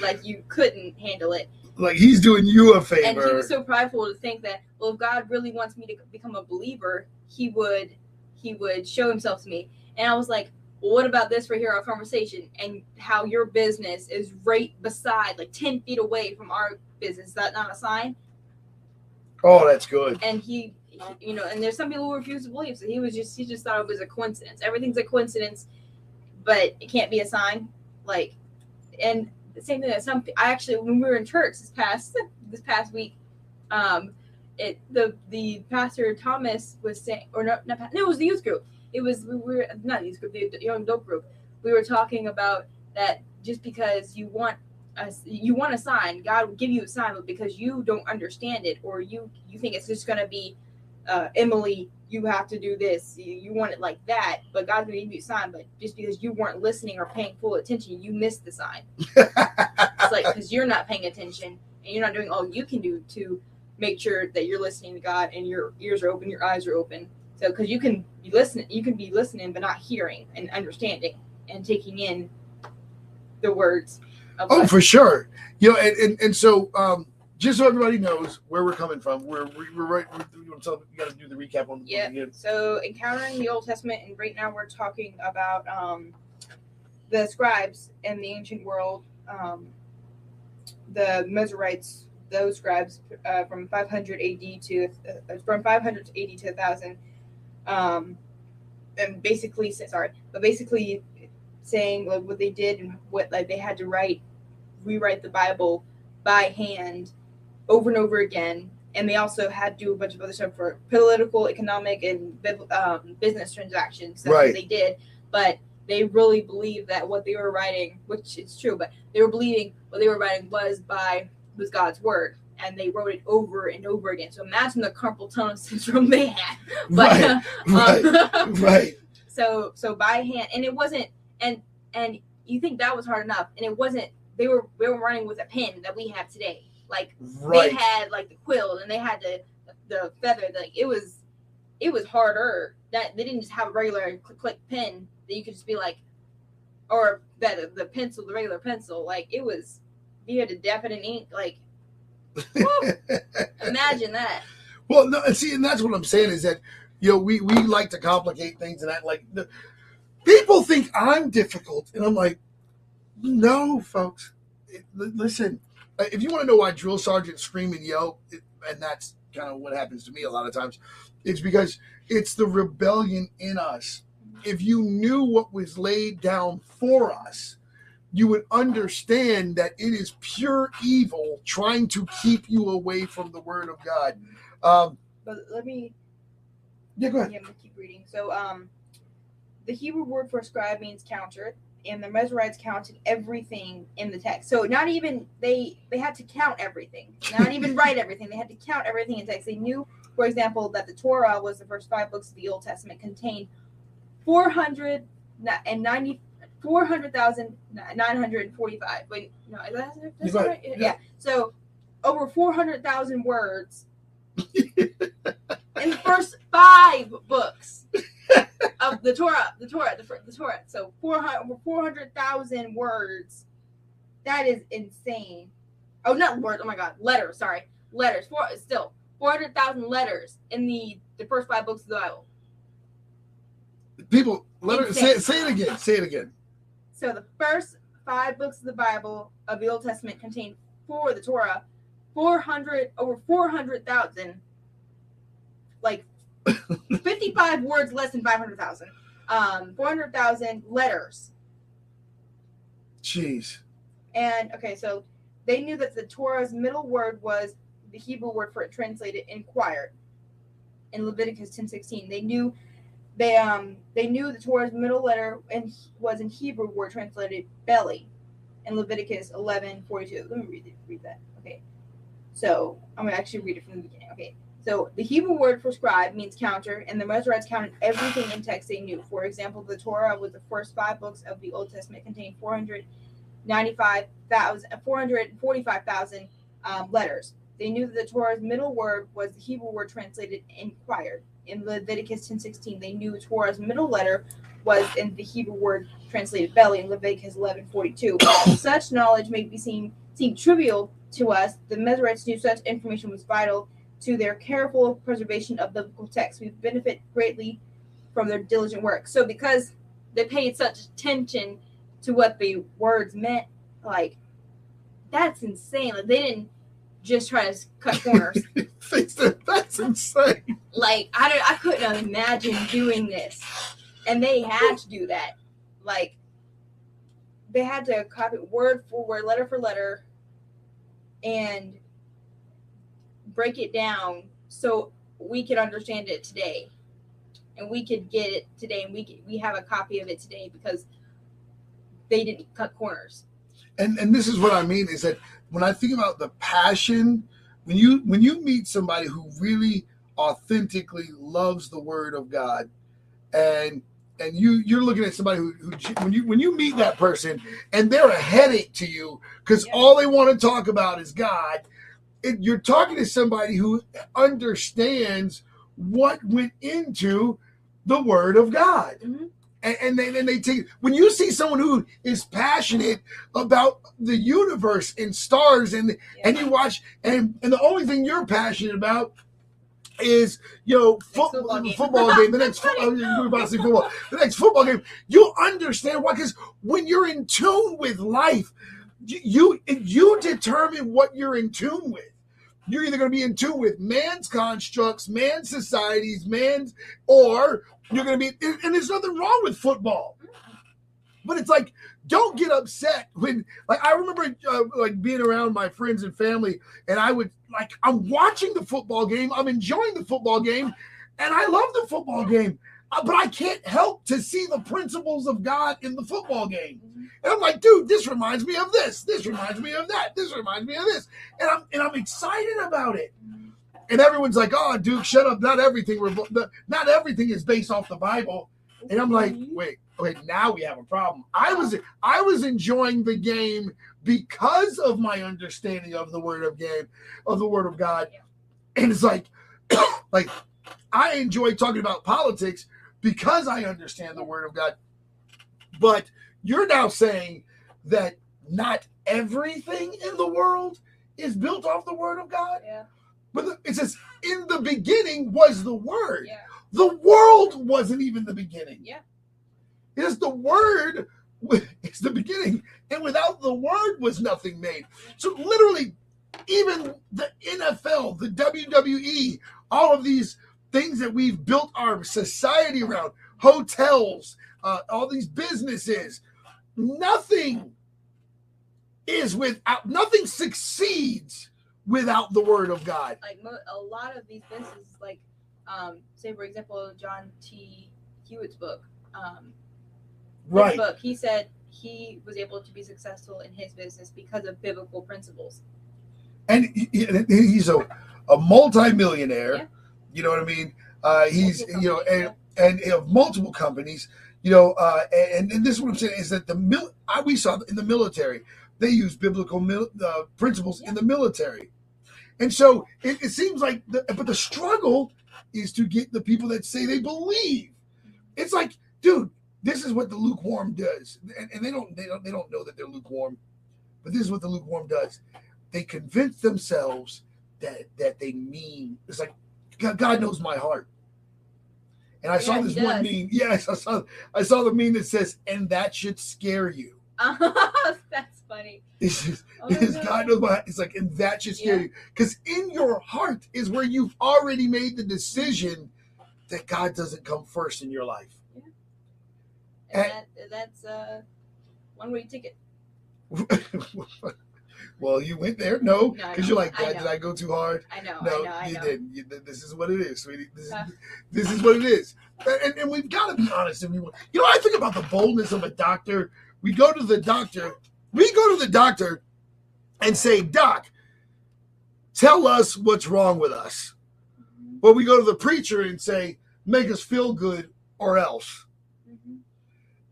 like you couldn't handle it. Like he's doing you a favor. And he was so prideful to think that, well, if God really wants me to become a believer, He would, He would show Himself to me. And I was like, well, what about this right here, our conversation, and how your business is right beside, like ten feet away from our business? Is that not a sign? oh, that's good. and he you know and there's some people who refuse to believe so he was just he just thought it was a coincidence everything's a coincidence but it can't be a sign like and the same thing that some i actually when we were in church this past this past week um it the the pastor thomas was saying or no, not, no it was the youth group it was we were not the youth group the young adult group we were talking about that just because you want a, you want a sign god will give you a sign but because you don't understand it or you you think it's just going to be uh, emily you have to do this. You, you want it like that, but God's gonna give you a sign. But just because you weren't listening or paying full attention, you missed the sign. it's like because you're not paying attention and you're not doing all you can do to make sure that you're listening to God and your ears are open, your eyes are open. So because you can be listening, you can be listening but not hearing and understanding and taking in the words. Of Oh, what- for sure. You know, and, and, and so um, just so everybody knows where we're coming from, we're we're, right. We're, you, want to tell, you got to do the recap on Yeah. on the end. So encountering the Old Testament, and right now we're talking about um, the scribes in the ancient world, um, the Masoretes, those scribes uh, from 500 AD to uh, from 500 to 80 to 1000, um, and basically sorry, but basically saying like, what they did and what like they had to write, rewrite the Bible by hand over and over again and they also had to do a bunch of other stuff for political, economic, and um, business transactions. That's Right. what they did, but they really believed that what they were writing, which is true, but they were believing what they were writing was by was God's word, and they wrote it over and over again. So imagine the carpal tunnel syndrome they had. But, Right, right, um, right. So so by hand, and it wasn't, and and you think that was hard enough, and it wasn't. They were they were running with a pen that we have today, like Right. they had like the quill and they had the the feather like it was it was harder that they didn't just have a regular click click pen that you could just be like or that the pencil the regular pencil like it was you had to dab it in ink like imagine that Well, no, and see, and that's what I'm saying is that you know we we like to complicate things, and that like the, people think I'm difficult, and I'm like, no, folks. It- li- listen, uh, if you want to know why drill sergeants scream and yell, it, and that's kind of what happens to me a lot of times, it's because it's the rebellion in us. If you knew what was laid down for us, you would understand that it is pure evil trying to keep you away from the word of God. Um, but let me yeah, go ahead. Yeah, I'm gonna keep reading. So, um, the Hebrew word for scribe means counter, and the Masoretes counted everything in the text. So, not even they they had to count everything, not even write everything. They had to count everything in text. They knew, for example, that the Torah was the first five books of the Old Testament contained 400 and 90 400,945. Wait, no, is that, You that's right? yeah. Yeah. So, over 400,000 words in the first five books of the Torah, the Torah, the, the Torah. So 400 over 400,000 words. That is insane. Oh, not words. Oh my God, letters. Sorry, letters. Four still 400,000 letters in the the first five books of the Bible. People, let her say, say it again. Say it again. So the first five books of the Bible of the Old Testament contain for the Torah 400 over 400,000 like 55 words less than 500,000 um 400,000 letters. Jeez. and okay so they knew that the Torah's middle word was the Hebrew word for it translated inquired. In Leviticus 10:16 they knew they um they knew the Torah's middle letter and was in Hebrew word translated belly in Leviticus 11:42 let me read it read that okay so I'm gonna actually read it from the beginning okay so the Hebrew word for scribe means counter, and the Masoretes counted everything in text they knew. For example, the Torah was the first five books of the Old Testament contained 495,000, 445,000 um, letters. They knew that the Torah's middle word was the Hebrew word translated inquired. In Leviticus 10:16, they knew Torah's middle letter was in the Hebrew word translated belly in Leviticus 11:42. such knowledge may be seen seem trivial to us. The Masoretes knew such information was vital to their careful preservation of biblical texts. We benefit greatly from their diligent work. So because they paid such attention to what the words meant, like that's insane. Like they didn't just try to cut corners. That's insane. like I don't, I couldn't imagine doing this, and they had to do that. Like they had to copy word for word, letter for letter, and break it down so we could understand it today, and we could get it today, and we could, we have a copy of it today because they didn't cut corners. And and this is what I mean is that when I think about the passion, when you when you meet somebody who really authentically loves the word of God, and and you you're looking at somebody who, who when you when you meet that person and they're a headache to you because Yeah. all they want to talk about is God, it, you're talking to somebody who understands what went into the word of God. Mhm. And, and they and they take when you see someone who is passionate about the universe and stars and and you watch and and the only thing you're passionate about is you know foot, football game. football game the next football we're about to say football the next football game. You understand why because when you're in tune with life you, you determine what you're in tune with you're either going to be in tune with man's constructs man's societies man's or you're going to be and, there's nothing wrong with football. But it's like don't get upset when like i remember uh, like being around my friends and family and i would like i'm watching the football game i'm enjoying the football game and i love the football game Uh, but i can't help to see the principles of god in the football game. And i'm like dude this reminds me of this. This reminds me of that. This reminds me of this. And i'm and i'm excited about it. And everyone's like oh dude shut up. Not everything not everything is based off the bible. And i'm like mm-hmm. wait okay now we have a problem. I was i was enjoying the game because of my understanding of the word of game of the word of god. And it's like like i enjoy talking about politics because i understand the word of god but you're now saying that not everything in the world is built off the word of god Yeah. but the- it says in the beginning was the word Yeah. the world wasn't even the beginning Yeah. it is the word it's the beginning and without the word was nothing made so literally even the nfl the wwe all of these things that we've built our society around hotels uh, all these businesses nothing is without nothing succeeds without the word of god like mo- a lot of these businesses, like um, say for example, John T. Hewitt's book, um, right book, he said he was able to be successful in his business because of biblical principles. and he- he- he's a, a multi-millionaire Yeah. You know what i mean? Uh he's you know and and of multiple companies you know uh and, and this is what i'm saying is that the mil I, we saw in the military they use biblical mil, uh, principles in the military. And so it, it seems like the, but the struggle is to get the people that say they believe. It's like dude this is what the lukewarm does. And, and they don't they don't they don't know that they're lukewarm but this is what the lukewarm does. They convince themselves that that they mean it's like god, god knows my heart and i saw Yeah, he this one meme yes i saw i saw the meme that says and that should scare you That's funny. it's just Oh it's God. god knows my heart. it's like and that should scare Yeah. you because in your heart is where you've already made the decision that god doesn't come first in your life Yeah. And Eh. that, that's uh, one way ticket. well you went there no No, because know. you're like I dad did i go too hard I know. No, I know. I you know. didn't. You, this is what it is, sweetie. This is, Uh. this is what it is. And, and we've got to be honest. If we you know, I think about the boldness of a doctor. We go to the doctor. We go to the doctor and say, "Doc, tell us what's wrong with us." Well, we go to the preacher and say, "Make us feel good, or else." Mhm.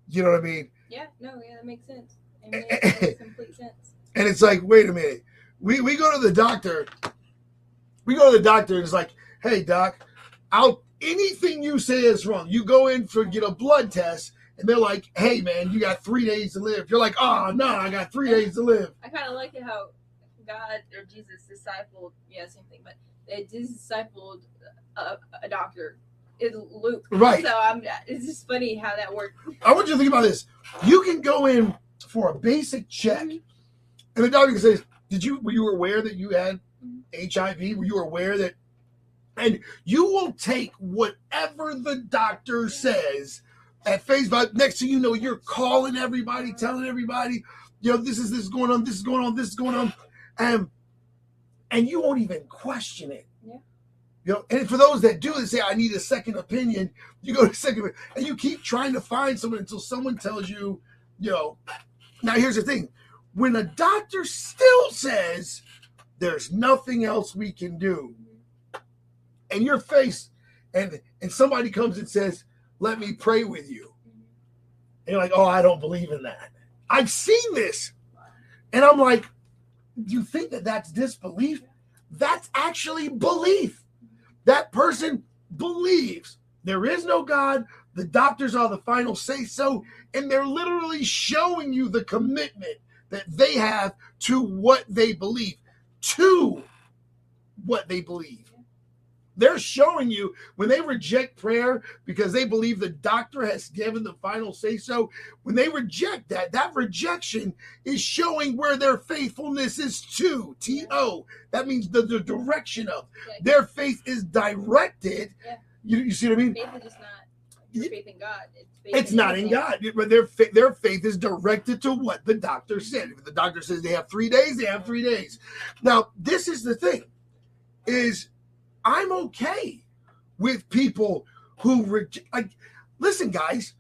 You know what I mean? Yeah. No. Yeah. That makes sense. It makes, makes complete sense. And it's like, wait a minute. We we go to the doctor. We go to the doctor and it's like, hey doc, I'll anything you say is wrong. You go in for get a blood test, and they're like, hey man, you got three days to live. You're like, oh no, I got three days to live. I kind of like it how God or Jesus discipled. Yeah, same thing. But they discipled a, a doctor. Is Luke. Right. So I'm. It's just funny how that worked. I want you to think about this. You can go in for a basic check, mm-hmm. And the doctor says, "Did you were you aware that you had HIV? Were you aware that?" And you will take whatever the doctor says at face value. Next thing you know, you're calling everybody, telling everybody, "Yo, this is this is going on, this is going on, this is going on," and and you won't even question it. Yeah. You know, and for those that do, they say, "I need a second opinion." You go to second, and you keep trying to find someone until someone tells you, you know. Now here's the thing: when a doctor still says there's nothing else we can do, and your face, and and somebody comes and says, "Let me pray with you," and you're like, "Oh, I don't believe in that." I've seen this, and I'm like, "Do "You think that that's disbelief? That's actually belief. That person believes there is no God. The doctors are the final say so, and they're literally showing you the commitment that they have to what they believe, to what they believe. They're showing you when they reject prayer because they believe the doctor has given the final say so. When they reject that, that rejection is showing where their faithfulness is to. T O. That means the, the direction of their faith is directed. You, you see what I mean? Your faith in God. It's, faith It's not in. God, but their fa- their faith is directed to what the doctor said. If the doctor says they have three days, they have three days. Now, this is the thing: is I'm okay with people who reject. Like, listen, guys,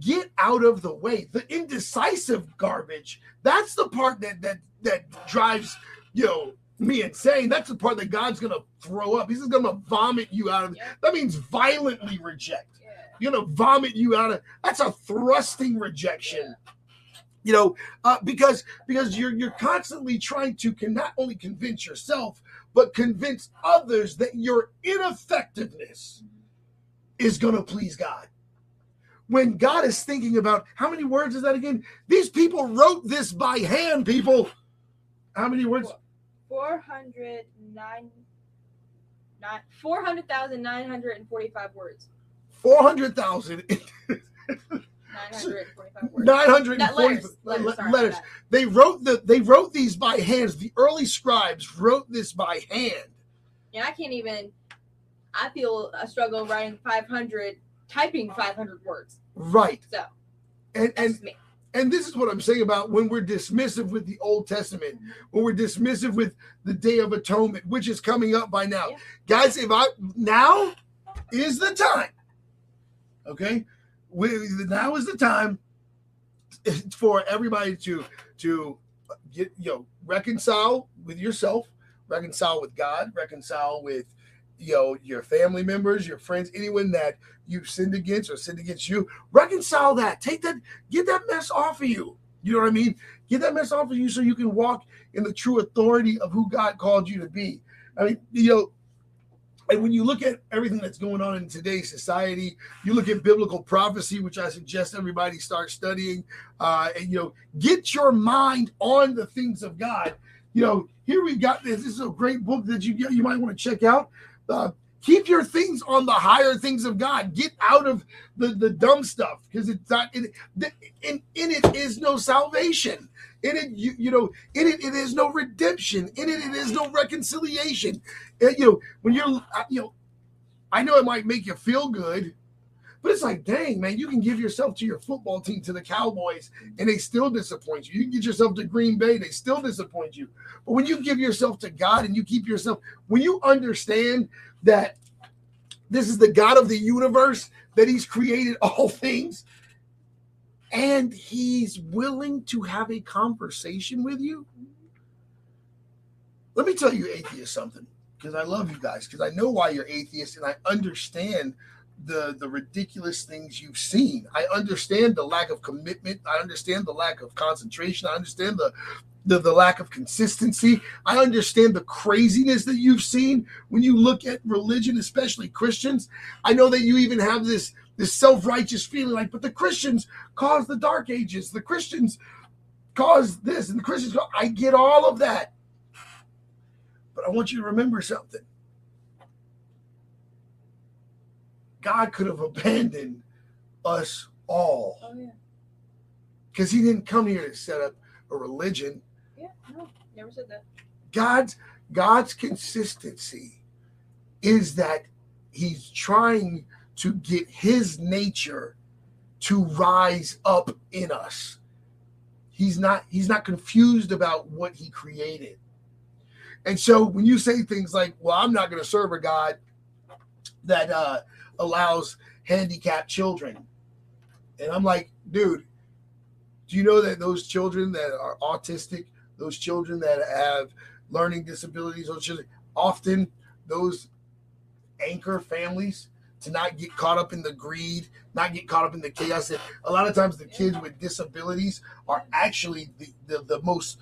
get out of the way. The indecisive garbage. That's the part that that that drives you know me insane. That's the part that God's gonna throw up. He's just gonna vomit you out of. That means violently reject Yeah. you know, vomit you out of that's a thrusting rejection. You know, uh, because because you're you're constantly trying to can not only convince yourself but convince others that your ineffectiveness is to please God. When God is thinking about how many words is that again? These people wrote this by hand. People, how many words? Four hundred nine. Not four hundred thousand nine hundred and forty-five words. Four hundred thousand. Nine hundred and forty-five words. Nine hundred Not forty letters. Letters. le- sorry about letters. They wrote the they wrote these by hands. The early scribes wrote this by hand. And I can't even. I feel a struggle writing five hundred, typing five hundred words. Right. So And and me. and this is what I'm saying about when we're dismissive with the Old Testament, when we're dismissive with the Day of Atonement, which is coming up by now. Yeah. Guys, if I now is the time. Okay? We, now is the time for everybody to to get you know reconcile with yourself, reconcile with God, reconcile with you know your family members, your friends, anyone that you've sinned against or sinned against you. Reconcile that. Take that, get that mess off of you. You know what I mean? Get that mess off of you so you can walk in the true authority of who God called you to be. I mean, you know, and when you look at everything that's going on in today's society, you look at biblical prophecy, which I suggest everybody start studying. Uh, and you know, get your mind on the things of God. You know, here we've got this. This is a great book that you you might want to check out. Uh, keep your things on the higher things of God. Get out of the the dumb stuff because it's not in, in in it is no salvation. In it, you you know, in it it is no redemption. In it it is no reconciliation. Uh, you know, when you're you know, I know it might make you feel good, but it's like, dang man, you can give yourself to your football team, to the Cowboys, and they still disappoint you. You get yourself to Green Bay, they still disappoint you. But when you give yourself to God and you keep yourself, when you understand that this is the God of the universe, that He's created all things, and He's willing to have a conversation with you. Let me tell you, atheist, something because I love you guys because I know why you're atheist and I understand the the ridiculous things you've seen. I understand the lack of commitment. I understand the lack of concentration. I understand the the, the lack of consistency. I understand the craziness that you've seen when you look at religion, especially Christians. I know that you even have this this self-righteous feeling like, but the Christians caused the dark ages. The Christians caused this, and the Christians. Go, I get all of that, but I want you to remember something. God could have abandoned us all Oh yeah. because He didn't come here to set up a religion. Yeah. No. Never said that. God's God's consistency is that he's trying to get his nature to rise up in us. He's not he's not confused about what he created. And so when you say things like, "Well, I'm not going to serve a God that uh, allows handicapped children," and I'm like, dude, do you know that those children that are autistic, those children that have learning disabilities, those children, often those anchor families to not get caught up in the greed, not get caught up in the chaos. That a lot of times the kids with disabilities are actually the, the, the most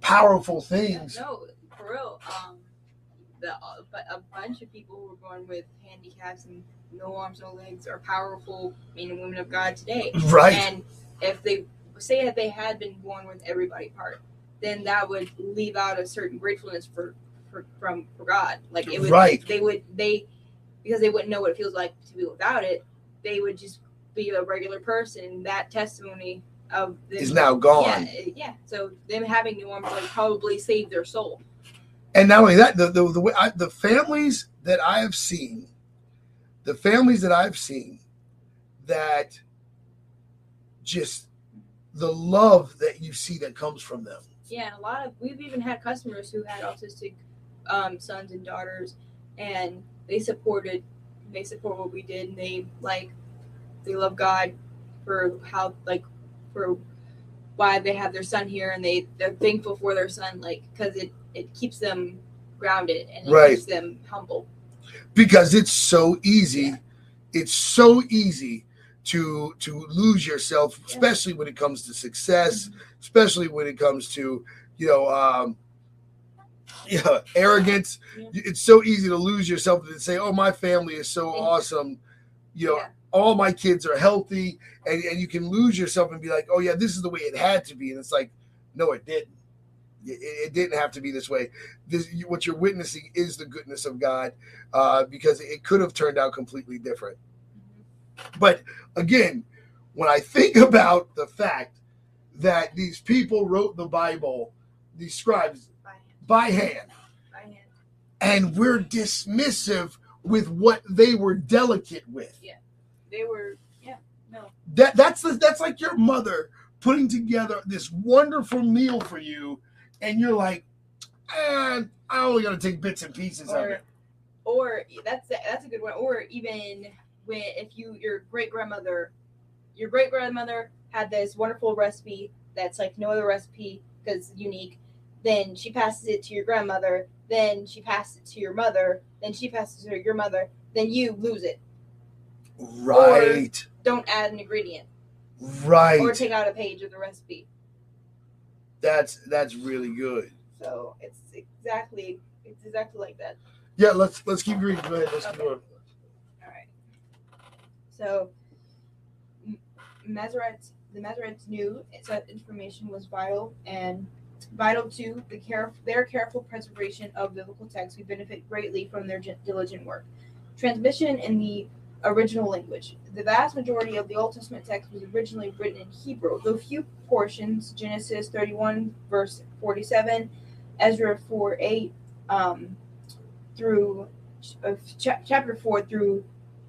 powerful things. No, for real. Um, the uh, but a bunch of people who were born with handicaps and no arms, no legs are powerful men and women of God today. Right. And if they say that they had been born with everybody part, then that would leave out a certain gratefulness for, for from for God. Like it would, Right. They would they because they wouldn't know what it feels like to be without it. They would just be a regular person. That testimony of them, Is now gone. Yeah, yeah. So them having new arms like probably saved their soul. and not only that, the the the, way I, the families that I have seen, the families that I've seen, that just the love that you see that comes from them. Yeah, and a lot of we've even had customers who had autistic um, sons and daughters, and they supported they support what we did, and they like they love God for how like for why they have their son here, and they they're thankful for their son, like because it it keeps them grounded and it Right. keeps them humble. because it's so easy it's so easy to to lose yourself especially when it comes to success especially when it comes to you know um yeah arrogance. Yeah. it's so easy to lose yourself and say oh my family is so Thank awesome. You know Yeah. all my kids are healthy and, and you can lose yourself and be like oh yeah this is the way it had to be and it's like no it didn't. It, it didn't have to be this way. This what you're witnessing is the goodness of god uh, because it could have turned out completely different. But again when i think about the fact that these people wrote the bible these scribes By hand, by hand and we're dismissive with what they were delicate with Yeah. They were yeah no that that's the, that's like your mother putting together this wonderful meal for you and you're like eh, i only gotta take bits and pieces of it or that's that's a good one. Or even when if you your great grandmother, your great grandmother had this wonderful recipe that's like no other recipe because unique. Then she passes it to your grandmother. Then she passes it to your mother. Then she passes it to your mother. Then you lose it. right Don't add an ingredient right or take out a page of the recipe. that's that's really good So it's exactly it's exactly like that. yeah let's let's keep reading go ahead let's keep going All right. So, M- Masoretes, the Masoretes knew such information was vital and vital to the care, their careful preservation of biblical texts. We benefit greatly from their diligent work. Transmission in the original language. The vast majority of the Old Testament text was originally written in Hebrew, though few portions, Genesis 31, verse 47, Ezra 4, 8, um, through of cha- chapter 4 through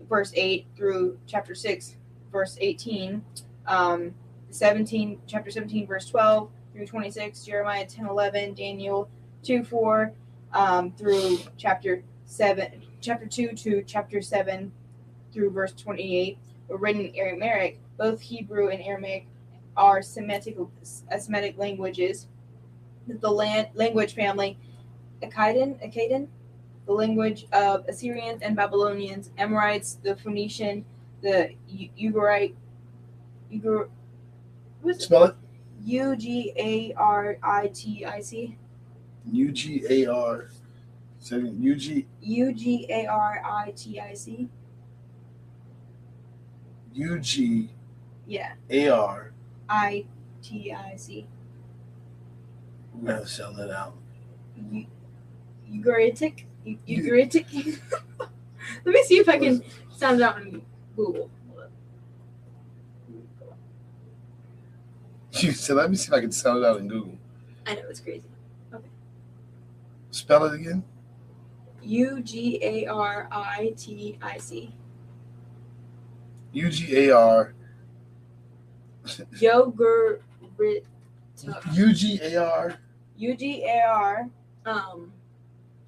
verse 8 through chapter 6 verse 18 um 17 chapter 17 verse 12 through 26 jeremiah 10 11 daniel 2 4 um, through chapter 7 chapter 2 to chapter 7 through verse 28 were written in aramaic. Both hebrew and aramaic are semitic uh, semitic languages. The land language family Akkadian, Akkadian the language of Assyrians and Babylonians, Amorites, the Phoenician, the Ugarite, Ugar, spell it U G A R I T I C, u-g-a-r second u-g U G A R I T I C. u-g-a-r Yeah, I T I C. we're gonna sound that out Ugaritic, U- U- Ugaritic. Let me see if I can sound it out on Google. Hold said, let me see if i can sound it out in google I know it's crazy. Okay. Spell it again U G A R I T I C. u-g-a-r Yogurt. u-g-a-r U G A R um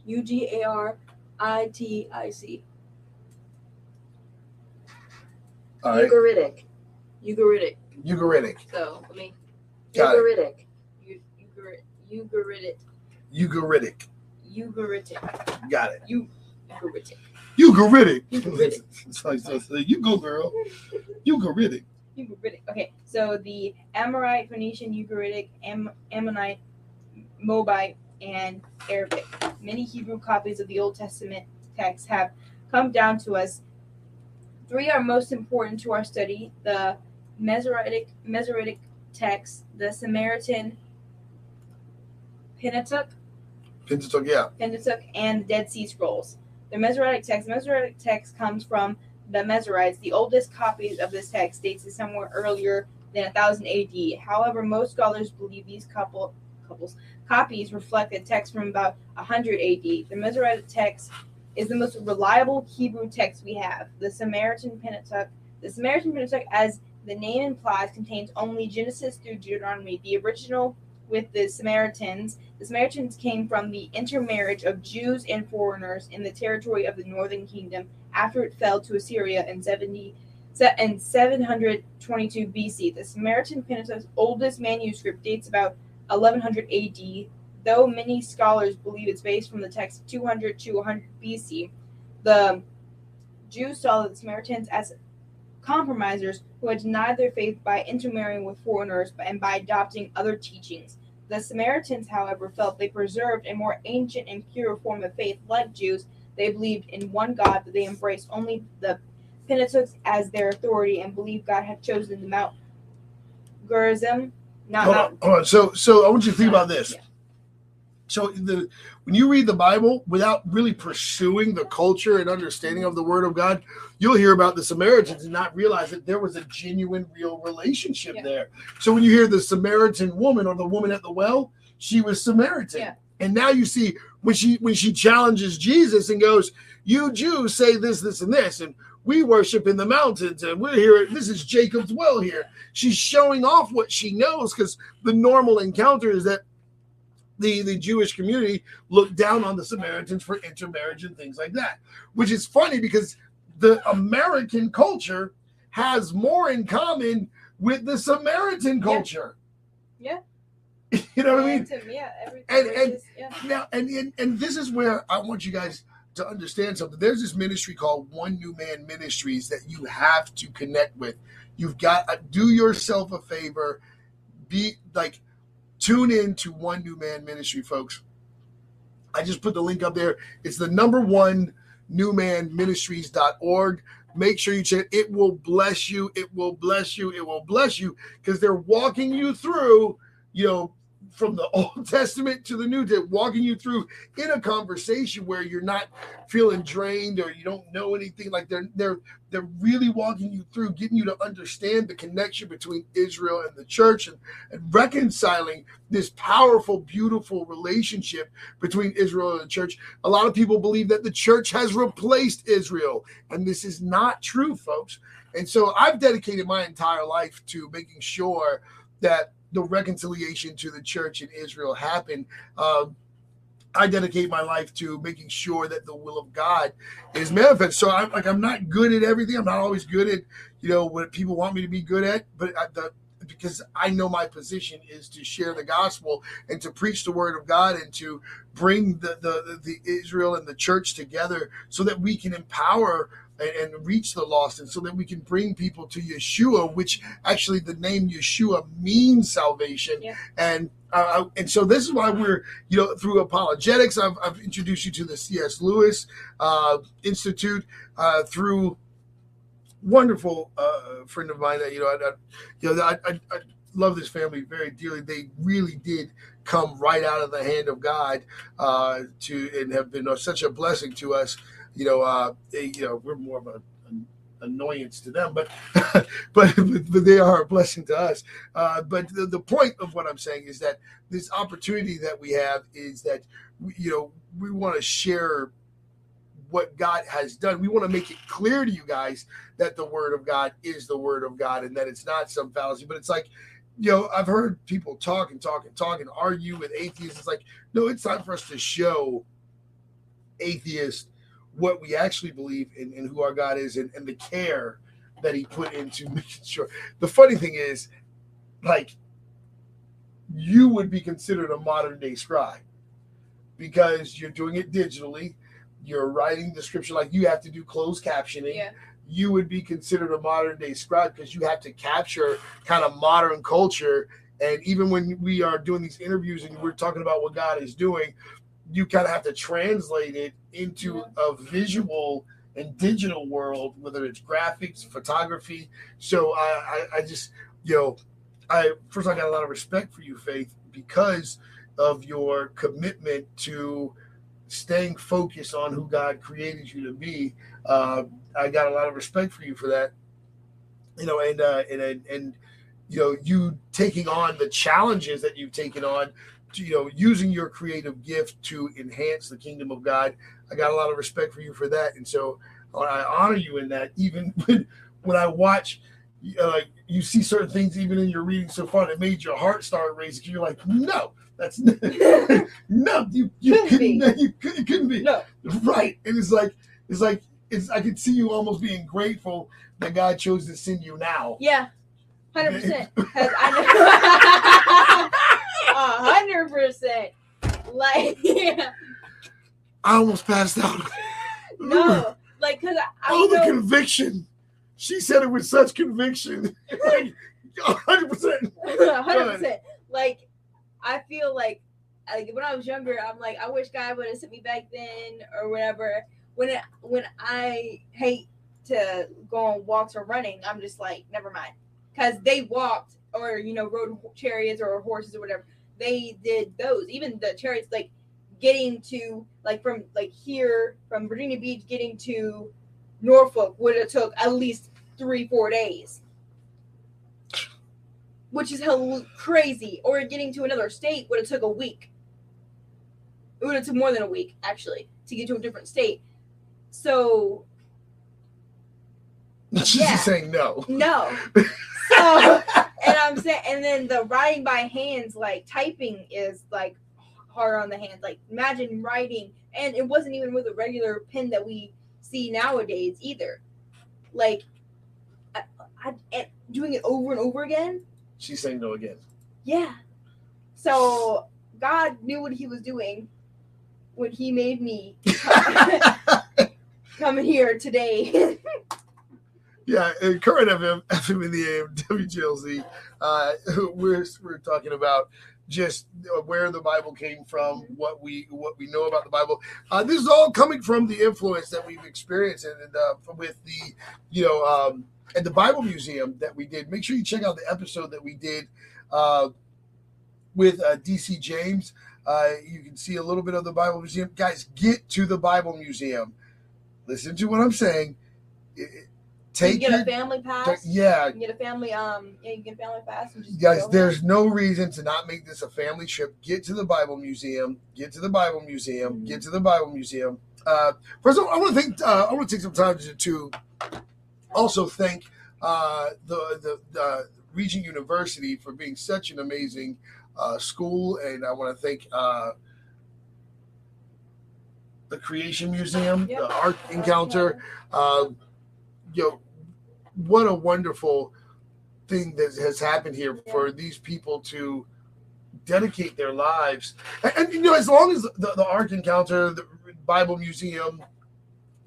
U G A R I T I C. all right Ugaritic. Ugaritic. Ugaritic So let me got Ugaritic. Ugaritic. ugaritic Ugaritic. got it Ugaritic. Ugaritic. Ugaritic. So- so you go, girl. Ugaritic. Ugaritic. Okay, so the Amorite, Phoenician, Ugaritic, Am- Ammonite, Moabite, and Arabic. Many Hebrew copies of the Old Testament text have come down to us. Three are most important to our study: the Masoretic, Masoretic text, the Samaritan Pentateuch, Pentateuch, yeah. Pentateuch, and the Dead Sea Scrolls. The Masoretic text. The Masoretic text comes from the Masoretes. The oldest copies of this text dates to somewhere earlier than 1000 AD. However, most scholars believe these couple couples copies reflect a text from about 100 AD. The Masoretic text is the most reliable Hebrew text we have. The Samaritan Pentateuch. The Samaritan Pentateuch, as the name implies, contains only Genesis through Deuteronomy. The original with the Samaritans the Samaritans came from the intermarriage of Jews and foreigners in the territory of the northern kingdom after it fell to Assyria in 70 in 722 BC. The Samaritan Pentateuch's oldest manuscript dates about 1100 AD, though many scholars believe it's based from the text 200 to 100 BC. The Jews saw the Samaritans as compromisers who had denied their faith by intermarrying with foreigners and by adopting other teachings. The Samaritans, however, felt they preserved a more ancient and pure form of faith. Like Jews, they believed in one God, but they embraced only the Pentateuch as their authority and believed God had chosen the Mount Gerizim, not Hold Mount. on, hold on. So, so I want you to think about this. Yeah. So, the when you read the Bible without really pursuing the culture and understanding of the Word of God, you'll hear about the Samaritans and not realize that there was a genuine, real relationship Yeah. there. So, when you hear the Samaritan woman or the woman at the well, she was Samaritan. Yeah. And now you see when she when she challenges Jesus and goes, "You Jews say this, this, and this, and we worship in the mountains, and we're here. This is Jacob's well here." She's showing off what she knows because the normal encounter is that the the Jewish community looked down on the Samaritans for intermarriage and things like that, which is funny because the American culture has more in common with the Samaritan culture. Yeah. you know what I mean? Yeah. And- and- just- yeah. Now, and, and and this is where I want you guys to understand something. There's this ministry called One New Man Ministries that you have to connect with. You've got to do yourself a favor. Be like, tune in to One New Man Ministry, folks. I just put the link up there. It's the number one newmanministries.org. Make sure you check it. It will bless you. It will bless you. It will bless you because they're walking you through, you know, from the Old Testament to the New Testament, walking you through in a conversation where you're not feeling drained or you don't know anything. Like they're they're they're really walking you through, getting you to understand the connection between Israel and the church and, and reconciling this powerful, beautiful relationship between Israel and the church. A lot of people believe that the church has replaced Israel, and this is not true, folks. And so I've dedicated my entire life to making sure that the reconciliation to the church in Israel happen. Um, I dedicate my life to making sure that the will of God is manifest. So I'm like I'm not good at everything. I'm not always good at you know what people want me to be good at, but the because I know my position is to share the gospel and to preach the word of God and to bring the the, the Israel and the church together so that we can empower and, and reach the lost and so that we can bring people to Yeshua, which actually the name Yeshua means salvation. Yeah. And uh, and so this is why we're you know through apologetics I've, I've introduced you to the C.S. Lewis uh, Institute uh, through wonderful uh, friend of mine that you know I, I you know I, I, I love this family very dearly. They really did come right out of the hand of God uh, to and have been such a blessing to us. You know, uh, they, you know, we're more of a, an annoyance to them, but but but they are a blessing to us. Uh, but the, the point of what I'm saying is that this opportunity that we have is that we, you know we want to share what God has done. We want to make it clear to you guys that the word of God is the word of God and that it's not some fallacy. But it's like, you know, I've heard people talk and talk and talk and argue with atheists. It's like, no, it's time for us to show atheists what we actually believe in and who our God is and, and the care that he put into making sure. The funny thing is, like, you would be considered a modern day scribe because you're doing it digitally you're writing the scripture like you have to do closed captioning. Yeah. You would be considered a modern day scribe because you have to capture kind of modern culture. And even when we are doing these interviews and we're talking about what God is doing, you kind of have to translate it into a visual and digital world, whether it's graphics, photography. So I, I, I just, you know, I first I got a lot of respect for you, Faith, because of your commitment to staying focused on who God created you to be. Uh, I got a lot of respect for you for that. You know, and uh, and and, and you know, you taking on the challenges that you've taken on, you know, using your creative gift to enhance the kingdom of God. I got a lot of respect for you for that, and so I honor you in that. Even when when I watch, uh, you see certain things, even in your reading so far, that made your heart start racing. You're like, no, that's no, you you Couldn't be. couldn't, you couldn't, couldn't be No. right. And it's like it's like it's I could see you almost being grateful that God chose to send you now. Yeah, hundred percent. I know. A hundred percent. Like, yeah, I almost passed out. no, like, cause I, I Oh, the know, conviction. She said it with such conviction. Like, 100%. hundred percent. Like, I feel like, like when I was younger, I'm like, I wish God would have sent me back then or whatever. When it, when I hate to go on walks or running, I'm just like, never mind, because they walked or you know rode chariots or horses or whatever. They did those. Even the chariots, like getting to like from like here from Virginia Beach, getting to Norfolk would have took at least three four days which is hell crazy. Or getting to another state would have took a week. It would have took more than a week actually to get to a different state. So She's Yeah. just saying no. no. So and I'm saying, and then the writing by hands, like typing, is like hard on the hands. Like imagine writing, and it wasn't even with a regular pen that we see nowadays either. Like, I, I, doing it over and over again. She's saying no again. Yeah. So God knew what He was doing when He made me come here today. Yeah, current FM, FM in the AM, WGLZ. Uh, we're we're talking about just where the Bible came from, what we what we know about the Bible. Uh, this is all coming from the influence that we've experienced, and, and uh, with the you know um, at the Bible Museum that we did. Make sure you check out the episode that we did uh, with uh, DC James. Uh, you can see a little bit of the Bible Museum. Guys, get to the Bible Museum. Listen to what I'm saying. It- it- you Take can your get a family pass. yeah, You get a family um yeah, you can get a family pass and just guys there's no reason to not make this a family trip. Get to the bible museum get to the bible museum Mhm. get to the bible museum. Uh, first of all i want to thank uh, i want to take some time to, to also thank uh, the, the the regent university for being such an amazing uh, school. And i want to thank uh, the creation museum Yep. the Ark Encounter. Uh, you know, what a wonderful thing that has happened here for these people to dedicate their lives. And, and, you know, as long as the, the Ark Encounter, the Bible Museum,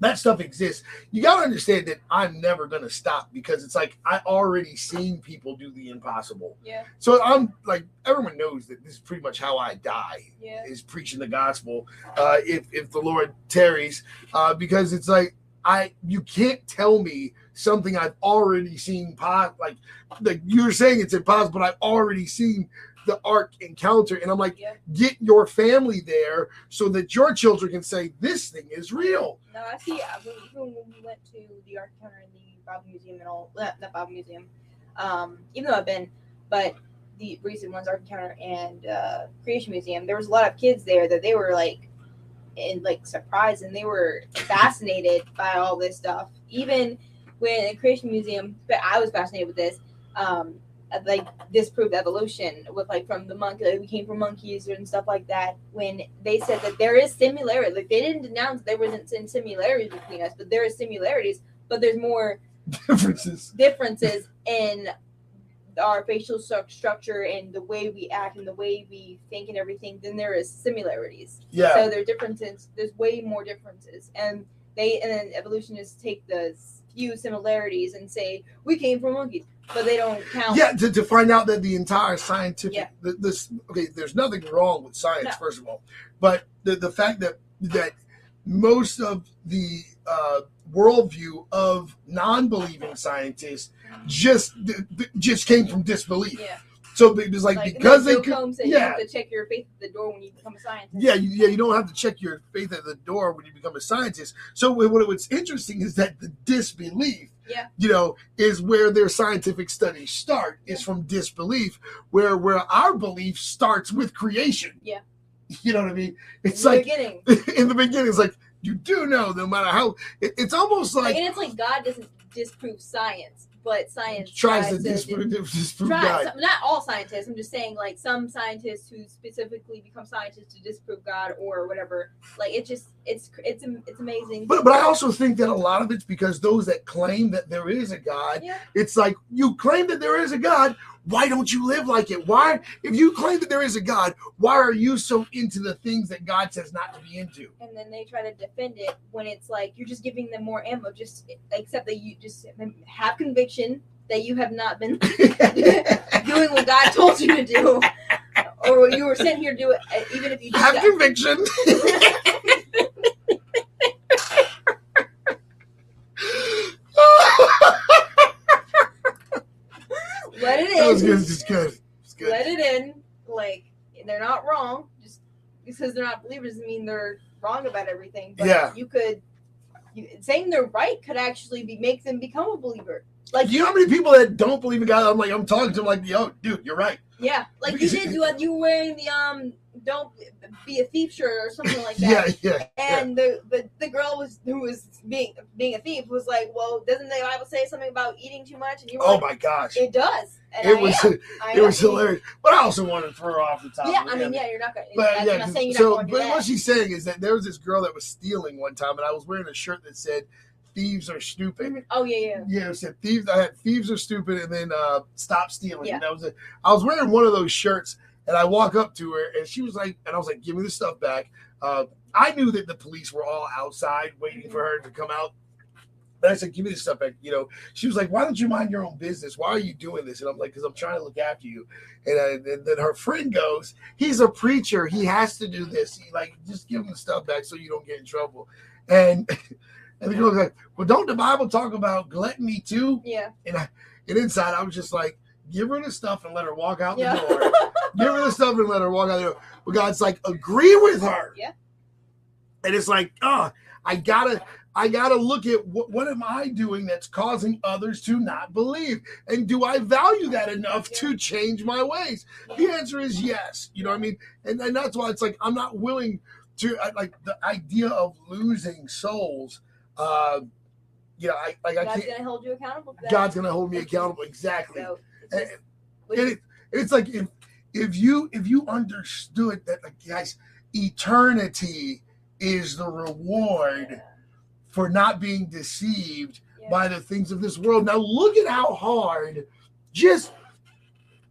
that stuff exists, you got to understand that I'm never going to stop because it's like I already seen people do the impossible. Yeah, So I'm like, everyone knows that this is pretty much how I die yeah. is preaching the gospel uh, if if the Lord tarries, uh, because it's like I you can't tell me something I've already seen. Po- like like you're saying it's impossible, but I've already seen the ark encounter, and I'm like, Yeah. get your family there so that your children can say this thing is real. No, I see. uh, when- Even when we went to the Ark Encounter and the Bible Museum and all that, that Bible Museum, um, even though I've been, but the recent ones, Ark Encounter and uh, Creation Museum, there was a lot of kids there that they were like, in like surprised and they were fascinated by all this stuff. Even when the Creation Museum, but I was fascinated with this. Um, like disproved evolution with like from the monkey like we came from monkeys and stuff like that when they said that there is similarity like they didn't denounce there wasn't similarities between us but there is similarities but there's more Differences. differences in our facial stru- structure and the way we act and the way we think and everything, then there is similarities. Yeah. So there are differences. There's way more differences, and they and then evolutionists take the few similarities and say we came from monkeys, but they don't count. Yeah, to, to find out that the entire scientific Yeah. th- this okay, there's nothing wrong with science, No. first of all, but the the fact that that most of the uh, worldview of non-believing scientists just just came from disbelief. Yeah. So it was like, Like, because they could, said you yeah, have to check your faith at the door when you become a scientist. yeah, you, yeah, you don't have to check your faith at the door when you become a scientist. So what, what what's interesting is that the disbelief, Yeah. you know, is where their scientific studies start. Is from disbelief, where where our belief starts with creation. Yeah. You know what I mean? It's In the like beginning. in the beginning, it's like you do know, no matter how. It, it's almost Like, like and it's like God doesn't disprove science, but science tries to to disprove, disprove God. not all scientists. I'm just saying, like some scientists who specifically become scientists to disprove God or whatever. Like it just, it's it's it's amazing. But but I also think that a lot of it's because those that claim that there is a God, Yeah. it's like you claim that there is a God. Why don't you live like it? Why, if you claim that there is a God, why are you so into the things that God says not to be into? and then they try to defend it when it's like you're just giving them more ammo. Just except that you just have conviction that you have not been doing what God told you to do, or you were sent here to do it, even if you Have conviction. let it that was in. good. It's good. It's good. let it in. Like they're not wrong. Just because they're not believers doesn't mean they're wrong about everything. But Yeah. you could you, saying they're right could actually be make them become a believer. Like You know how many people that don't believe in God? I'm like, I'm talking to them like, yo, dude, you're right. yeah, like you did. You you were wearing the um don't be a thief shirt or something like that. Yeah, yeah. yeah. And the, the the girl was who was being being a thief was like, well, doesn't the Bible say something about eating too much? And you were Oh like, my gosh, it does. It I was am. I it was am. hilarious. But I also wanted to throw her off the top. Yeah, I mean, yeah, you're not gonna. But I'm yeah, not saying you're so not going to but what she's saying is that there was this girl that was stealing one time, and I was wearing a shirt that said "Thieves are stupid." Mhm. Oh yeah, yeah. Yeah, it said thieves. I had thieves are stupid, and then uh, stop stealing. Yeah. And that was it. I was wearing one of those shirts, and I walk up to her, and she was like, and I was like, "Give me the stuff back." Uh, I knew that the police were all outside waiting for her to come out. And I said, "Give me the stuff back." You know, she was like, "Why don't you mind your own business? Why are you doing this?" And I'm like, "Because I'm trying to look after you." And, I, and then her friend goes, "He's a preacher. He has to do this. He like just give him the stuff back so you don't get in trouble." And and the girl was like, "Well, don't the Bible talk about gluttony too?" Yeah. And I, and inside, I was just like, "Give her the stuff and let her walk out Yeah. the door. Give her the stuff and let her walk out the door." But God's like, "Agree with her." Yeah. And it's like, oh, I gotta, I gotta look at what, what am I doing that's causing others to not believe, and do I value that enough to change my ways? The answer is yes. You know what I mean? And and that's why it's like I'm not willing to like the idea of losing souls. Uh, you know, I like I can't. gonna hold you accountable. For that. God's gonna hold me accountable. Exactly. So just, and it, it's like if if you if you understood that, like guys, eternity is the reward for not being deceived Yeah. by the things of this world. Now look at how hard just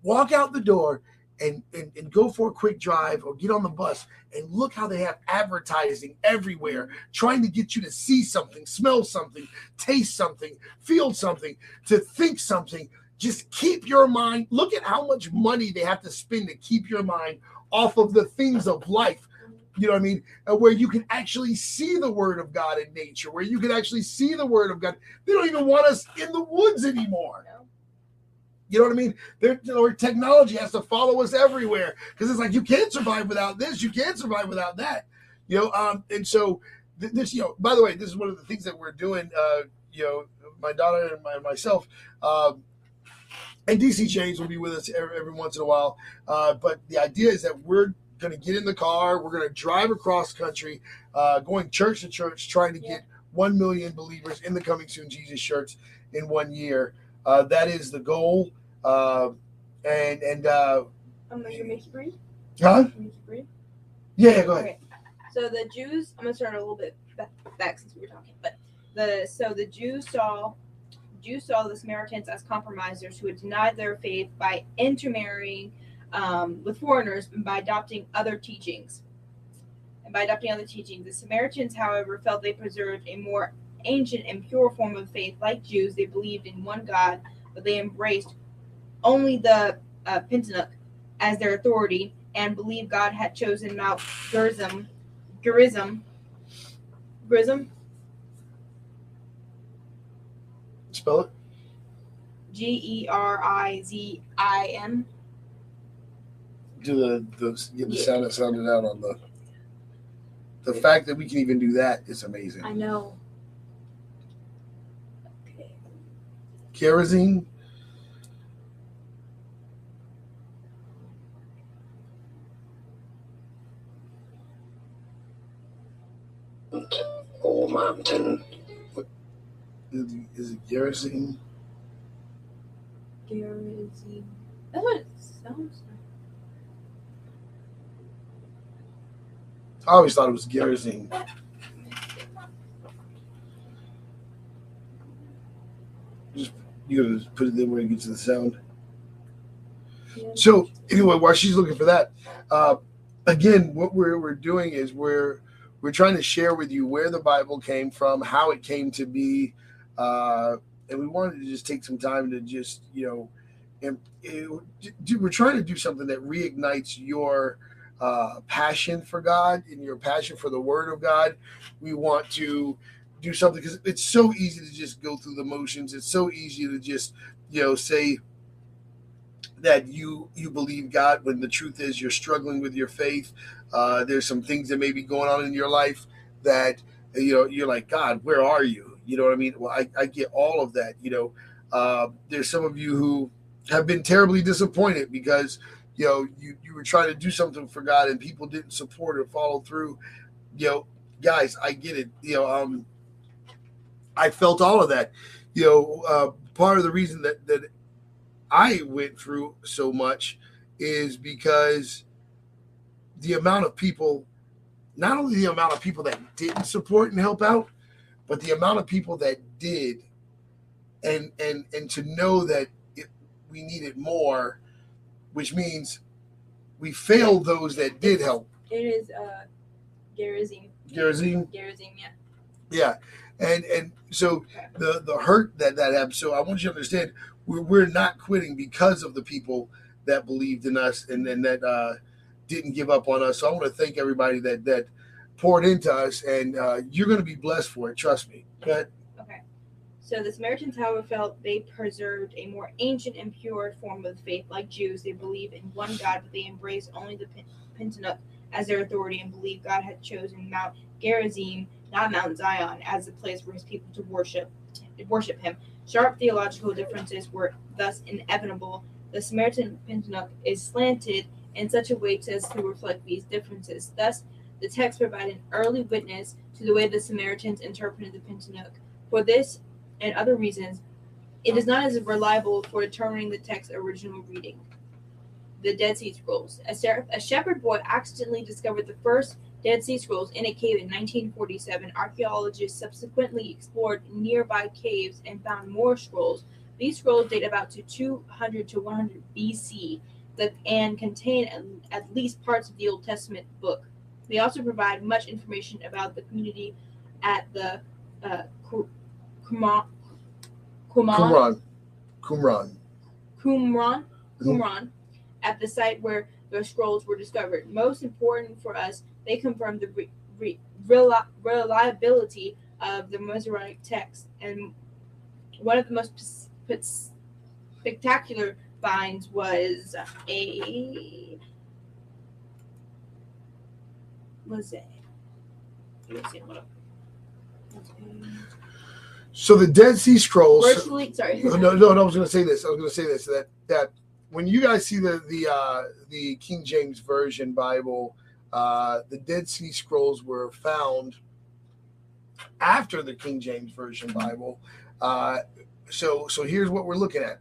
walk out the door and, and, and go for a quick drive or get on the bus and look how they have advertising everywhere trying to get you to see something, smell something, taste something, feel something, to think something. Just keep your mind. Look at how much money they have to spend to keep your mind off of the things of life. You know what I mean? And where you can actually see the word of God in nature, where you can actually see the word of God. They don't even want us in the woods anymore. You know what I mean? Their technology has to follow us everywhere because it's like you can't survive without this, you can't survive without that. You know, um, and so th- this, you know, by the way, this is one of the things that we're doing. Uh, you know, my daughter and my, myself, um, and DC James will be with us every, every once in a while. Uh, but the idea is that we're going to get in the car, we're going to drive across country, uh, going church to church, trying to Yeah. get one million believers in the coming soon Jesus shirts in one year. Uh, that is the goal. Uh, and and uh, I'm gonna make Mickey Bree. huh? Mickey Bree. Yeah, yeah, go ahead. Okay. So the Jews. I'm gonna start a little bit ba- back since we were talking, but the so the Jews saw Jews saw the Samaritans as compromisers who had denied their faith by intermarrying um, with foreigners and by adopting other teachings. And by adopting other teachings, the Samaritans, however, felt they preserved a more ancient and pure form of faith. Like Jews, they believed in one God, but they embraced only the uh, Pentateuch as their authority and believed God had chosen Mount Gerizim, Gerizim, Gerizim, Spell it. G E R I Z I M. Do the the get the Yeah. sound that sounded out on the. The fact that we can even do that is amazing. I know. Okay. Kerosene. Old Mountain. Is, is it kerosene? Gerizim. That's what it sounds like. I always thought it was kerosene. Just you gotta just put it there where it gets to the sound. So anyway, while she's looking for that, uh, again, what we're we're doing is we're we're trying to share with you where the Bible came from, how it came to be, uh, and we wanted to just take some time to just you know, and it, we're trying to do something that reignites your uh, passion for God and your passion for the Word of God. We want to do something because it's so easy to just go through the motions. It's so easy to just you know say that you you believe God when the truth is you're struggling with your faith. Uh, there's some things that may be going on in your life that you know you're like God, where are you? You know what I mean? Well, I, I get all of that. You know, uh, there's some of you who have been terribly disappointed because you know you you were trying to do something for God and people didn't support or follow through. You know, guys, I get it. You know, um, I felt all of that. You know, uh, part of the reason that that I went through so much is because the amount of people, not only the amount of people that didn't support and help out, but the amount of people that did, and and and to know that it, we needed more, which means we failed those that did help. It is uh, Gerizim. Gerizim? Gerizim, yeah. Yeah, and and so the the hurt that that happened. So I want you to understand, we're we're not quitting because of the people that believed in us and then that uh, didn't give up on us. So I want to thank everybody that that poured into us, and uh, you're going to be blessed for it. Trust me. But Okay. So the Samaritans, however, felt they preserved a more ancient and pure form of faith. Like Jews, they believe in one God, but they embraced only the Pen- Pentateuch as their authority and believed God had chosen Mount Gerizim, not Mount Zion, as the place for his people to worship worship him. Sharp theological differences were thus inevitable. The Samaritan Pentateuch is slanted in such a way as to reflect these differences. Thus, the text provides an early witness to the way the Samaritans interpreted the Pentateuch. For this and other reasons, it is not as reliable for determining the text's original reading. The Dead Sea Scrolls. A, a shepherd boy accidentally discovered the first Dead Sea Scrolls in a cave in 1947. Archaeologists subsequently explored nearby caves and found more scrolls. These scrolls date about to 200 to 100 BC and contain at least parts of the Old Testament book. They also provide much information about the community at the uh, Qumran, Qumran, Qumran, Qumran, Qumran. At the site where the scrolls were discovered. Most important for us, they confirm the re- re- reli- reliability of the Masoretic text. And one of the most spectacular finds was a was it? Let's see, hold. So the Dead Sea Scrolls. Virtually, sorry. no, no, no, I was going to say this. I was going to say this that that when you guys see the the uh, the King James Version Bible, uh, the Dead Sea Scrolls were found after the King James Version Bible. Uh, so so here's what we're looking at: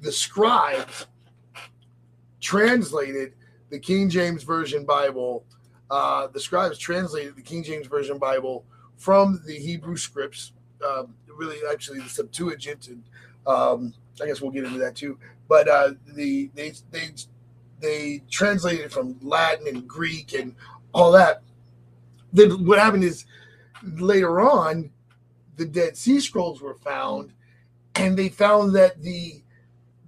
the scribes translated the King James Version Bible. Uh, the scribes translated the King James Version Bible from the Hebrew scripts um, really actually the Septuagint, and um, I guess we'll get into that too. But uh, the they they they translated from Latin and Greek and all that. Then what happened is later on, the Dead Sea Scrolls were found, and they found that the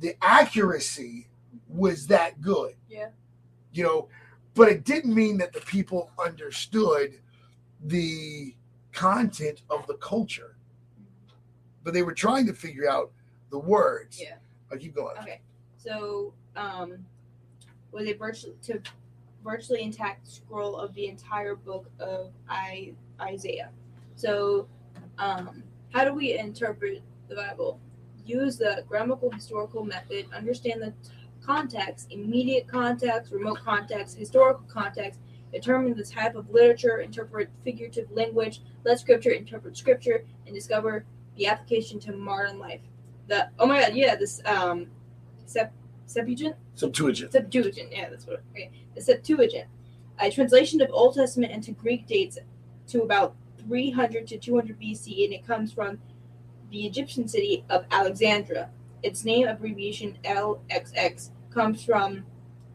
the accuracy was that good. Yeah. You know, but it didn't mean that the people understood the content of the culture. But they were trying to figure out the words. Yeah. I keep going. Okay. So, um, was a virtually to virtually intact scroll of the entire book of I, Isaiah. So, um, how do we interpret the Bible? Use the grammatical historical method. Understand the context, immediate context, remote context, historical context. Determine the type of literature. Interpret figurative language. Let scripture interpret scripture, and discover the application to modern life. The oh my god, yeah, this um, Sep- Septuagint. Septuagint. Septuagint, yeah, that's what. Okay, the Septuagint, a translation of Old Testament into Greek dates to about 300 to 200 BC, and it comes from the Egyptian city of Alexandria. Its name abbreviation LXX comes from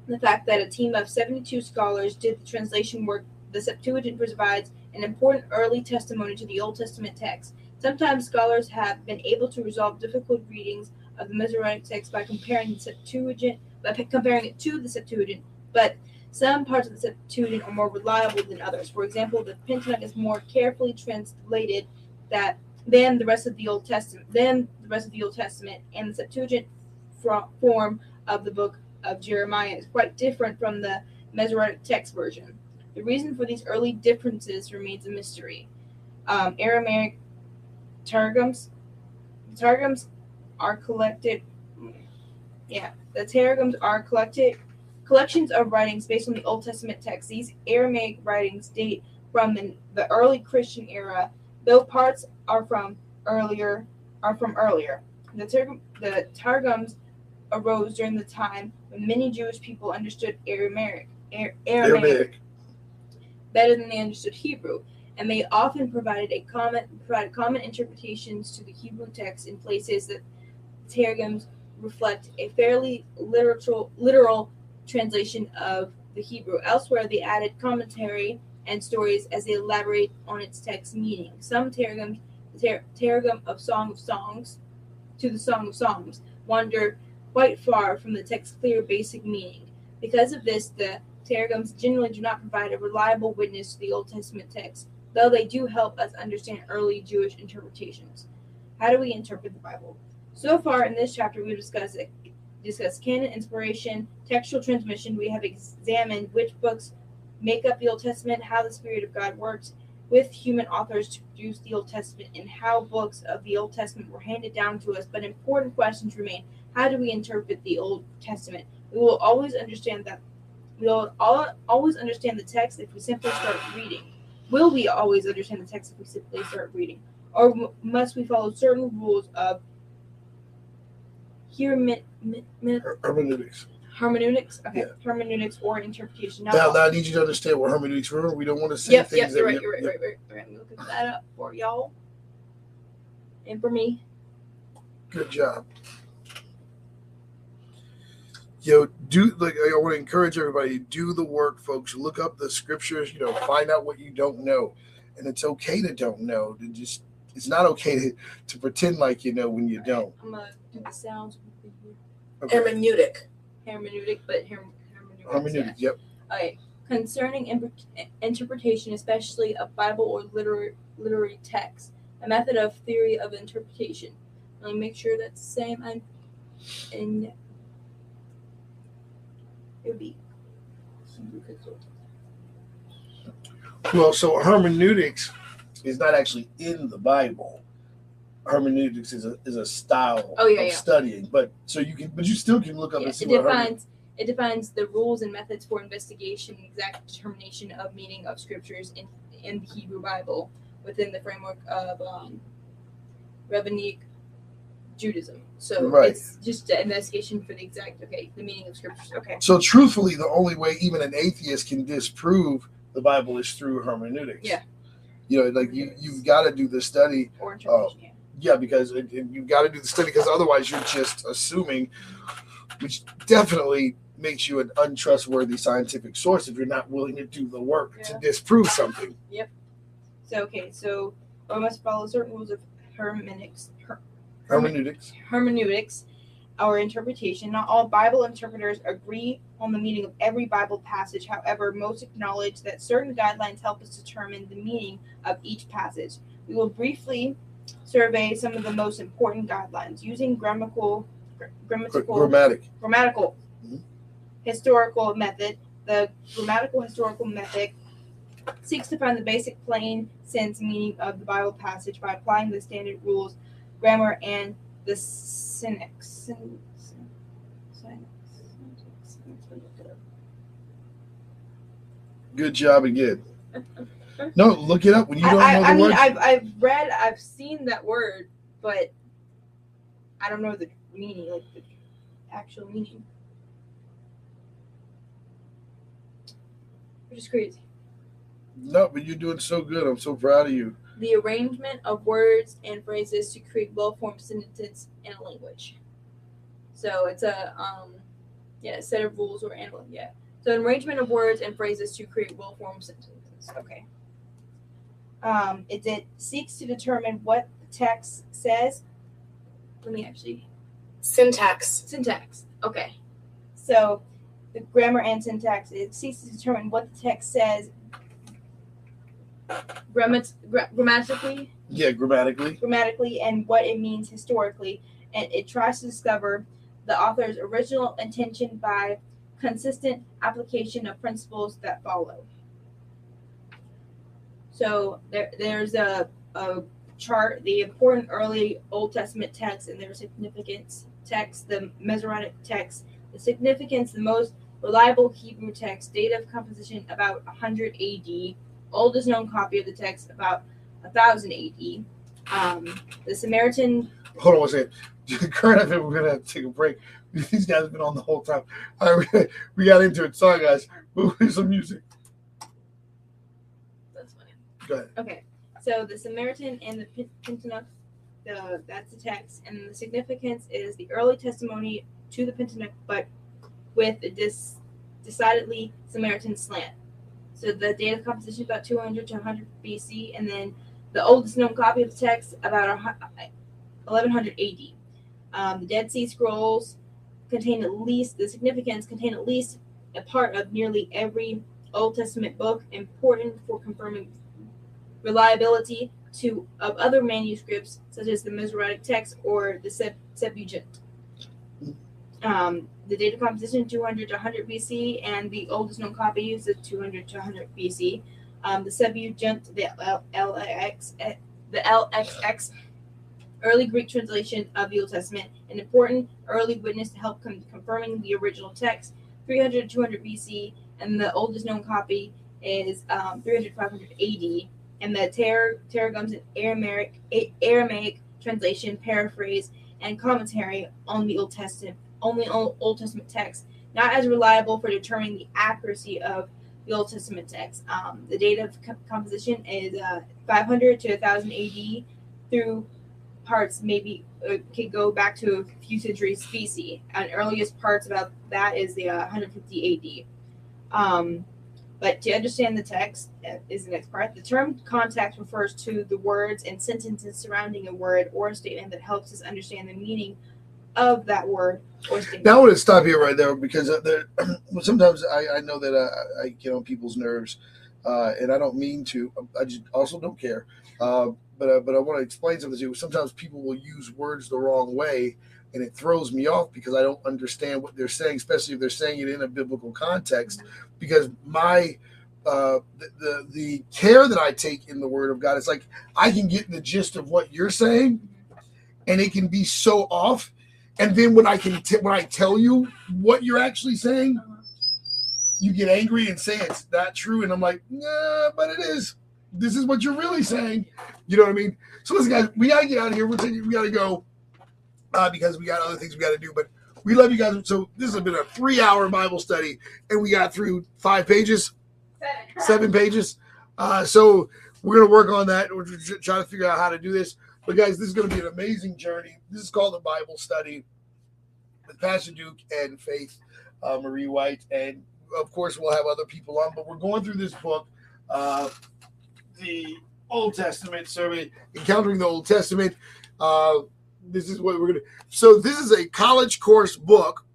the fact that a team of 72 scholars did the translation work. The Septuagint provides an important early testimony to the Old Testament text. Sometimes scholars have been able to resolve difficult readings of the Masoretic text by comparing the Septuagint, by comparing it to the Septuagint, but some parts of the Septuagint are more reliable than others. For example, the Pentateuch is more carefully translated that than the rest of the Old Testament, than the rest of the Old Testament, and the Septuagint form of the book of Jeremiah is quite different from the Masoretic text version. The reason for these early differences remains a mystery. Um, Aramaic targums, targums are collected. Yeah, the targums are collected collections of writings based on the Old Testament text. These Aramaic writings date from the, the early Christian era, though parts are from earlier are from earlier. The, Targum, the Targums arose during the time when many Jewish people understood Aramaic, Ar- Aramaic Aramaic. better than they understood Hebrew, and they often provided a common provided common interpretations to the Hebrew text in places that Targums reflect a fairly literal literal translation of the Hebrew. Elsewhere, they added commentary and stories as they elaborate on its text meaning. Some Targums, the Tar- Targum of Song of Songs to the Song of Songs, wander quite far from the text's clear basic meaning. Because of this, the Targums generally do not provide a reliable witness to the Old Testament text, though they do help us understand early Jewish interpretations. How do we interpret the Bible? So far in this chapter, we've discussed discussed canon inspiration, textual transmission. We have examined which books make up the Old Testament, how the Spirit of God works with human authors to produce the Old Testament, and how books of the Old Testament were handed down to us. But important questions remain. How do we interpret the Old Testament? We will always understand that we will all, always understand the text if we simply start reading. Will we always understand the text if we simply start reading? Or must we follow certain rules of herme- mi- mi- Her- hermeneutics. hermeneutics? Okay, Yeah. hermeneutics or interpretation. Now, now I need you to understand what hermeneutics. Remember, we don't want to say Yep, things yep, you're right, you're right, right, right, right. I'm looking that up for y'all and for me. Good job. Yo, do like I want to encourage everybody do the work, folks. Look up the scriptures. You know, find out what you don't know, and it's okay to don't know. To just it's not okay to, to pretend like you know when you don't. I'm gonna do the sounds Okay. Hermeneutic. hermeneutic, but her- hermeneutics. yeah. Yep. Okay. Concerning imp- interpretation, especially of Bible or literary, literary text, a method of theory of interpretation. Let me make sure that's the same. I'm in. It would be Well, so hermeneutics is not actually in the Bible. Hermeneutics is a is a style Oh, yeah, of yeah. studying, but so you can, but you still can look up Yeah, and see it what defines it defines the rules and methods for investigation and exact determination of meaning of scriptures in in the Hebrew Bible within the framework of um, rabbinic Judaism. So Right. it's just an investigation for the exact okay the meaning of scriptures. Okay. So truthfully, the only way even an atheist can disprove the Bible is through hermeneutics. Yeah. You know, like you you've got to do the study. Or uh, interpretation. yeah. Yeah, because it, it- you've got to do the study because otherwise you're just assuming, which definitely makes you an untrustworthy scientific source if you're not willing to do the work to disprove something. Yep. So okay, so we must follow certain rules of hermeneutics. Her, Hermeneutics. hermeneutics or interpretation. Not all Bible interpreters agree on the meaning of every Bible passage. However, most acknowledge that certain guidelines help us determine the meaning of each passage. We will briefly survey some of the most important guidelines using grammatical gr- Gr- grammatical Grammatic. grammatical Mhm. historical method. The grammatical historical method seeks to find the basic plain sense meaning of the Bible passage by applying the standard rules, grammar, and the syntax. Syn- syn- up. Good job again. No, look it up when you don't I, know the I mean, word. I've, I've read, I've seen that word, but I don't know the meaning, like the actual meaning. Which is crazy. no, but you're doing so good. I'm so proud of you. The arrangement of words and phrases to create well-formed sentences in a language. So it's a um, yeah, a set of rules or analog. Yeah. So an arrangement of words and phrases to create well-formed sentences. Okay. Um, it, it seeks to determine what the text says. Let me actually Syntax. syntax. Okay. So the grammar and syntax it seeks to determine what the text says grammat- gra- grammatically Yeah, grammatically. grammatically and what it means historically, and it tries to discover the author's original intention by consistent application of principles that follow. So there, there's a, a chart, the important early Old Testament texts and their significance text, the Masoretic text, the significance, the most reliable Hebrew text, date of composition about 100 AD, oldest known copy of the text about 1000 AD. Um, the Samaritan Hold on one second. Current event, we're gonna have to take a break. These guys have been on the whole time. All right, we got into it. Sorry, guys. we Move some music. That's funny. Go ahead. Okay, so the Samaritan and the Pentateuch, the that's the text, and the significance is the early testimony to the Pentateuch, but with a dis, decidedly Samaritan slant. So the date of composition is about 200 to 100 BC, and then the oldest known copy of the text about 1100 AD. Um, the Dead Sea Scrolls contain at least the significance contain at least a part of nearly every Old Testament book, important for confirming reliability to of other manuscripts such as the Masoretic text or the Sep- Septuagint. Um, the date of composition 200 to 100 BC, and the oldest known copy is the 200 to 100 BC. Um, the Septuagint, the L- LX, eh, the LXX, early Greek translation of the Old Testament, an important early witness to help con- confirming the original text, 300 to 200 BC, and the oldest known copy is um, 300 to 500 AD and the Tar- Targum's Aramaic, Aramaic translation, paraphrase, and commentary on the Old Testament, only Old, Testament text, not as reliable for determining the accuracy of the Old Testament text. Um, the date of co- composition is uh, 500 to 1000 AD through parts maybe uh, could go back to a few centuries BC. And earliest parts about that is the uh, 150 AD. Um, but to understand the text uh, is the next part. The term context refers to the words and sentences surrounding a word or a statement that helps us understand the meaning of that word. Now I want to stop here right there because uh, there, sometimes I, I know that uh, I get on people's nerves, uh, and I don't mean to. I just also don't care. Uh, but uh, but I want to explain something to you. Sometimes people will use words the wrong way, and it throws me off because I don't understand what they're saying, especially if they're saying it in a biblical context. Because my uh, the, the the care that I take in the Word of God, it's like I can get the gist of what you're saying, and it can be so off. And then when I can t- when I tell you what you're actually saying, you get angry and say it's not true, and I'm like, nah, but it is. This is what you're really saying. You know what I mean? So listen, guys, we gotta get out of here. We're taking, we gotta go uh, because we got other things we gotta do. But we love you guys. So this has been a three-hour Bible study, and we got through five pages, seven pages. Uh, so we're gonna work on that. We're tr- trying to figure out how to do this. But guys, this is gonna be an amazing journey. This is called the Bible study with Pastor Duke and Faith uh, Marie White, and of course we'll have other people on. But we're going through this book, uh, the Old Testament survey, encountering the Old Testament. Uh, this is what we're gonna. So this is a college course book,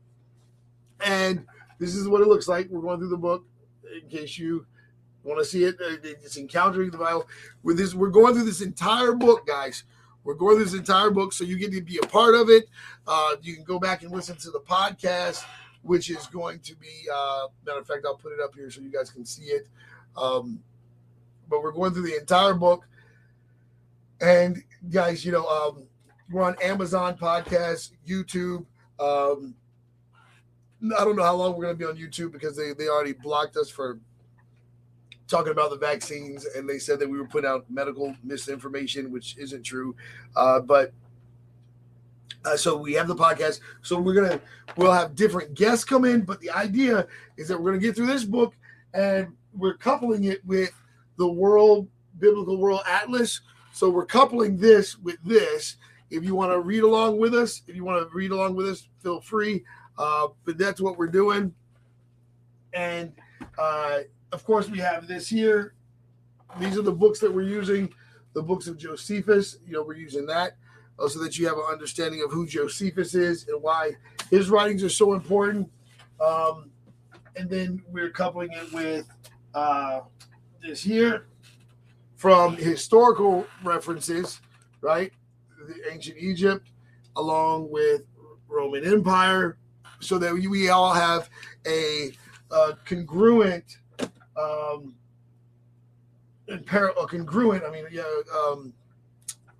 and this is what it looks like. We're going through the book in case you want to see it. uh, It's encountering the Bible. With this, we're going through this entire book, guys. We're going through this entire book, so you get to be a part of it. Uh, you can go back and listen to the podcast, which is going to be. Uh, matter of fact, I'll put it up here so you guys can see it. Um, but we're going through the entire book, and guys, you know, um, we're on Amazon Podcast, YouTube. Um, I don't know how long we're going to be on YouTube because they, they already blocked us for talking about the vaccines and they said that we were putting out medical misinformation, which isn't true. Uh, but uh, so we have the podcast. So we're gonna we'll have different guests come in, but the idea is that we're gonna get through this book and we're coupling it with the World Biblical World Atlas. So we're coupling this with this. If you want to read along with us, if you want to read along with us, feel free. Uh, but that's what we're doing. And uh, of course, we have this here. These are the books that we're using, the books of Josephus. You know, we're using that uh, so that you have an understanding of who Josephus is and why his writings are so important. Um, and then we're coupling it with uh, this here from historical references, right? The ancient Egypt, along with Roman Empire, so that we, all have a, uh congruent um, and par- congruent. I mean, yeah, um,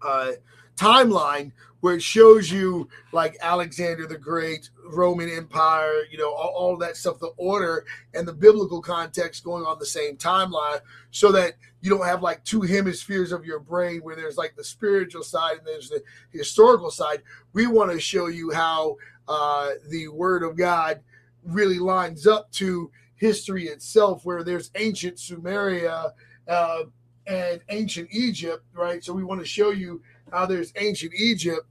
uh, timeline where it shows you like Alexander the Great, Roman Empire, you know, all, all that stuff, the order and the biblical context going on the same timeline, so that you don't have like two hemispheres of your brain where there's like the spiritual side and there's the historical side. We want to show you how uh, the Word of God really lines up to history itself, where there's ancient Sumeria uh, and ancient Egypt, right? So we want to show you how there's ancient Egypt,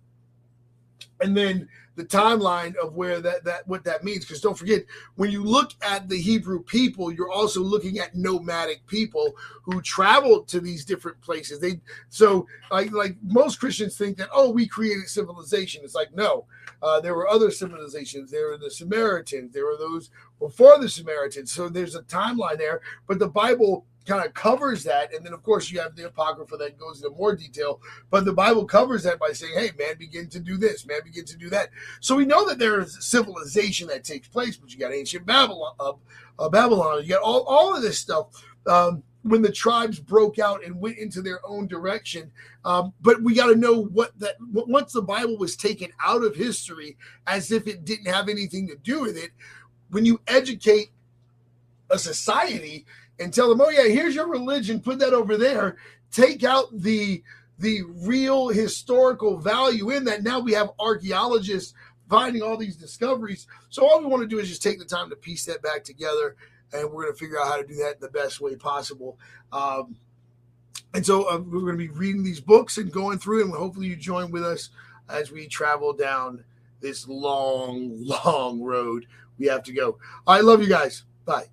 and then the timeline of where that that what that means. Because don't forget, when you look at the Hebrew people, you're also looking at nomadic people who traveled to these different places. They so like like most Christians think that oh we created civilization. It's like no, uh, there were other civilizations. There were the Samaritans. There were those before the Samaritans. So there's a timeline there, but the Bible kind of covers that. And then, of course, you have the Apocrypha that goes into more detail. But the Bible covers that by saying, hey, man, begin to do this, man, begin to do that. So we know that there is civilization that takes place, but you got ancient Babylon, uh, uh, Babylon, you got all, all of this stuff. Um, when the tribes broke out and went into their own direction. Um, but we got to know what that once the Bible was taken out of history as if it didn't have anything to do with it. When you educate a society and tell them, "Oh yeah, here's your religion, put that over there," take out the the real historical value in that. Now we have archaeologists finding all these discoveries. So all we want to do is just take the time to piece that back together and we're going to figure out how to do that in the best way possible. Um, and so uh, we're going to be reading these books and going through, and hopefully you join with us as we travel down this long, long road we have to go. I love you guys. Bye.